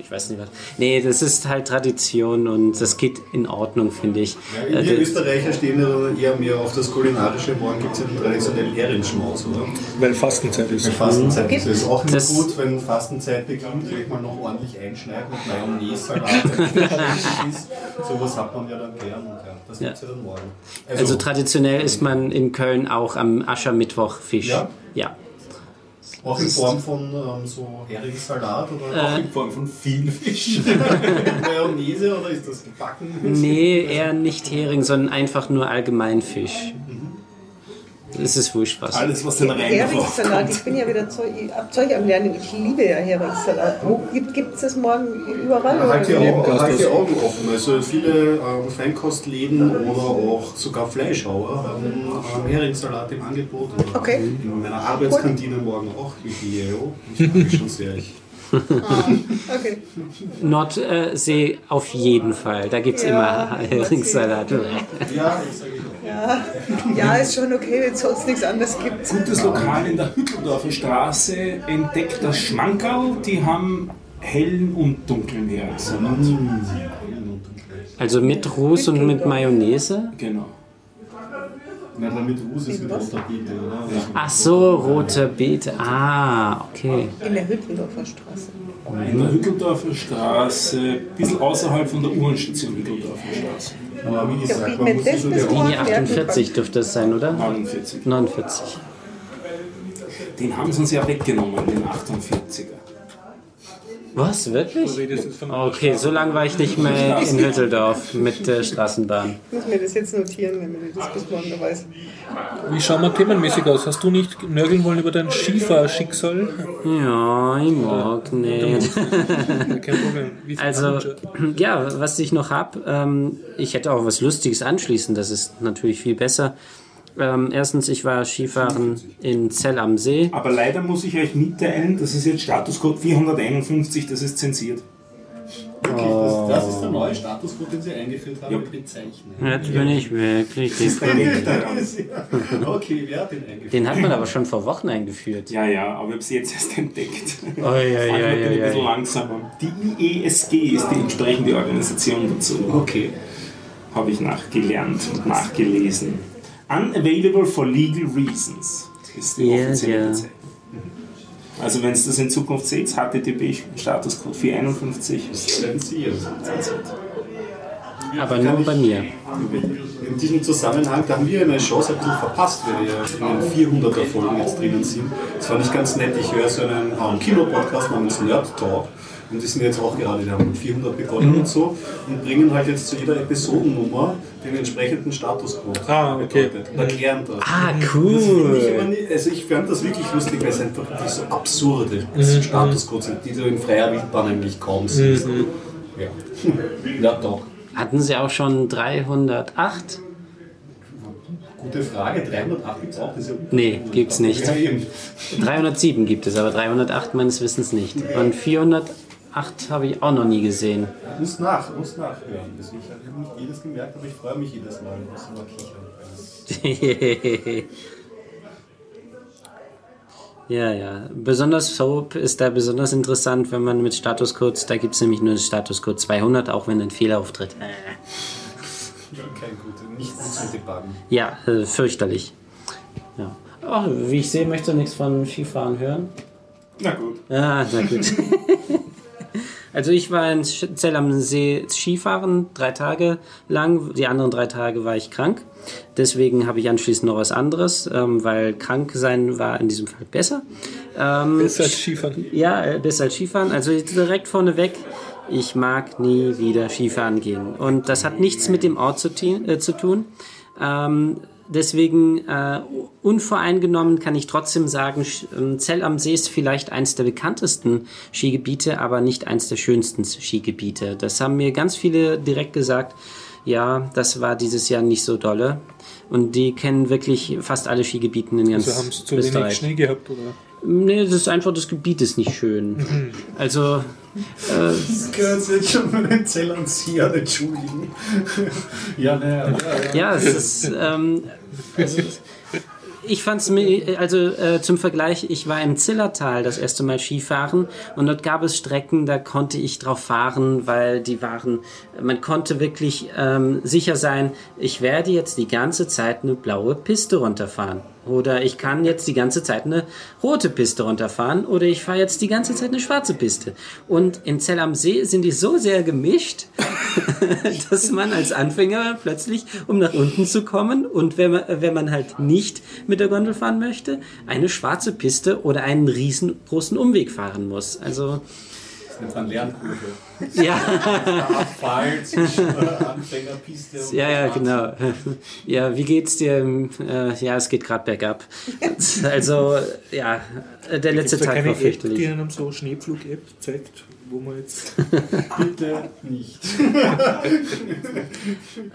ich weiß nicht was. Nee, das ist halt Tradition und das geht in Ordnung, finde ich.
Ja,
Äh,
wir
das-
Österreicher stehen ja eher mehr auf das Kulinarische. Morgen gibt es ja den traditionellen Heringsschmaus, oder?
Weil Fastenzeit ist.
Wenn Fastenzeit ist. Es ist auch immer
Das-
gut, wenn Fastenzeit beginnt, gleich mal noch ordentlich einschneiden mit Mayonnaise, Salat. Sowas hat man ja dann gern. Und ja, das
Ja.
gibt es ja dann morgen.
Also traditionell isst man in Köln auch am Aschermittwoch Fisch.
Ja?
Ja.
Auch in Form von ähm, so Heringssalat oder
Äh.
auch in Form von viel Fisch. Mayonnaise oder ist das gebacken?
Nee, eher nicht Hering, sondern einfach nur allgemein Fisch. Es ist wurscht was.
Alles, was den Rhein
Heringssalat, ich bin ja wieder Zeug, ab Zeug am Lernen. Ich liebe ja Heringssalat. Wo gibt es das morgen überall?
Halt die? Augen, halt die Augen offen. Also viele ähm, Feinkostläden oder auch sogar Fleischhauer haben ähm, Heringssalat im Angebot.
Okay.
In meiner Arbeitskantine morgen auch. Ideo. Ich freue mich schon sehr. Ich,
Okay.
Nordsee auf jeden Fall. Da gibt es
Ja,
immer Heringssalat.
ja, ich sage ich
Ja. ja, ist schon okay, wenn es sonst nichts anderes gibt.
Gutes Lokal in der Hütteldorfer Straße entdeckt das Schmankerl. Die haben hellen und dunklen Heringssalat.
Also mit Ruß und mit Mayonnaise.
Genau.
Na, damit Ruß ist mit roter Beete, oder?
Ach so, rote Beete. Ah, okay.
In der Hüttendorfer Straße.
In der Hütteldorfer Straße, ein bisschen außerhalb von der U-Bahn-Station Hütteldorfer Straße.
Gesagt,
wie
man muss
das
Linie 48 dürfte es sein, oder?
49.
49.
Den haben sie uns ja weggenommen, den 48er.
Was, wirklich? Okay, so lange war ich nicht mehr in Hütteldorf mit der Straßenbahn.
Ich muss mir das jetzt notieren, damit ich das bis morgen weiß.
Wie schauen wir themenmäßig aus? Hast du nicht nörgeln wollen über dein Skifahrschicksal?
Ja, ich mag nicht.
Kein Problem.
Also, ja, was ich noch hab, ähm, ich hätte auch was Lustiges anschließen, das ist natürlich viel besser. Ähm, erstens, ich war Skifahren in Zell am See.
Aber leider muss ich euch mitteilen, das ist jetzt Statuscode 451, das ist zensiert.
Wirklich, das, das ist der neue Statuscode, den sie eingeführt haben,
Ja.
mit dem Zeichen.
Jetzt bin ich wirklich deprimiert.
Okay, wer hat den eingeführt?
Den hat man aber schon vor Wochen eingeführt.
Ja, ja, aber ich habe es jetzt erst entdeckt.
Oh, ja, ja, ja,
ich ein bisschen
ja.
langsamer. Die IESG ist die entsprechende Organisation dazu.
Okay.
Habe ich nachgelernt und nachgelesen. Unavailable for legal reasons ist die
Ja,
offizielle. Bezeichnung. Also wenn es das in Zukunft seht, HTTP Statuscode 451
Zensiert.
Aber nur bei mir.
In diesem Zusammenhang, da haben wir eine Chance ein bisschen verpasst, weil wir ja in den 400er Folgen jetzt drinnen sind. Das fand ich ganz nett. Ich höre so einen ähm, Kinopodcast namens Nerd Talk. Und die sind jetzt auch gerade, die haben mit 400 begonnen und so und bringen halt jetzt zu jeder Episodennummer den entsprechenden Statuscode.
Ah, okay.
bedeutet Und erklären das.
Ah,
Das
cool.
nie- also ich fand das wirklich lustig, weil es einfach wirklich so absurde Statuscodes sind, die du in freier Wildbahn eigentlich kaum siehst. Ja. ja, doch.
Hatten Sie auch schon 308?
Gute Frage. 308 gibt es auch. Das ist ja
Nee, gibt's nicht.
Ja, eben.
307 gibt es, aber 308 meines Wissens nicht. Und 408 habe ich auch noch nie gesehen.
Muss nach, muss nachhören. Ich habe nicht jedes gemerkt, aber ich freue mich jedes Mal. Ich muss immer kichern.
ja, ja. Besonders Soap ist da besonders interessant, wenn man mit Statuscodes, da gibt es nämlich nur Statuscode 200, auch wenn ein Fehler auftritt. Äh.
Ja, kein gut, nicht gut Debuggen.
Ja, äh, fürchterlich. Ja. Oh, wie ich sehe, möchtest du nichts von Skifahren hören?
Na gut.
Ja, na gut. Also ich war in Zell am See Skifahren, drei Tage lang. Die anderen drei Tage war ich krank. Deswegen habe ich anschließend noch was anderes, ähm, weil krank sein war in diesem Fall besser. Ähm,
Besser als Skifahren.
ja, äh, besser als Skifahren. Also direkt vorneweg, ich mag nie wieder Skifahren gehen. Und das hat nichts mit dem Ort zu, äh, zu tun. Ähm, deswegen äh, unvoreingenommen kann ich trotzdem sagen, ähm, Zell am See ist vielleicht eins der bekanntesten Skigebiete, aber nicht eins der schönsten Skigebiete. Das haben mir ganz viele direkt gesagt. Ja, das war dieses Jahr nicht so dolle. Und die kennen wirklich fast alle Skigebieten in ganz
Also haben sie zu wenig. Schnee gehabt, oder?
Nee, das ist einfach, das Gebiet ist nicht schön. Also,
Das gehört jetzt schon mal den Zell an Sie an, entschuldigen. ja, naja.
ja, es ist, ähm, also, ich fand's mir, also äh, zum Vergleich, ich war im Zillertal das erste Mal Skifahren und dort gab es Strecken, da konnte ich drauf fahren, weil die waren, man konnte wirklich ähm, sicher sein, ich werde jetzt die ganze Zeit eine blaue Piste runterfahren. Oder ich kann jetzt die ganze Zeit eine rote Piste runterfahren oder ich fahre jetzt die ganze Zeit eine schwarze Piste. Und in Zell am See sind die so sehr gemischt, dass man als Anfänger plötzlich, um nach unten zu kommen und wenn man, wenn man halt nicht mit der Gondel fahren möchte, eine schwarze Piste oder einen riesengroßen Umweg fahren muss. Also,
Jetzt an Lernkurve.
ja,
Abfall zwischen äh, Anfängerpiste und
ja, ja, genau. Ja, wie geht's dir? Äh, Ja, es geht gerade bergab. Also, ja, der letzte
da
Tag
keine
war
App, die
fürchterlich.
einem so Schneepflug-App zeigt, wo man jetzt...
Bitte nicht.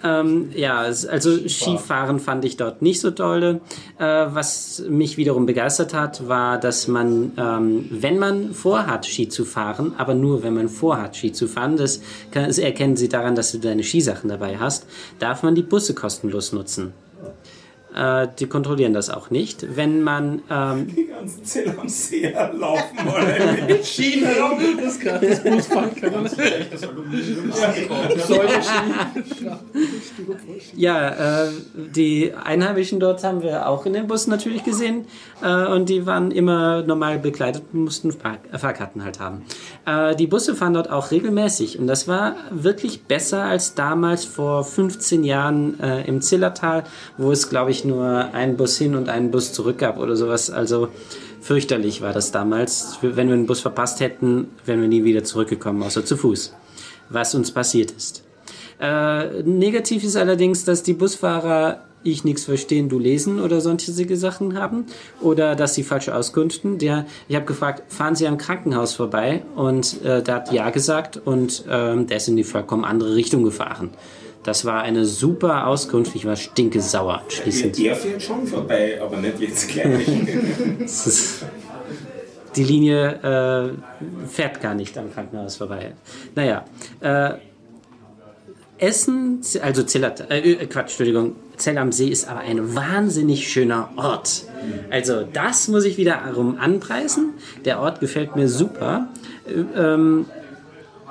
Ähm, ja, also Skifahren fand ich dort nicht so toll. Äh, was mich wiederum begeistert hat, war, dass man, ähm, wenn man vorhat, Ski zu fahren, aber nur wenn man vorhat, Ski zu fahren, das, kann, das erkennen Sie daran, dass du deine Skisachen dabei hast, darf man die Busse kostenlos nutzen. Äh, die kontrollieren das auch nicht. Wenn man ähm,
Die ganzen Zelle am See laufen wollen.
China, das gratis Busfahren kann.
Das Aluminium
Ja, äh, die Einheimischen dort haben wir auch in den Bus natürlich gesehen äh, und die waren immer normal bekleidet, mussten Fahr Fahrkarten halt haben. Äh, die Busse fahren dort auch regelmäßig und das war wirklich besser als damals vor 15 Jahren äh, im Zillertal, wo es glaube ich nur einen Bus hin und einen Bus zurück gab oder sowas. Also fürchterlich war das damals. Wenn wir einen Bus verpasst hätten, wären wir nie wieder zurückgekommen, außer zu Fuß. Was uns passiert ist. Äh, negativ ist allerdings, dass die Busfahrer ich nichts verstehen, du lesen oder sonstige Sachen haben oder dass sie falsche Auskünften. Der, ich habe gefragt, fahren Sie am Krankenhaus vorbei? Und äh, der hat ja gesagt und ähm, der ist in die vollkommen andere Richtung gefahren. Das war eine super Auskunft. Ich war stinkesauer anschließend.
Der fährt schon vorbei, aber nicht jetzt gleich.
Die Linie äh, fährt gar nicht am Krankenhaus vorbei. Naja, äh, Essen, also Zillat, äh, äh, Quatsch, Entschuldigung, Zell am See ist aber ein wahnsinnig schöner Ort. Also das muss ich wiederum anpreisen. Der Ort gefällt mir super. Äh, ähm,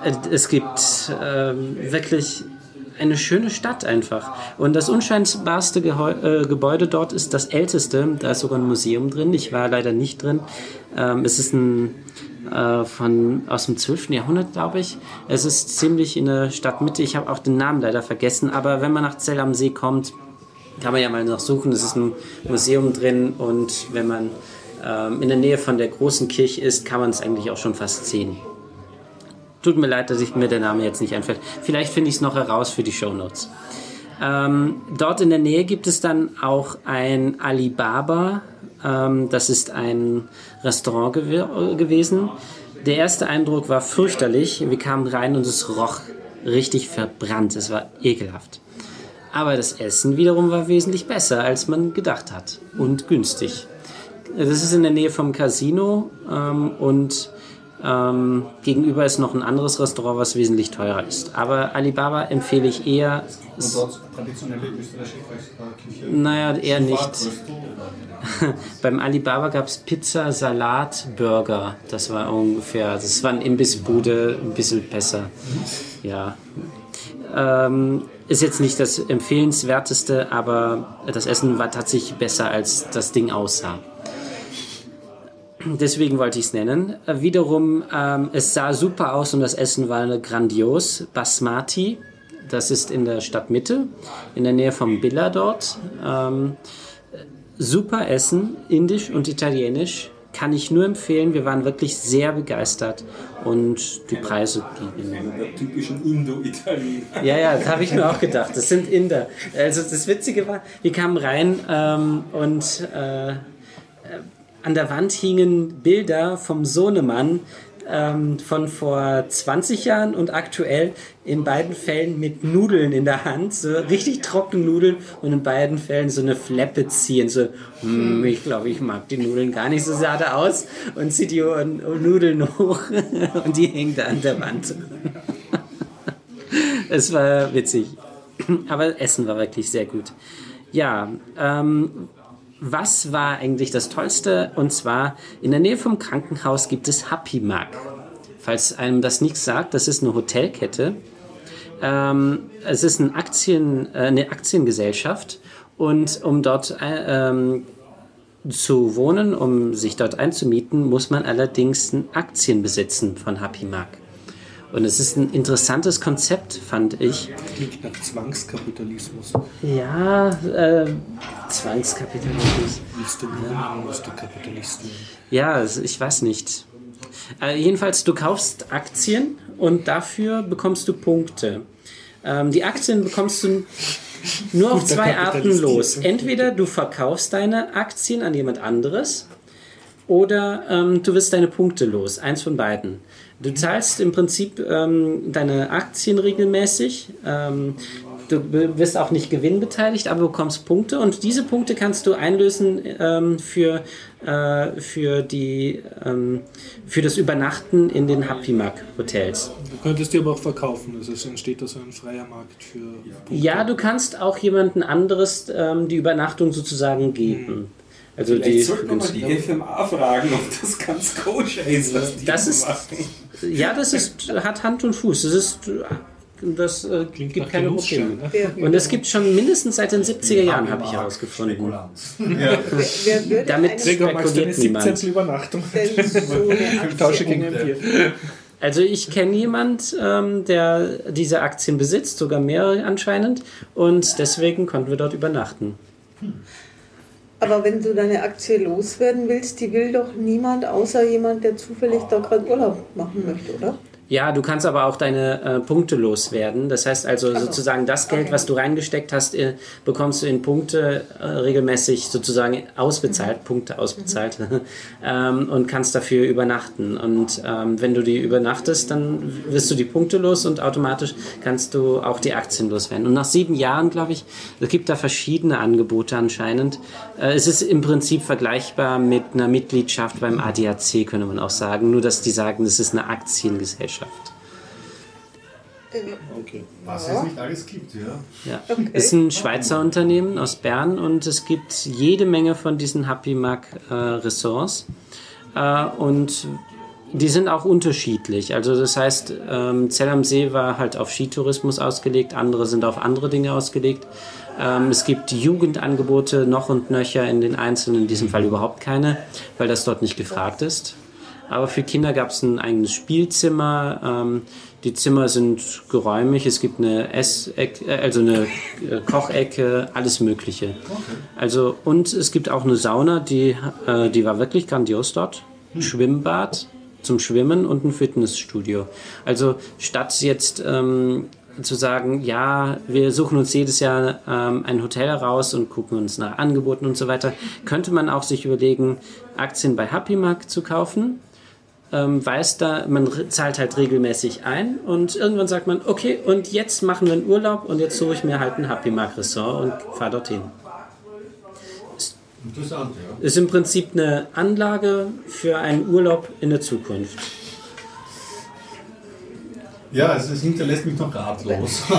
äh, es gibt ähm, wirklich eine schöne Stadt einfach. Und das unscheinbarste Geheu äh, Gebäude dort ist das älteste. Da ist sogar ein Museum drin. Ich war leider nicht drin. Ähm, es ist ein äh, von aus dem 12. Jahrhundert, glaube ich. Es ist ziemlich in der Stadtmitte. Ich habe auch den Namen leider vergessen. Aber wenn man nach Zell am See kommt, kann man ja mal noch suchen. Es ist ein Museum drin und wenn man ähm, in der Nähe von der großen Kirche ist, kann man es eigentlich auch schon fast sehen. Tut mir leid, dass ich mir der Name jetzt nicht einfällt. Vielleicht finde ich es noch heraus für die Shownotes. Ähm, dort in der Nähe gibt es dann auch ein Alibaba. Ähm, das ist ein Restaurant gew gewesen. Der erste Eindruck war fürchterlich. Wir kamen rein und es roch richtig verbrannt. Es war ekelhaft. Aber das Essen wiederum war wesentlich besser, als man gedacht hat. Und günstig. Das ist in der Nähe vom Casino ähm, und ähm, gegenüber ist noch ein anderes Restaurant, was wesentlich teurer ist. Aber Alibaba empfehle ich eher.
Und dort traditionelle österreichische Küche.
Naja, eher nicht. Beim Alibaba gab es Pizza, Salat, Burger. Das war ungefähr, das war eine Imbissbude, ein bisschen besser. Ja. Ähm, ist jetzt nicht das empfehlenswerteste, aber das Essen war tatsächlich besser, als das Ding aussah. Deswegen wollte ich es nennen. Äh, wiederum, ähm, es sah super aus und das Essen war grandios. Basmati, das ist in der Stadtmitte, in der Nähe vom Billa dort. Ähm, super Essen, indisch und italienisch. Kann ich nur empfehlen. Wir waren wirklich sehr begeistert und die Preise blieben.
Einer der typischen Indo-Italiener.
Ja, ja, das habe ich mir auch gedacht. Das sind Inder. Also das Witzige war, wir kamen rein ähm, und äh, an der Wand hingen Bilder vom Sohnemann ähm, von vor 20 Jahren und aktuell in beiden Fällen mit Nudeln in der Hand, so richtig trockene Nudeln und in beiden Fällen so eine Fleppe ziehen, so, hm, ich glaube, ich mag die Nudeln gar nicht so, sah da aus und zieht die Nudeln hoch und die hängt an der Wand. es war witzig. Aber Essen war wirklich sehr gut. Ja, ähm, was war eigentlich das Tollste? Und zwar in der Nähe vom Krankenhaus gibt es Happy Mark. Falls einem das nichts sagt, das ist eine Hotelkette. Ähm, es ist ein Aktien, äh, eine Aktiengesellschaft und um dort äh, ähm, zu wohnen, um sich dort einzumieten, muss man allerdings Aktien besitzen von Happy Mark. Und es ist ein interessantes Konzept, fand ich.
Klingt nach Zwangskapitalismus.
Ja, äh, Zwangskapitalismus.
Willst du wohnen, musst du Kapitalist werden.
Ja, also ich weiß nicht. Äh, jedenfalls, du kaufst Aktien und dafür bekommst du Punkte. Ähm, die Aktien bekommst du nur auf zwei Arten los. Entweder du verkaufst deine Aktien an jemand anderes oder ähm, du wirst deine Punkte los. Eins von beiden. Du zahlst im Prinzip ähm, deine Aktien regelmäßig. Ähm, du wirst auch nicht gewinnbeteiligt, aber bekommst Punkte und diese Punkte kannst du einlösen ähm, für, äh, für, die, ähm, für das Übernachten in den Happy Mark Hotels.
Du könntest die aber auch verkaufen. Also es entsteht da so ein freier Markt für Punkte.
Ja, du kannst auch jemanden anderes ähm, die Übernachtung sozusagen geben. Also die,
Vielleicht sollten wir mal die FMA fragen, ob das ganz koscher ist, was die
Das ist-
machen.
ja, das ist, hat Hand und Fuß. Das ist, das äh, gibt keine Probleme.
ne?
Und es gibt schon mindestens seit den 70er Jahren, habe ich herausgefunden.
Wer würde
Damit spekuliert niemand.
17. Übernachtung?
so eine
Ich tausche gegen ein Bier.
Also ich kenne jemand, ähm, der diese Aktien besitzt, sogar mehrere anscheinend, und deswegen konnten wir dort übernachten.
Aber wenn du deine Aktie loswerden willst, die will doch niemand außer jemand, der zufällig da gerade Urlaub machen möchte, oder?
Ja, du kannst aber auch deine äh, Punkte loswerden. Das heißt also
Ach so.
sozusagen das Geld,
Okay.
was du reingesteckt hast, äh, bekommst du in Punkte äh, regelmäßig sozusagen ausbezahlt,
Mhm.
Punkte ausbezahlt ähm, und kannst dafür übernachten. Und ähm, wenn du die übernachtest, dann wirst du die Punkte los und automatisch kannst du auch die Aktien loswerden. Und nach sieben Jahren, glaube ich, es gibt da verschiedene Angebote anscheinend. Äh, es ist im Prinzip vergleichbar mit einer Mitgliedschaft beim ADAC, könnte man auch sagen. Nur, dass die sagen, das ist eine Aktiengesellschaft.
Okay.
Was es nicht alles gibt, ja.
Ja. Es ist ein Schweizer Unternehmen aus Bern und es gibt jede Menge von diesen Happy Mac äh, Ressorts. Äh, und die sind auch unterschiedlich. Also das heißt, ähm, Zell am See war halt auf Skitourismus ausgelegt, andere sind auf andere Dinge ausgelegt. Ähm, es gibt Jugendangebote noch und nöcher in den einzelnen, in diesem Fall überhaupt keine, weil das dort nicht gefragt ist. Aber für Kinder gab es ein eigenes Spielzimmer. Ähm, die Zimmer sind geräumig. Es gibt eine Essecke, äh, also eine äh, Kochecke, alles Mögliche. Also und es gibt auch eine Sauna, die äh, die war wirklich grandios dort. Ein Schwimmbad zum Schwimmen und ein Fitnessstudio. Also statt jetzt ähm, zu sagen, ja, wir suchen uns jedes Jahr ähm, ein Hotel heraus und gucken uns nach Angeboten und so weiter, könnte man auch sich überlegen, Aktien bei Happy Mark zu kaufen ähm, weiß da, man zahlt halt regelmäßig ein und irgendwann sagt man, okay, und jetzt machen wir einen Urlaub und jetzt suche ich mir halt ein Happy Mark Ressort und fahre dorthin.
Interessant, ja.
Ist im Prinzip eine Anlage für einen Urlaub in der Zukunft.
Ja, es, es hinterlässt mich noch ratlos.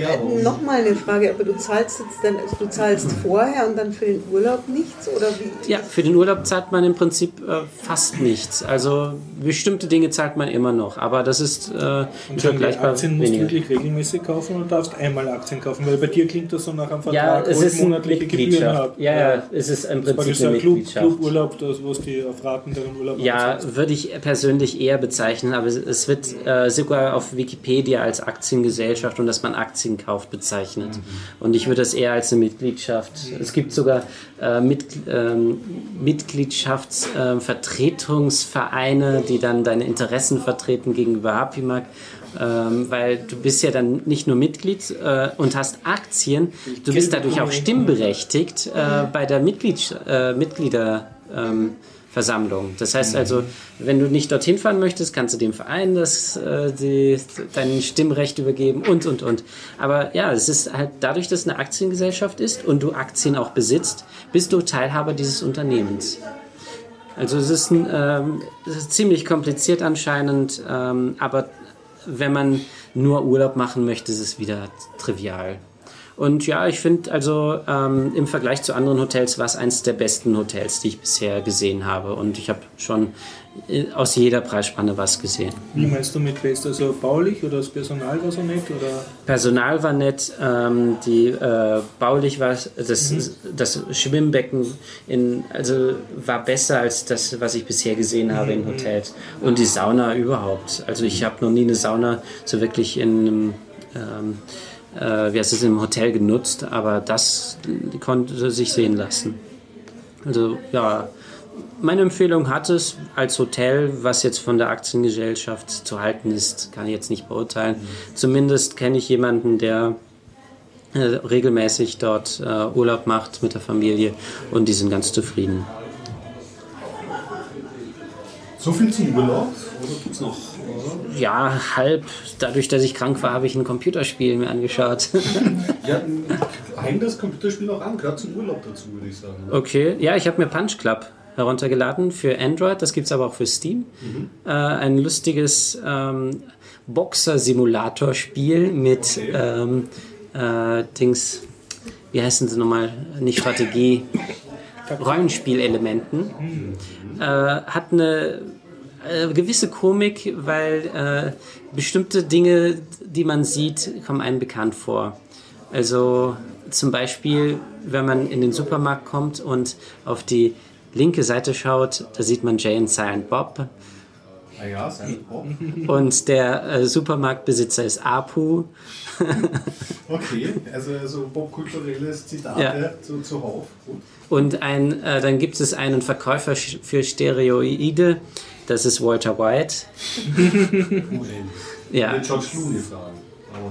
Ja, warum?
Nochmal eine Frage, aber du zahlst jetzt dann, also du zahlst vorher und dann für den Urlaub nichts oder wie?
Ja, für den Urlaub zahlt man im Prinzip äh, fast nichts. Also bestimmte Dinge zahlt man immer noch, aber das ist äh,
Und
vergleichbar
Aktien musst du
weniger.
wirklich regelmäßig kaufen und darfst einmal Aktien kaufen, weil bei dir klingt das so nach einem
Ja,
Vertrag,
es
wo ich
ist eine
monatliche Gebühren habe.
Ja, ja, es ist im
Das ist
Prinzip eine
ein Club,
Mitgliedschaft.
Cluburlaub, das, wo die auf Raten deren Urlaub
Ja, würde ich persönlich eher bezeichnen, aber es- es wird äh, sogar auf Wikipedia als Aktiengesellschaft und dass man Aktien kauft bezeichnet. Und ich würde das eher als eine Mitgliedschaft. Es gibt sogar äh, mit, ähm, Mitgliedschaftsvertretungsvereine, die dann deine Interessen vertreten gegenüber Happymark. Ähm, weil du bist ja dann nicht nur Mitglied äh, und hast Aktien, du bist dadurch auch stimmberechtigt äh, bei der Mitglieds äh, Mitglieder. Ähm, Versammlung. Das heißt also, wenn du nicht dorthin fahren möchtest, kannst du dem Verein das, äh, die, dein Stimmrecht übergeben und, und, und. Aber ja, es ist halt dadurch, dass es eine Aktiengesellschaft ist und du Aktien auch besitzt, bist du Teilhaber dieses Unternehmens. Also es ist, ein, ähm, es ist ziemlich kompliziert anscheinend, ähm, aber wenn man nur Urlaub machen möchte, ist es wieder trivial. Und ja, ich finde also ähm, im Vergleich zu anderen Hotels war es eines der besten Hotels, die ich bisher gesehen habe. Und ich habe schon äh, aus jeder Preisspanne was gesehen.
Wie meinst du mit Best? Also baulich oder das Personal war so nett? Oder?
Personal war nett, ähm, die äh, baulich war das, das Schwimmbecken in, also war besser als das, was ich bisher gesehen habe in Hotels. Und die Sauna überhaupt. Also ich habe noch nie eine Sauna so wirklich in einem ähm, äh, es, im Hotel genutzt, aber das konnte sich sehen lassen. Also ja, meine Empfehlung hat es als Hotel, was jetzt von der Aktiengesellschaft zu halten ist, kann ich jetzt nicht beurteilen. Zumindest kenne ich jemanden, der äh, regelmäßig dort äh, Urlaub macht mit der Familie und die sind ganz zufrieden.
So viel zum Urlaub? Oder gibt es noch?
Ja, halb. Dadurch, dass ich krank war, habe ich ein Computerspiel mir angeschaut.
Ja, hängt das Computerspiel noch an, gehört zum Urlaub dazu, würde ich sagen. oder?
Okay, ja, ich habe mir Punch Club heruntergeladen für Android, das gibt es aber auch für Steam. Äh, ein lustiges ähm, Boxer-Simulator-Spiel mit
Okay.
ähm, äh, Dings, wie heißen sie nochmal? Nicht Strategie, Rollenspielelementen. Äh, hat eine äh, gewisse Komik, weil äh, bestimmte Dinge, die man sieht, kommen einem bekannt vor. Also zum Beispiel, wenn man in den Supermarkt kommt und auf die linke Seite schaut, da sieht man Jay und Silent Bob.
Ah ja, Silent Bob.
Und der äh, Supermarktbesitzer ist Apu.
Okay, also, also popkulturelles Zitate
Ja.
zu, zuhauf. Gut.
Und ein, äh, dann gibt es einen Verkäufer für Steroide. Das ist Walter White. Ja.
George Clooney fragen. Oh,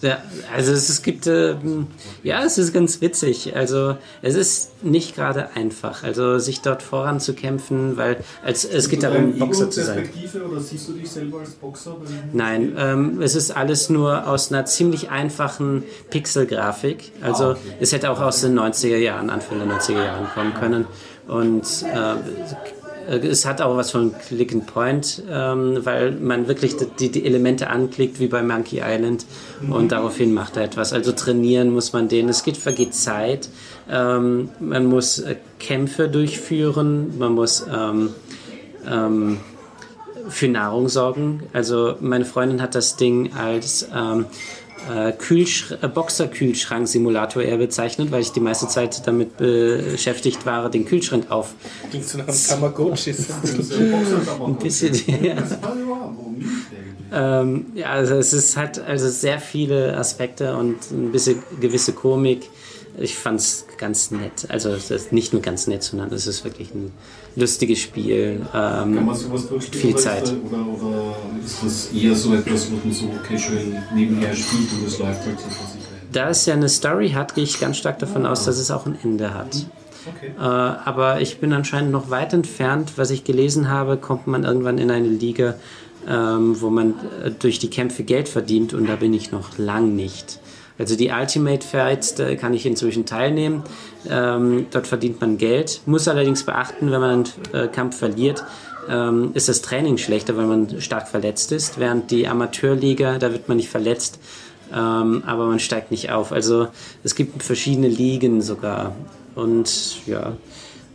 ja.
Also es, es gibt, ähm, ja, es ist ganz witzig. Also es ist nicht gerade einfach, also sich dort voranzukämpfen, weil als, es geht darum, Boxer zu sein.
Perspektive oder siehst du dich selber als Boxer?
Nein, ähm, es ist alles nur aus einer ziemlich einfachen Pixelgrafik. Also
Ah, okay.
es hätte auch aus den 90er Jahren, Anfang der 90er Jahren kommen können. Und äh, es hat auch was von Click and Point, ähm, weil man wirklich die, die Elemente anklickt, wie bei Monkey Island, und daraufhin macht er etwas. Also trainieren muss man den. Es geht, vergeht Zeit. Ähm, man muss äh, Kämpfe durchführen. Man muss ähm, ähm, für Nahrung sorgen. Also meine Freundin hat das Ding als ähm, äh, Kühlsch äh, Boxer-Kühlschrank-Simulator eher bezeichnet, weil ich die meiste Zeit damit beschäftigt war, den Kühlschrank auf.
Klingt so nach einem Tamagotchi.
Ein
bisschen, ja. Ähm, ja, also es ist halt also sehr viele Aspekte und ein bisschen gewisse Komik. Ich fand es ganz nett. Also es ist nicht nur ganz nett, sondern es ist wirklich ein lustiges Spiel.
Kann
Ähm,
man sowas durchspielen?
Viel Zeit.
Oder, oder ist das eher so etwas, was man so casual nebenher spielt und es läuft halt so vor sich rein?
da es ja eine Story hat, gehe ich ganz stark davon aus, dass es auch ein Ende hat.
Okay.
Äh, aber ich bin anscheinend noch weit entfernt. Was ich gelesen habe, kommt man irgendwann in eine Liga, ähm, wo man äh, durch die Kämpfe Geld verdient und da bin ich noch lang nicht. Also die Ultimate Fights, da kann ich inzwischen teilnehmen. Ähm, dort verdient man Geld. Muss allerdings beachten, wenn man einen äh, Kampf verliert, ähm, ist das Training schlechter, weil man stark verletzt ist, während die Amateurliga, da wird man nicht verletzt, ähm, aber man steigt nicht auf. Also es gibt verschiedene Ligen sogar und ja,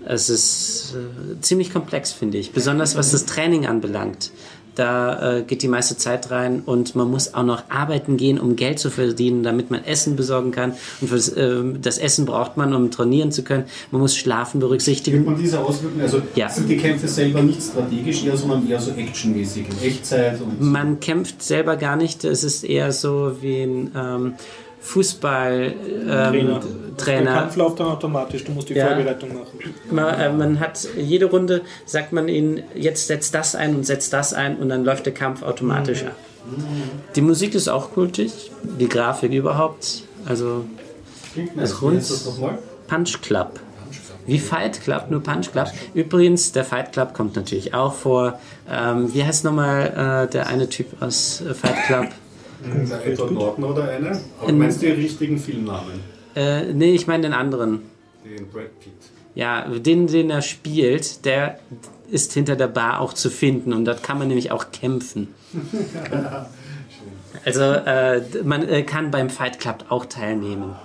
es ist äh, ziemlich komplex, finde ich, besonders was das Training anbelangt. Da äh, geht die meiste Zeit rein und man muss auch noch arbeiten gehen, um Geld zu verdienen, damit man Essen besorgen kann. Und fürs, äh, das Essen braucht man, um trainieren zu können. Man muss Schlafen berücksichtigen.
Man diese Auswirkungen? Also
Ja.
sind die Kämpfe selber nicht strategisch, eher, sondern eher so actionmäßig, in Echtzeit und
Man kämpft selber gar nicht. Es ist eher so wie ein ähm, Fußball ähm,
Der
Trainer.
Kampf läuft dann automatisch, du musst die
Ja.
Vorbereitung machen.
Man, äh, man hat jede Runde, sagt man ihnen, jetzt setzt das ein und setzt das ein und dann läuft der Kampf automatisch ab. Die Musik ist auch kultig, die Grafik überhaupt. Also Das rund-? Punch Club. Wie Fight Club, nur Punch Club. Übrigens, der Fight Club kommt natürlich auch vor. Ähm, wie heißt nochmal äh, der eine Typ aus äh, Fight Club?
Der Edward Norton oder eine? Aber meinst du die richtigen Filmnamen?
Äh, nee, ich meine den anderen.
Den Brad Pitt.
Ja, den, den er spielt, der ist hinter der Bar auch zu finden und dort kann man nämlich auch kämpfen. Also äh, man äh, kann beim Fight Club auch teilnehmen.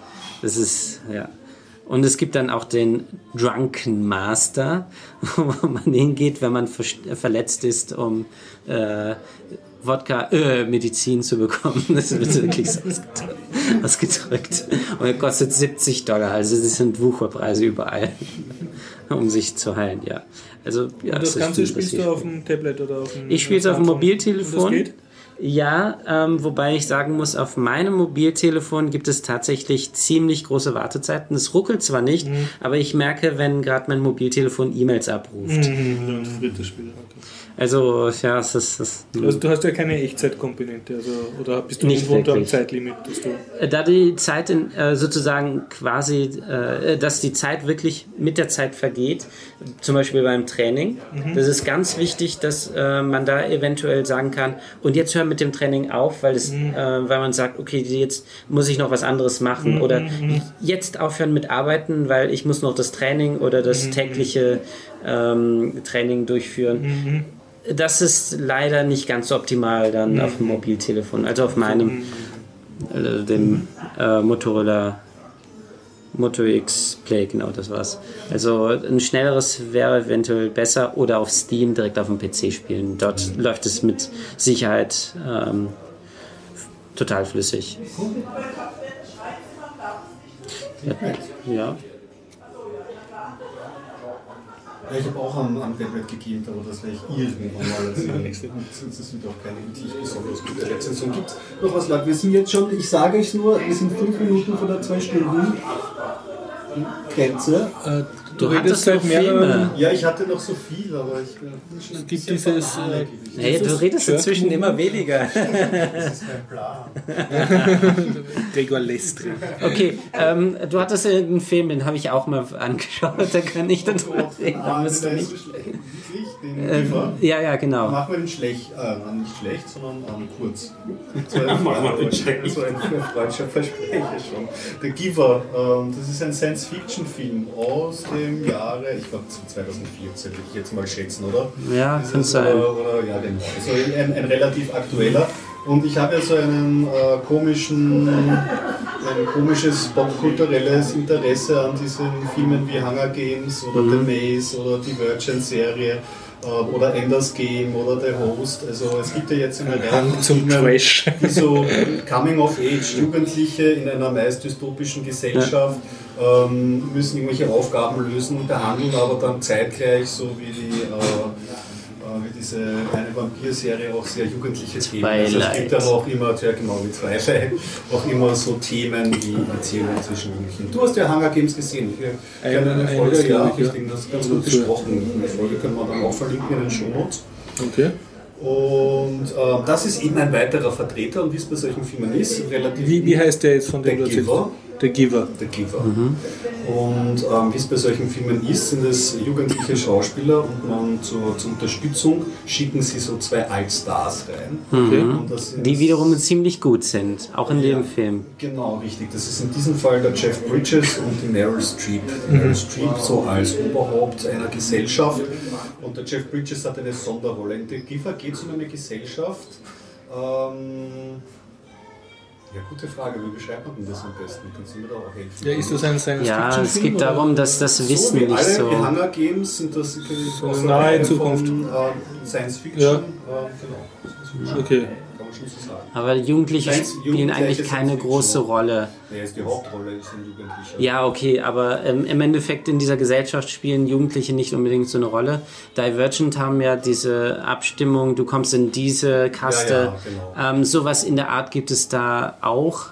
Das ist, ja. Und es gibt dann auch den Drunken Master, wo man hingeht, wenn man ver- verletzt ist, um äh, Wodka, äh, Medizin zu bekommen. Das wird wirklich so ausgedrückt. Und er kostet 70 Dollar. Also das sind Wucherpreise überall, um sich zu heilen, ja. Also, ja,
Und das
ist
Ganze spielst du auf dem Tablet oder auf dem
ich spiele es auf dem? Mobiltelefon.
Und das geht?
Ja, ähm, wobei ich sagen muss, auf meinem Mobiltelefon gibt es tatsächlich ziemlich große Wartezeiten. Es ruckelt zwar nicht,
Mhm.
aber ich merke, wenn gerade mein Mobiltelefon E-Mails abruft.
Mhm, und drittes Spiel.
Also, ja, es ist. Es
Also du hast ja keine Echtzeitkomponente, also oder bist du
Nicht
unter
wirklich.
Zeitlimit, dass du
Da die Zeit in, äh, sozusagen quasi, äh, dass die Zeit wirklich mit der Zeit vergeht, zum Beispiel beim Training, das ist ganz wichtig, dass äh, man da eventuell sagen kann, und jetzt hör mit dem Training auf, weil, es, äh, weil man sagt, okay, jetzt muss ich noch was anderes machen oder jetzt aufhören mit Arbeiten, weil ich muss noch das Training oder das tägliche ähm, Training durchführen. Das ist leider nicht ganz so optimal dann auf dem Mobiltelefon, also auf meinem äh, dem äh, Motorola Moto X Play, genau das war's. Also ein schnelleres wäre eventuell besser oder auf Steam direkt auf dem PC spielen. Dort läuft es mit Sicherheit ähm, total flüssig. Ja, ja.
Ja, ich habe auch am, am Tablet gegamed, aber das werde ich irgendwann mal erzählen. Since es wieder auch keine wirklich besonders gute Rezension gibt. Noch was, Leute, wir sind jetzt schon, ich sage es nur, wir sind fünf Minuten vor der zwei Stunden Grenze.
äh,
Du
redest
hattest Filme.
mehreren
Ja, ich hatte noch so viel, aber ich bin schon ein
gibt
bisschen
dieses,
Banane
äh.
Hey, du redest inzwischen immer weniger.
Das ist mein Plan.
Gregor Lestri.
Okay, ähm, du hattest einen Film, den habe ich auch mal angeschaut, da kann ich dann drüber reden. Da
Ah,
musst du nicht.
Wirklich? Den Kiefer?
ja, ja, genau.
Machen wir den schlecht, äh, nicht schlecht, sondern ähm, kurz. So ein,
Machen wir den schlecht.
So ein freudscher Versprecher schon. The Giver, ähm, das ist ein Science-Fiction-Film aus dem Jahre, ich glaube 2014, würde ich jetzt mal schätzen, oder?
Ja,
Das
kann
ist,
sein.
Oder, oder, ja, genau. Also ein, ein relativ aktueller. Und ich habe ja so einen äh, komischen, ein komisches popkulturelles Interesse an diesen Filmen wie Hunger Games oder
Mhm.
The Maze oder Divergent-Serie äh, oder Enders Game oder The Host. Also es gibt ja jetzt eine Reihe
zum Trash.
die so Coming of Age, Jugendliche in einer meist dystopischen Gesellschaft ähm, müssen irgendwelche Aufgaben lösen, behandeln aber dann zeitgleich so wie die äh, wie diese eine Vampir-Serie auch sehr jugendliche Themen. Also es gibt aber auch immer, ja genau wie Twilight, auch immer so Themen wie Beziehungen zwischen Jugendlichen. Du hast ja Hunger Games gesehen. Wir
Eine-
kennen eine Folge, ja,
glaub ich, ja.
denke, das ist ganz gut besprochen. Eine Folge können wir dann auch verlinken in den Show Notes.
Okay.
Und ähm, das ist eben ein weiterer Vertreter und wie es bei solchen Filmen ist, relativ
Wie, wie heißt der jetzt von dem
The
du erzählst?
Giver.
The Giver.
Giver. Und ähm, wie es bei solchen Filmen ist, sind es jugendliche Schauspieler und man zur, zur Unterstützung schicken sie so zwei Altstars rein.
Okay.
Sind-
Die wiederum ziemlich gut sind, auch in
Ja,
dem Film.
Genau, richtig. Das ist in diesem Fall der Jeff Bridges und die Meryl Streep. Die Meryl Streep so als Oberhaupt einer Gesellschaft und der Jeff Bridges hat eine Sonderrolle. In The Giver geht es um eine Gesellschaft. Ähm, ja, gute Frage. Wie beschreibt man denn das am besten? Kannst du mir da auch helfen?
Ja, ist das ein
Ja, es geht
oder?
darum, dass das
so
Wissen
wie
nicht
alle
so.
die Hunger Games sind das so
eine nahe Zukunft.
Von, äh, Science Fiction.
Ja.
Äh, genau.
Okay.
Man schon so sagen.
Aber Jugendliche
Science-
spielen
Jugendliche
eigentlich keine große Rolle.
Nee, ist die Hauptrolle, ist ein Jugendlicher.
Ja, okay, aber ähm, im Endeffekt in dieser Gesellschaft spielen Jugendliche nicht unbedingt so eine Rolle. Divergent haben ja diese Abstimmung, du kommst in diese Kaste.
Ja, ja, genau.
ähm, sowas in der Art gibt es da auch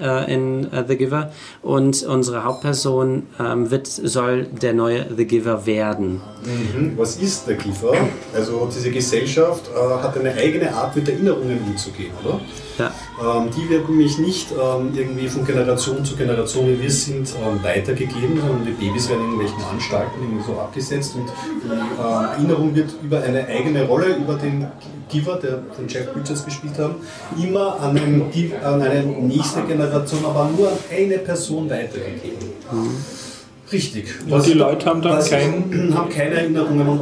äh, in äh, The Giver. Und unsere Hauptperson ähm, wird, soll der neue The Giver werden.
Mhm. Was ist der Giver? Also diese Gesellschaft äh, hat eine eigene Art, mit Erinnerungen umzugehen, oder?
Ja.
Ähm, die werden nämlich nicht ähm, irgendwie von Generation zu Generation, wie wir sind, ähm, weitergegeben, sondern die Babys werden in irgendwelchen Anstalten irgendwie so abgesetzt und die Erinnerung wird über eine eigene Rolle, über den Giver, der von Jeff Bridges gespielt haben, immer an, einen, an eine nächste Generation, aber nur an eine Person weitergegeben. Richtig.
Und die Leute haben dann
was-
kein-
haben keine Erinnerungen und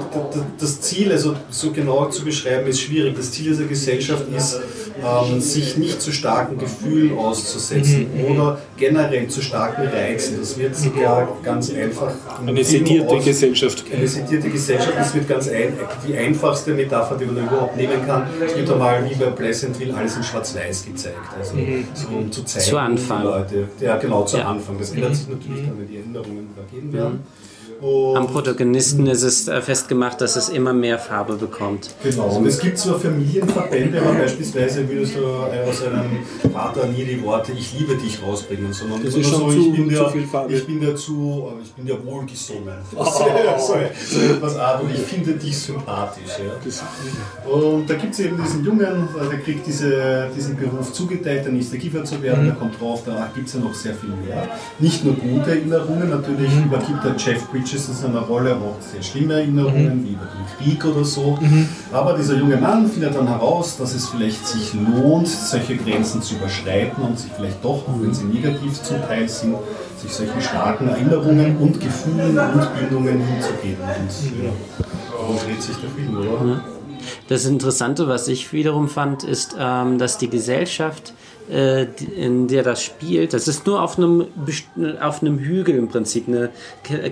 das Ziel, also so genau zu beschreiben, ist schwierig. Das Ziel dieser Gesellschaft ist, ähm, sich nicht zu starken Gefühlen auszusetzen
Mhm,
oder generell zu starken Reizen. Das wird sogar ganz einfach.
Eine sedierte
aus-
Gesellschaft.
Eine sedierte Gesellschaft, das wird ganz ein, die einfachste Metapher, die man überhaupt nehmen kann. Es wird einmal wie bei Pleasantville alles in Schwarz-Weiß gezeigt. Also so, um zu zeigen,
Zu Anfang.
Leute. Ja, genau, zu
Ja.
Anfang. Das ändert sich natürlich dann, wenn die Erinnerungen übergeben werden. Und
Am Protagonisten ist es äh, festgemacht, dass es immer mehr Farbe bekommt.
Genau, und es gibt zwar Familienverbände, aber beispielsweise würdest du äh, aus einem Vater nie die Worte Ich liebe dich rausbringen, sondern
Das ist schon
so,
zu-
ich bin
zu
der,
viel Farbe.
Ich bin der zu, äh, ich bin der wohlgesonnen. so, so etwas Art und ich finde dich sympathisch. Ja. Und da gibt es eben diesen Jungen, äh, der kriegt diese, diesen Beruf zugeteilt, der nächste Kiefer zu werden, der kommt drauf, da gibt es ja noch sehr viel mehr. Nicht nur gute Erinnerungen, natürlich übergibt der Jeff Bridges in seiner Rolle auch sehr schlimme Erinnerungen, wie über den Krieg oder so. Aber dieser junge Mann findet dann heraus, dass es vielleicht sich lohnt, solche Grenzen zu überschreiten und sich vielleicht doch, auch wenn sie negativ zum Teil sind, sich solchen starken Erinnerungen und Gefühlen und Bindungen hinzugeben. Und ja, darum dreht sich der Film, oder?
Das Interessante, was ich wiederum fand, ist, ähm, dass die Gesellschaft, in der das spielt, das ist nur auf einem, auf einem Hügel im Prinzip, ein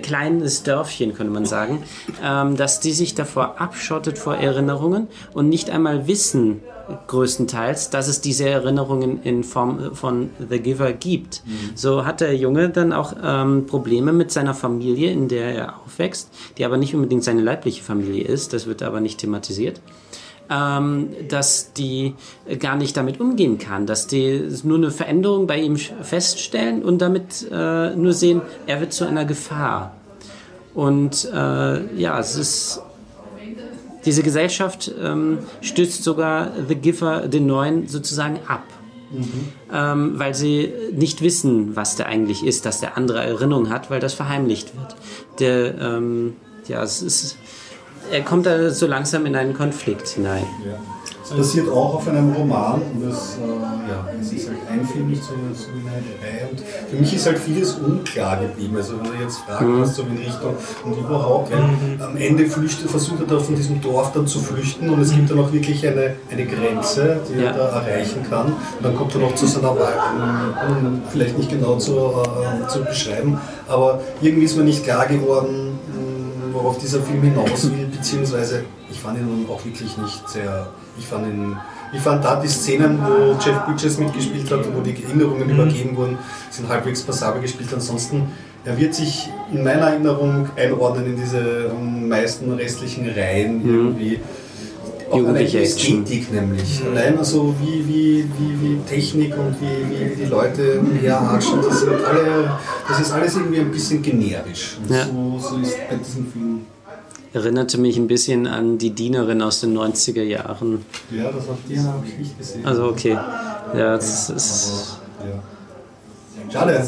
kleines Dörfchen, könnte man sagen, ähm, dass die sich davor abschottet vor Erinnerungen und nicht einmal wissen, größtenteils, dass es diese Erinnerungen in Form von The Giver gibt. So hat der Junge dann auch ähm, Probleme mit seiner Familie, in der er aufwächst, die aber nicht unbedingt seine leibliche Familie ist, das wird aber nicht thematisiert ähm, dass die gar nicht damit umgehen kann, dass die nur eine Veränderung bei ihm feststellen und damit äh, nur sehen, er wird zu einer Gefahr. Und äh, ja, es ist diese Gesellschaft ähm, stützt sogar The Giver, den neuen, sozusagen ab. Ähm, weil sie nicht wissen, was der eigentlich ist, dass der andere Erinnerung hat, weil das verheimlicht wird. Der, ähm, ja, es ist, er kommt da so langsam in einen Konflikt hinein.
Ja. Es basiert auch auf einem Roman und das, äh, ja, es ist halt ein Film, nicht so, so wie eine Reihe. Und für mich ist halt vieles unklar geblieben. Also wenn du jetzt fragst, was so in Richtung und überhaupt, weil am Ende flüchtet, versucht er da von diesem Dorf dann zu flüchten und es gibt dann auch wirklich eine, eine Grenze, die
Ja.
er da erreichen kann. Und dann kommt er noch zu seiner Wahl, um, um vielleicht nicht genau zu, äh, zu beschreiben, aber irgendwie ist mir nicht klar geworden, mh, worauf dieser Film hinaus will, beziehungsweise ich fand ihn auch wirklich nicht sehr, ich fand ihn, ich fand da die Szenen, wo Jeff Bridges mitgespielt hat, wo die Erinnerungen übergeben wurden, sind halbwegs passabel gespielt. Ansonsten, er wird sich in meiner Erinnerung einordnen in diese meisten restlichen Reihen irgendwie. Auch
Jugendliche.
Ästhetik nämlich. Allein also wie, wie, wie, wie Technik und wie, wie die Leute herhatschen, das, sind alle, das ist alles irgendwie ein bisschen generisch. Und
Ja.
so, so ist bei diesem Film.
Erinnerte mich ein bisschen an die Dienerin aus den 90er Jahren.
Ja, das hat die habe ich nicht gesehen.
Also okay. Ja, das ist.
ja. Schade,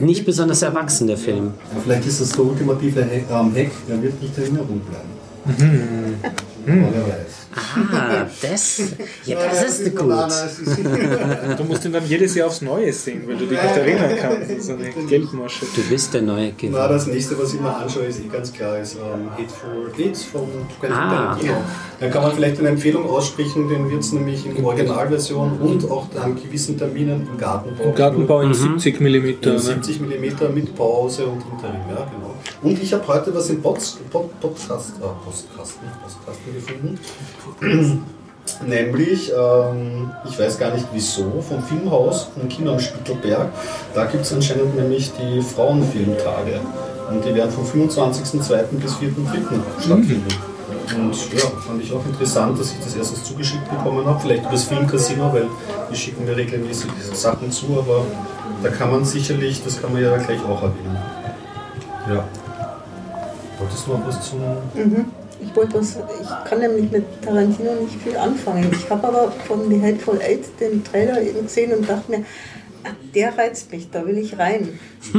Nicht besonders erwachsen, der Film.
Ja, vielleicht ist das der ultimative Hack, ähm, Hack, der wird nicht in Erinnerung bleiben. Aber wer weiß.
Ah, das. Ja, das ist gut.
Du musst ihn dann jedes Jahr aufs Neue sehen, weil du dich nicht erinnern kannst. Das ist eine Geldmasche.
Du bist der neue
Na,
Gewinner.
das nächste, was ich mir anschaue, ist eh ganz klar, ist ähm, Hateful Eight von Quentin
Ah.
Tarantino. Da kann man vielleicht eine Empfehlung aussprechen, den wird es nämlich in Originalversion und auch an gewissen Terminen im Gartenbau.
Im Gartenbau in 70 mm.
In
Ne?
70 mm mit Pause und Interim, ja, genau. Und ich habe heute was im Pods, Pod, Podcast, äh, Postkasten, Postkasten gefunden. Nämlich, ähm, ich weiß gar nicht wieso, vom Filmhaus, vom Kino am Spittelberg. Da gibt es anscheinend nämlich die Frauenfilmtage. Und die werden vom 25.02. bis 4.03. stattfinden. Und ja, fand ich auch interessant, dass ich das erstens zugeschickt bekommen habe. Vielleicht über das Filmcasino, weil die schicken mir regelmäßig Sachen zu, aber da kann man sicherlich, das kann man ja gleich auch erwähnen. Ja. Wolltest du noch was zum.
Ich wollte was, ich kann nämlich mit Tarantino nicht viel anfangen. Ich habe aber von The Hateful Eight den Trailer eben gesehen und dachte mir, der reizt mich, da will ich rein. Jetzt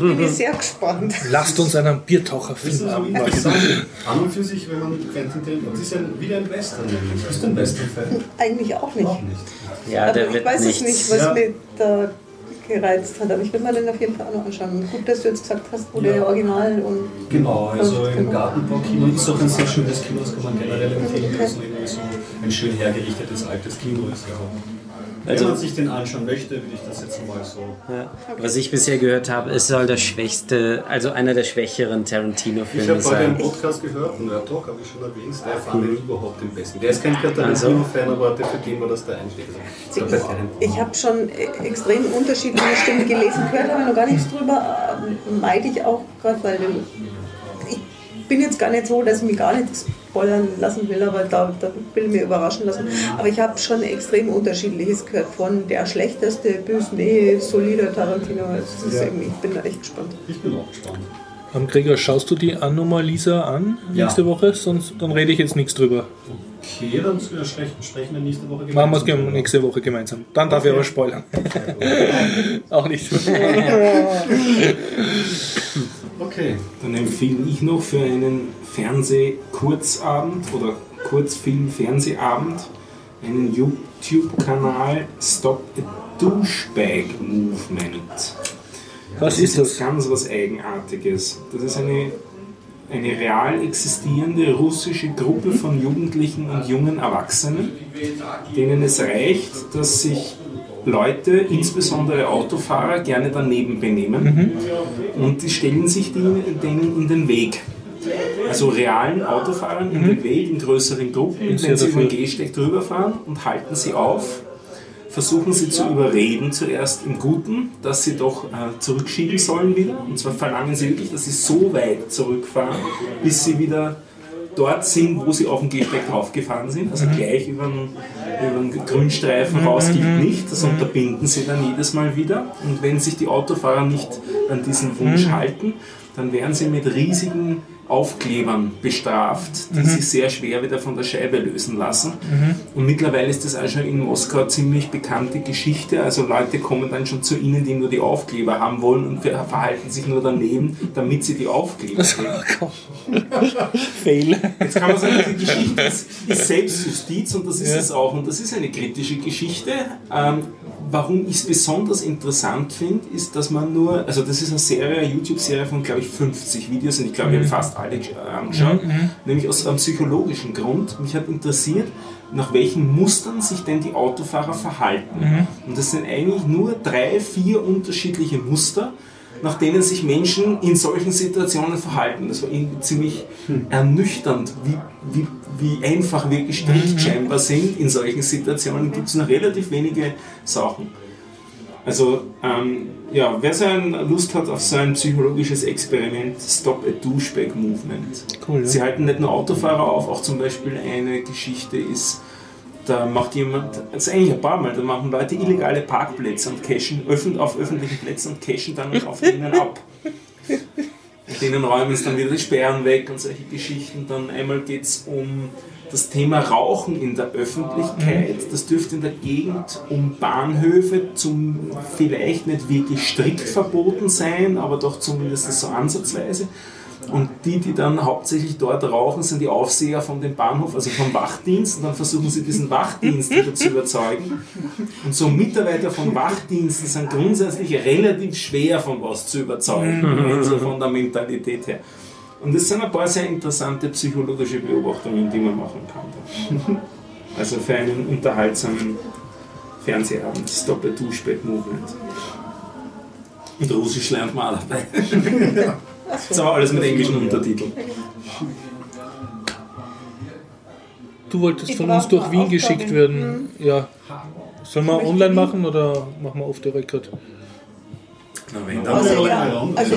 bin ich sehr gespannt.
Lasst uns einen
Das ist
Biertaucherfilm
so
haben.
interessant. An und für sich, wenn man Quentin Tarantino. Das ist ja wieder ein Western nämlich. Bist du ein Western-Fan?
Eigentlich auch nicht.
Auch nicht.
Ja,
aber
der
ich weiß
nichts.
es nicht, was
Ja.
mich da gereizt hat. Aber ich will mir den auf jeden Fall auch noch anschauen. Gut, dass du jetzt gesagt hast, wo
Ja.
der Original und
Genau, also im. Gartenbaukino ist auch ein sehr schönes Kino, das kann man generell empfehlen, weil es irgendwie so ein schön hergerichtetes altes Kino ist. Also,
Also-
wenn man sich den anschauen möchte, würde ich das jetzt mal so.
Ja. Was ich bisher gehört habe, es soll der schwächste, also einer der schwächeren
Ich
Tarantino-Filme
habe heute einen
sein.
Podcast gehört und der Talk habe ich schon erwähnt, der fand den überhaupt den besten. Der ist kein Tarantino-Fan, aber der, für den war das der Einstieg. Also, Tarantino.
Ich habe schon e- extrem unterschiedliche Stimmen gelesen, gehört habe ich noch gar nichts drüber. ähm, Meide ich auch gerade, weil ich bin jetzt gar nicht so, dass ich mich gar nicht spoilern lassen will, aber da, da will ich mich überraschen lassen. Aber ich habe schon extrem unterschiedliches gehört. Von der schlechteste bis nee, solider Tarantino. Das ist
Ja.
irgendwie, ich bin da echt gespannt.
Ich bin auch gespannt.
Ähm, Gregor, schaust du die Anomalisa an
Ja.
nächste Woche? Sonst dann rede ich jetzt nichts drüber.
Okay, dann sprechen sprechen wir nächste Woche
Machen wir es
gemeinsam
nächste Woche gemeinsam. Dann darf ich aber spoilern. Auch nicht.
Okay.
Dann empfehle ich noch für einen Fernseh-Kurzabend oder Kurzfilm-Fernsehabend einen YouTube-Kanal Stop a Douchebag Movement.
Was ist
jetzt
das?
ganz was Eigenartiges. Das ist eine, eine real existierende russische Gruppe von Jugendlichen und jungen Erwachsenen, denen es reicht, dass sich Leute, insbesondere Autofahrer, gerne daneben benehmen und die stellen sich denen in den Weg. Also realen Autofahrern in den Weg in größeren Gruppen, wenn sie über den. Gehsteig drüber fahren und halten sie auf versuchen sie zu überreden, zuerst im Guten, dass sie doch äh, zurückschieben sollen wieder. Und zwar verlangen sie wirklich, dass sie so weit zurückfahren, bis sie wieder dort sind, wo sie auf dem Gehsteig draufgefahren sind. Also gleich über den, über den Grünstreifen raus geht nicht. Das unterbinden sie dann jedes Mal wieder. Und wenn sich die Autofahrer nicht an diesen Wunsch halten, dann werden sie mit riesigen Aufklebern bestraft, die sich sehr schwer wieder von der Scheibe lösen lassen. Und mittlerweile ist das auch schon in Moskau ziemlich bekannte Geschichte. Also Leute kommen dann schon zu ihnen, die nur die Aufkleber haben wollen und ver- verhalten sich nur daneben, damit sie die Aufkleber kriegen.
Fail.
Jetzt kann man sagen, die Geschichte ist, ist Selbstjustiz und das ist es auch. Und das ist eine kritische Geschichte. Ähm, warum ich es besonders interessant finde, ist, dass man nur, also das ist eine Serie, eine YouTube-Serie von, glaube ich, 50 Videos und ich glaube, ich habe fast alle äh, angeschaut, nämlich aus einem psychologischen Grund. Mich hat interessiert, nach welchen Mustern sich denn die Autofahrer verhalten. Und das sind eigentlich nur drei, vier unterschiedliche Muster, nach denen sich Menschen in solchen Situationen verhalten. Das war irgendwie ziemlich ernüchternd, wie, wie, wie einfach wir gestrickt scheinbar sind. In solchen Situationen gibt es nur relativ wenige Sachen. Also, ähm, ja, wer so Lust hat auf so ein psychologisches Experiment, Stop a Douchebag Movement.
Cool, ja.
Sie halten nicht nur Autofahrer auf, auch zum Beispiel eine Geschichte ist, da macht jemand, das ist eigentlich ein paar Mal, da machen Leute illegale Parkplätze und cashen öffn, auf öffentlichen Plätzen und cashen dann auf denen ab. Und denen räumen es dann wieder die Sperren weg und solche Geschichten. Dann einmal geht es um das Thema Rauchen in der Öffentlichkeit, das dürfte in der Gegend um Bahnhöfe zum vielleicht nicht wirklich strikt verboten sein, aber doch zumindest so ansatzweise. Und die, die dann hauptsächlich dort rauchen, sind die Aufseher von dem Bahnhof, also vom Wachdienst. Und dann versuchen sie diesen Wachdienst wieder zu überzeugen. Und so Mitarbeiter von Wachdiensten sind grundsätzlich relativ schwer von was zu überzeugen, also von der Mentalität her. Und das sind ein paar sehr interessante psychologische Beobachtungen, die man machen kann. Also für einen unterhaltsamen Fernsehabend, das Doppel-Duschbett-Movement. Und Russisch lernt man auch dabei. Das ist aber alles mit englischen Untertiteln.
Du wolltest
Ich
von uns durch Wien geschickt werden. Ja. Sollen wir online machen oder machen wir off the record?
Na, wenn
Also,
ja, also-
also,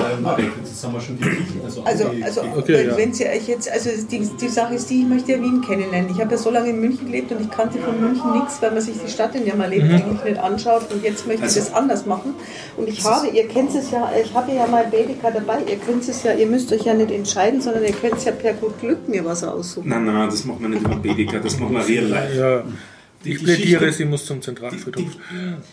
Also, also
Okay,
wenn,
ja.
Sie euch jetzt, also die, die Sache ist die, ich möchte ja Wien kennenlernen. Ich habe ja so lange in München gelebt und ich kannte von München nichts, weil man sich die Stadt, in der man lebt, eigentlich nicht anschaut und jetzt möchte
Also-
ich das anders machen. Und ich habe, ihr kennt es ja, ich habe ja mal Baedeker dabei, ihr könnt es ja, ihr müsst euch ja nicht entscheiden, sondern ihr könnt ja per gut Glück mir was aussuchen.
Nein, nein, das macht man nicht über Baedeker, das macht man real life.
Ja.
Die
Ich plädiere, sie muss zum Zentralfriedhof.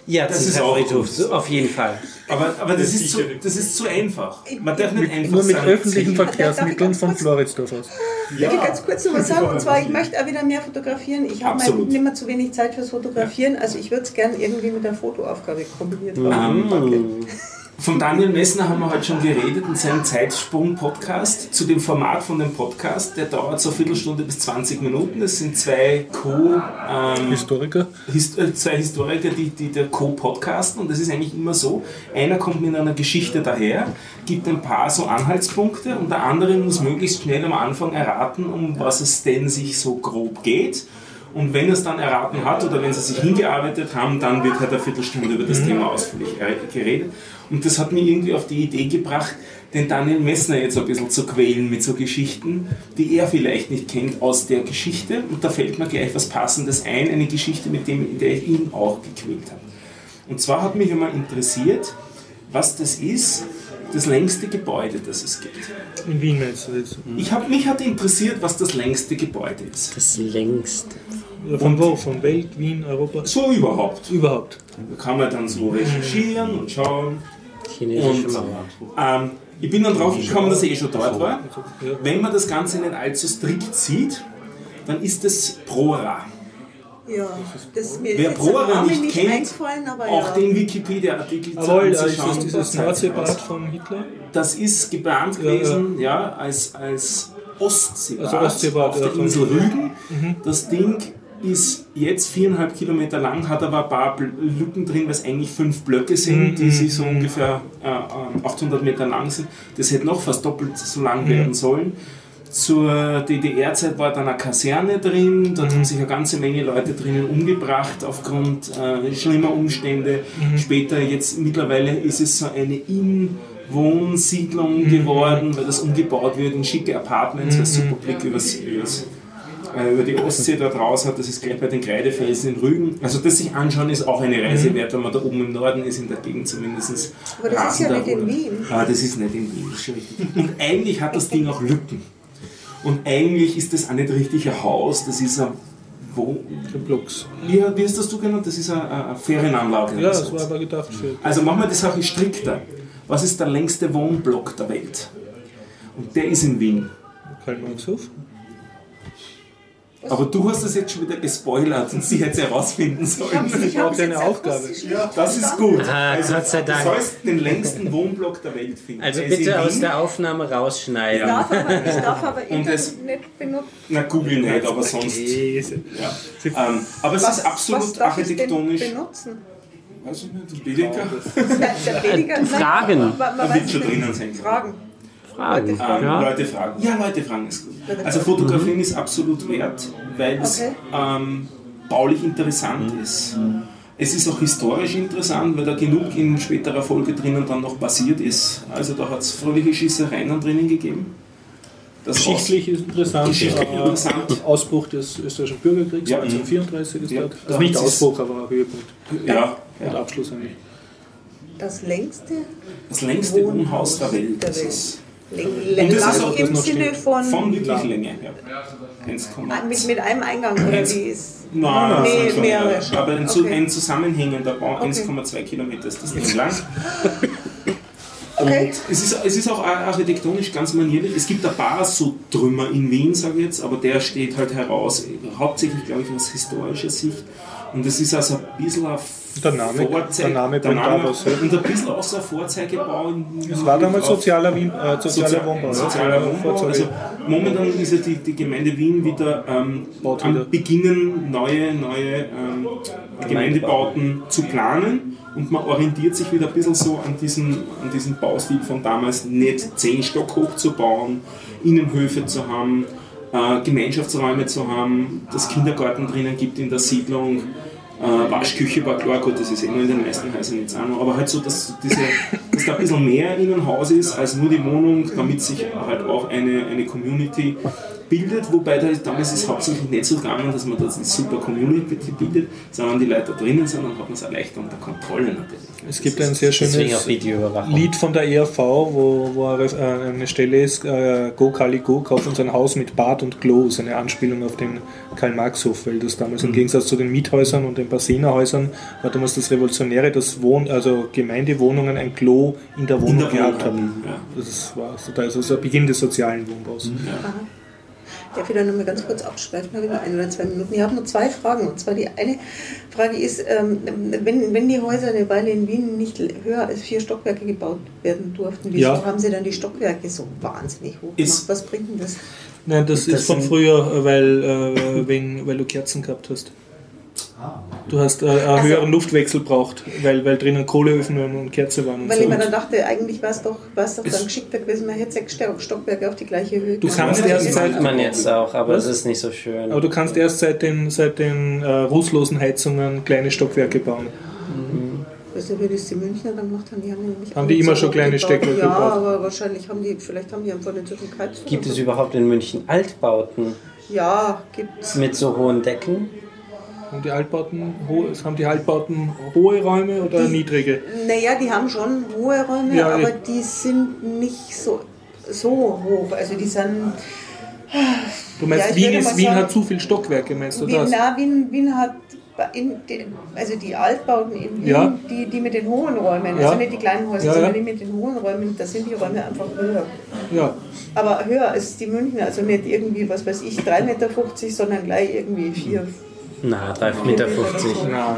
Ja,
Das
das
ist auch
Friedhof, auf jeden Fall.
Aber, aber das, ist zu, das ist zu einfach. Man darf nicht einfach
Nur mit
sagen,
öffentlichen Verkehrsmitteln von Floridsdorf aus.
Ich will ganz kurz noch was sagen, und zwar, ich möchte auch wieder mehr fotografieren. Ich habe nicht mehr zu wenig Zeit fürs Fotografieren, also ich würde es gerne irgendwie mit der Fotoaufgabe kombiniert haben.
Von Daniel Messner haben wir heute schon geredet in seinem Zeitsprung-Podcast. Zu dem Format von dem Podcast, der dauert so eine Viertelstunde bis 20 Minuten. Es sind zwei Co- ähm. Hist äh, zwei Historiker, die, die der Co-podcasten und das ist eigentlich immer so, einer kommt mit einer Geschichte daher, gibt ein paar so Anhaltspunkte und der andere muss möglichst schnell am Anfang erraten, um was es denn sich so grob geht. Und wenn er es dann erraten hat oder wenn sie sich hingearbeitet haben, dann wird halt eine Viertelstunde über das Thema ausführlich äh, geredet. Und das hat mir irgendwie auf die Idee gebracht, den Daniel Messner jetzt ein bisschen zu quälen mit so Geschichten, die er vielleicht nicht kennt aus der Geschichte. Und da fällt mir gleich was Passendes ein, eine Geschichte, mit dem, in der ich ihn auch gequält habe. Und zwar hat mich immer interessiert, was das ist, das längste Gebäude, das es gibt.
In Wien meinst du jetzt?
Ich hab, mich hat interessiert, was das längste Gebäude ist.
Das längste.
Ja, Von wo? Von Welt, Wien, Europa?
So überhaupt.
Überhaupt.
Da kann man dann so recherchieren und schauen.
Chinesische
Und ähm, ich bin dann drauf gekommen, dass ich eh schon dort war. Wenn man das Ganze nicht allzu strikt sieht, dann ist es Prora.
Ja, das mir
Wer Prora nicht
nicht
kennt, Auch
ja.
den Wikipedia-Artikel zu
ja, ist das dieses Nordseebad
was.
von Hitler?
Das ist geplant
Ja,
gewesen, ja, als, als Ostseebad,
Also Ostseebad,
auf der Insel Rügen. Das Ding ist jetzt viereinhalb Kilometer lang, hat aber ein paar Lücken drin, weil es eigentlich fünf Blöcke sind,
Mhm,
die sich so ungefähr äh, äh, 800 Meter lang sind. Das hätte noch fast doppelt so lang
Mhm.
werden sollen. Zur DDR-Zeit war dann eine Kaserne drin, dort haben sich eine ganze Menge Leute drinnen umgebracht aufgrund äh, schlimmer Umstände. Später, jetzt mittlerweile ist es so eine in Wohnsiedlung geworden, weil das umgebaut wird in schicke Apartments, weil es super Blick übers, übers, äh, über die Ostsee da draußen hat. Das ist gleich bei den Kreidefelsen in Rügen. Also das sich anschauen ist auch eine Reise wert, wenn man da oben im Norden ist, in der Gegend zumindest.
Aber das ist ja nicht in. Wien.
Ah, das ist nicht in Wien, das ist schon richtig. Und eigentlich hat das Ding auch Lücken. Und eigentlich ist das auch nicht richtig ein Haus, das ist ein Wo
Blocks.
wie, wie hast das du genannt? Das ist eine, eine Ferienanlage.
Ja, das war aber gedacht für.
Also machen wir die Sache strikter. Was ist der längste Wohnblock der Welt? Und der ist in Wien.
Karl-Marx-Hof.
Aber du hast das jetzt schon wieder gespoilert und sie hätte es herausfinden sollen.
Ich
braucht
hab's
eine
jetzt
Aufgabe.
nicht
Das ist gut.
Ah, Gott sei Dank.
Du sollst den längsten Wohnblock der Welt finden.
Also bitte aus der Aufnahme rausschneiden.
Ja.
Darf aber, ich darf aber Internet benutzen.
Na, Google nicht, aber sonst. Ja. Ähm, aber es ist absolut
darf ich denn
architektonisch.
benutzen?
Weiß ich nicht, Billiger?
Der, der weniger, nein,
Fragen.
man- man
Da
weiß
wird schon
nicht.
drinnen sein.
Fragen.
Fragen.
Ähm,
Ja.
Leute fragen. Ja, Leute fragen ist gut. Also Fotografieren ist absolut wert, weil es
Okay.
ähm, baulich interessant ist. Es ist auch historisch interessant, weil da genug in späterer Folge drinnen dann noch passiert ist. Also da hat es fröhliche Schießereien dann drinnen gegeben. Das
Geschichtlich ist interessant.
Geschichtlich
äh,
interessant.
Ausbruch des österreichischen Bürgerkriegs
Ja.
1934 ist
Ja,
dort. Also nicht Ausbruch, aber Höhepunkt.
Aus, ja,
Und
ja.
Abschluss eigentlich.
Das längste
Das längste
Wohnhaus
Wohnhaus der Welt.
der
Das
Welt.
Ist Und das ist auch
Lang im Sinne
steht.
von,
Von wirklich Länge, ja. 1,
Ah, mit, mit einem Eingang oder wie ist?
Nein,
Nee,
schon,
mehrere.
ja. aber ein,
Okay.
ein zusammenhängender Bau,
Okay.
1,2 Kilometer ist das Ding lang.
Okay.
Und es ist, es ist auch architektonisch ganz manierlich. Es gibt ein paar so Trümmer in Wien, sage ich jetzt, aber der steht halt heraus, hauptsächlich, glaube ich, aus historischer Sicht. Und es ist also ein bisschen ein
Der Name-
Vorzeig-
der Name
der Name-
was, ja.
Und ein bisschen ein Vorzeigebau.
Es war damals sozialer, Wien, äh, sozialer
Sozial-
Wohnbau.
Sozialer Wohnbau. Also momentan ist ja die, die Gemeinde Wien wieder ähm, am
wieder.
Beginnen, neue, neue ähm, Gemeindebauten zu planen. Und man orientiert sich wieder ein bisschen so an diesen, an diesen Baustil von damals, nicht zehn Stock hoch zu bauen, Innenhöfe zu haben, äh, Gemeinschaftsräume zu haben, dass Kindergarten drinnen gibt in der Siedlung. Äh, Waschküche war klar, gut, das ist eh nur in den meisten Häusern jetzt auch noch, aber halt so, dass, diese, dass da ein bisschen mehr in einem Haus ist als nur die Wohnung, damit sich halt auch eine, eine Community bildet, wobei da ist, damals ist es hauptsächlich nicht so gegangen, dass man da eine super Community bildet, sondern die Leute da drinnen sind, dann hat man es auch leichter unter Kontrolle natürlich.
Es gibt ein sehr schönes. Lied von der ERV, wo, wo eine, äh, eine Stelle ist, äh, Go Kali Go, kauf uns ein Haus mit Bad und Klo, ist eine Anspielung auf den Karl-Marx-Hof, weil das damals im Gegensatz zu den Miethäusern und den Bassenerhäusern war damals das Revolutionäre, dass Wohn also Gemeindewohnungen ein Klo in der Wohnung
In der
gehabt haben.
Ja.
Das war so, da ist also der Beginn des sozialen Wohnbaus.
Darf ich da noch mal ganz kurz abschweifen? Habe ich noch ein oder zwei Minuten? Ich habe nur zwei Fragen. Und zwar die eine Frage ist, ähm, wenn, wenn die Häuser eine Weile in Wien nicht höher als vier Stockwerke gebaut werden durften, wieso
Ja.
haben sie dann die Stockwerke so wahnsinnig hoch gemacht?
Ist-
Was bringt denn das?
Nein, das,
Das
ist von
sind-
früher, äh, weil, äh, wegen, weil du Kerzen gehabt hast. Du hast äh, einen höheren Luftwechsel braucht, weil, weil drinnen Kohleöfen und und Kerze waren. Und
Weil
so.
ich mir dann dachte, eigentlich wäre es doch, wär's doch
Es-
dann geschickter gewesen, man hätte sechs Stock- Stockwerke auf die gleiche Höhe
Du kannst
Aber
erst
das
seit-
man jetzt auch, aber es ist nicht so schön.
Aber du kannst erst seit den, seit den äh, rußlosen Heizungen kleine Stockwerke bauen.
Weiß nicht, wie das die Münchner dann gemacht haben. Die haben, nämlich
Haben die immer schon kleine. Steckwerke
Ja,
gebaut?
aber wahrscheinlich haben die, vielleicht haben die einfach nicht so viel Heizung.
Gibt es überhaupt in München Altbauten
Ja, gibt's.
mit so hohen Decken?
Haben die Altbauten, ho haben die Altbauten hohe Räume oder niedrige?
Naja, die haben schon hohe Räume,
Ja,
aber die sind nicht so, so hoch. Also die sind.
Du meinst,
Ja,
Wien, ist, Wien
sagen,
hat zu viele Stockwerke, meinst du
Wien,
das?
na, Wien, Wien hat in also die Altbauten in Wien,
Ja.
die, die mit den hohen Räumen,
Ja.
also nicht die kleinen Häuser, sondern die mit den hohen Räumen, da sind die Räume einfach höher.
Ja,
Aber höher als die Münchner, also nicht irgendwie, was weiß ich, 3,50 Meter, sondern gleich irgendwie 4
Na, 3,50 Meter.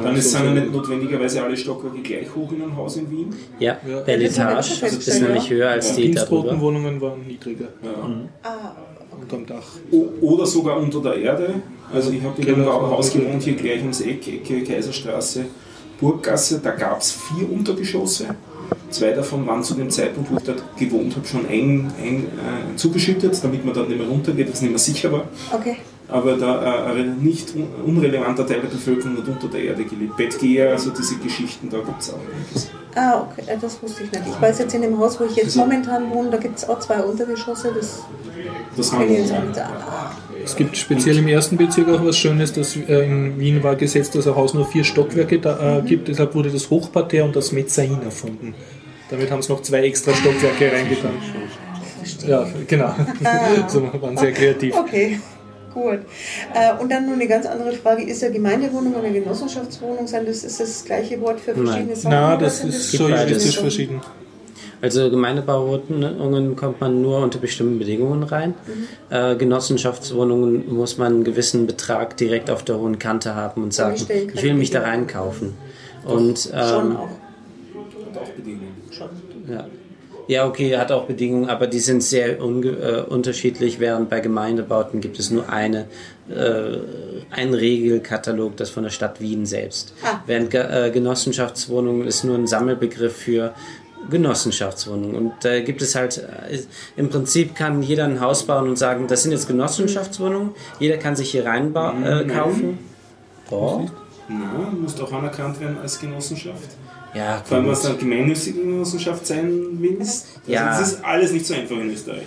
Dann ist,
so
sind ja nicht notwendigerweise alle Stockwerke gleich hoch in einem Haus in Wien.
Ja,
Ja.
Wir
ist
schon
nämlich höher als die darüber.
Dienstbotenwohnungen waren niedriger
Ja.
Ah,
unterm Dach.
O- Oder sogar unter der Erde. Also ich habe in einem
Genau.
Haus gewohnt, hier gleich ums Eck, Ecke Kaiserstraße, Burggasse. Da gab es vier Untergeschosse. Zwei davon waren zu dem Zeitpunkt, wo ich dort gewohnt habe, schon ein, ein, äh, zugeschüttet, damit man dann nicht mehr runtergeht, was nicht mehr sicher war.
okay.
Aber da äh, ein nicht un unrelevanter Teil der Bevölkerung hat unter der Erde gelebt. Bettgeher, also diese Geschichten, da gibt es auch einiges.
Ah, okay, äh, das wusste ich nicht. Ich weiß jetzt in dem Haus, wo ich jetzt momentan wohne, da gibt es auch zwei Untergeschosse, das
Das
kann ich jetzt sagen. Ah,
Es gibt speziell im ersten Bezirk auch was Schönes, dass äh, in Wien war gesetzt, dass ein Haus nur vier Stockwerke da, äh, gibt, deshalb wurde das Hochparterre und das Mezzain erfunden. Damit haben sie noch zwei extra Stockwerke reingetan. Ja, genau. so waren sehr kreativ.
Okay, gut. Äh, und dann noch eine ganz andere Frage: Ist ja Gemeindewohnung oder Genossenschaftswohnung sein? Das ist das gleiche Wort für
Nein.
verschiedene Sachen?
Na,
oder
das
sind
ist so juristisch verschieden.
Also Gemeindebauwohnungen kommt man nur unter bestimmten Bedingungen rein. Äh, Genossenschaftswohnungen muss man einen gewissen Betrag direkt auf der hohen Kante haben und sagen, ich will
ich
mich da reinkaufen. Und
Schon
ähm,
auch.
auch Bedingungen.
Schon.
ja. Ja, okay, hat auch Bedingungen, aber die sind sehr unge äh, unterschiedlich, während bei Gemeindebauten gibt es nur eine, äh, einen Regelkatalog, das von der Stadt Wien selbst.
Ah.
Während Ge äh, Genossenschaftswohnungen ist nur ein Sammelbegriff für Genossenschaftswohnungen. Und da gibt es halt, äh, im Prinzip kann jeder ein Haus bauen und sagen, das sind jetzt Genossenschaftswohnungen, jeder kann sich hier rein äh, kaufen. Doch.
Na, muss auch anerkannt werden als Genossenschaft.
Ja,
Vor allem,
gut.
was dann gemeinnützige Genossenschaft sein willst. Also
Ja.
Das ist alles nicht so einfach in Österreich.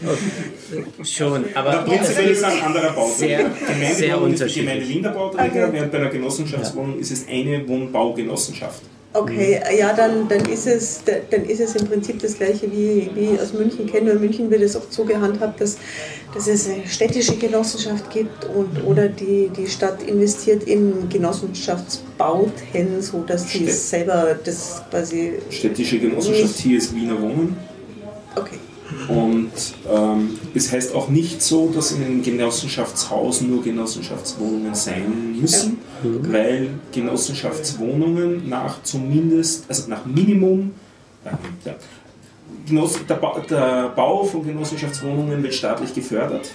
schon,
Aber
aber
prinzipiell ist es ein anderer Bauträger.
Sehr-
Gemeindewohnung
sehr
ist die
unterschiedlich.
Gemeinde Wien der Bauträger, während bei einer Genossenschaftswohnung ist es eine Wohnbaugenossenschaft.
Okay, ja, dann, dann, ist es, dann ist es im Prinzip das gleiche, wie, wie ich aus München kenne. In München wird es oft so gehandhabt, dass, dass es eine städtische Genossenschaft gibt und, oder die, die Stadt investiert in Genossenschaftsbauten, sodass
Städt-
selber das quasi.
Städtische Genossenschaft hier ist Wiener Wohnen.
Okay.
Und ähm, es heißt auch nicht so, dass in einem Genossenschaftshaus nur Genossenschaftswohnungen sein müssen, weil Genossenschaftswohnungen nach zumindest, also nach Minimum, ja, Genoss, der, ba der Bau von Genossenschaftswohnungen wird staatlich gefördert.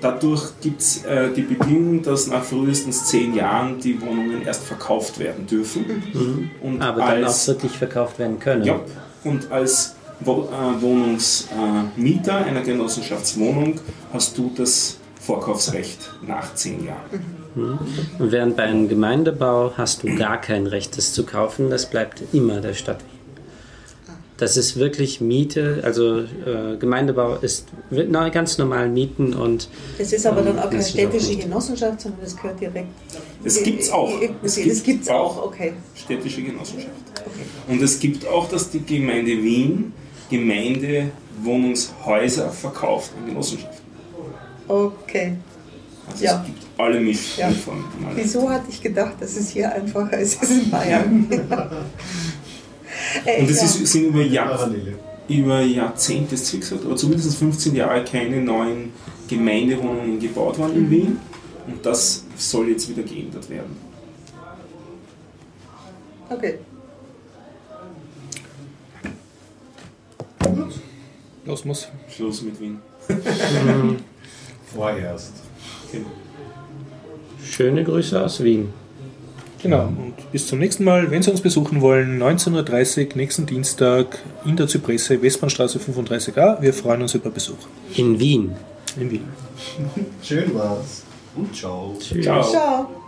Dadurch gibt es äh, die Bedingung, dass nach frühestens zehn Jahren die Wohnungen erst verkauft werden dürfen. Und
Aber dann
als-
auch wirklich verkauft werden können.
ja, und als Wo äh, Wohnungsmieter einer Genossenschaftswohnung hast du das Vorkaufsrecht nach zehn Jahren.
Und während bei einem Gemeindebau hast du gar kein Recht, das zu kaufen. Das bleibt immer der Stadt. Das ist wirklich Miete, also äh, Gemeindebau ist wi- na, ganz normal Mieten und
Das ist aber dann auch keine städtische. Genossenschaft, sondern das gehört direkt.
Das gibt's auch.
Das,
Das
das
gibt's
gibt's auch,
auch.
okay.
Städtische Genossenschaft.
okay.
Und es gibt auch, dass die Gemeinde Wien Gemeindewohnungshäuser verkauft an Genossenschaften.
Okay.
Also
Ja.
es gibt alle
Ja.
Mischformen. alle.
Wieso hatte ich gedacht, dass es hier einfacher ist als in Bayern? Äh,
Und es
ja.
ist, sind über, Jahr, über Jahrzehnte, ist wie gesagt, aber zumindest 15 Jahre keine neuen Gemeindewohnungen gebaut worden in Wien. Und das soll jetzt wieder geändert werden.
Okay.
Los muss.
Schluss mit Wien.
Vorerst.
schöne Grüße aus Wien.
Genau, und bis zum nächsten Mal. Wenn Sie uns besuchen wollen, 19.30 Uhr, nächsten Dienstag in der Zypresse, Westbahnstraße 35a. Wir freuen uns über Besuch
In Wien.
in Wien.
Schön war's. Und ciao.
Tschüss.
Ciao.
Ciao.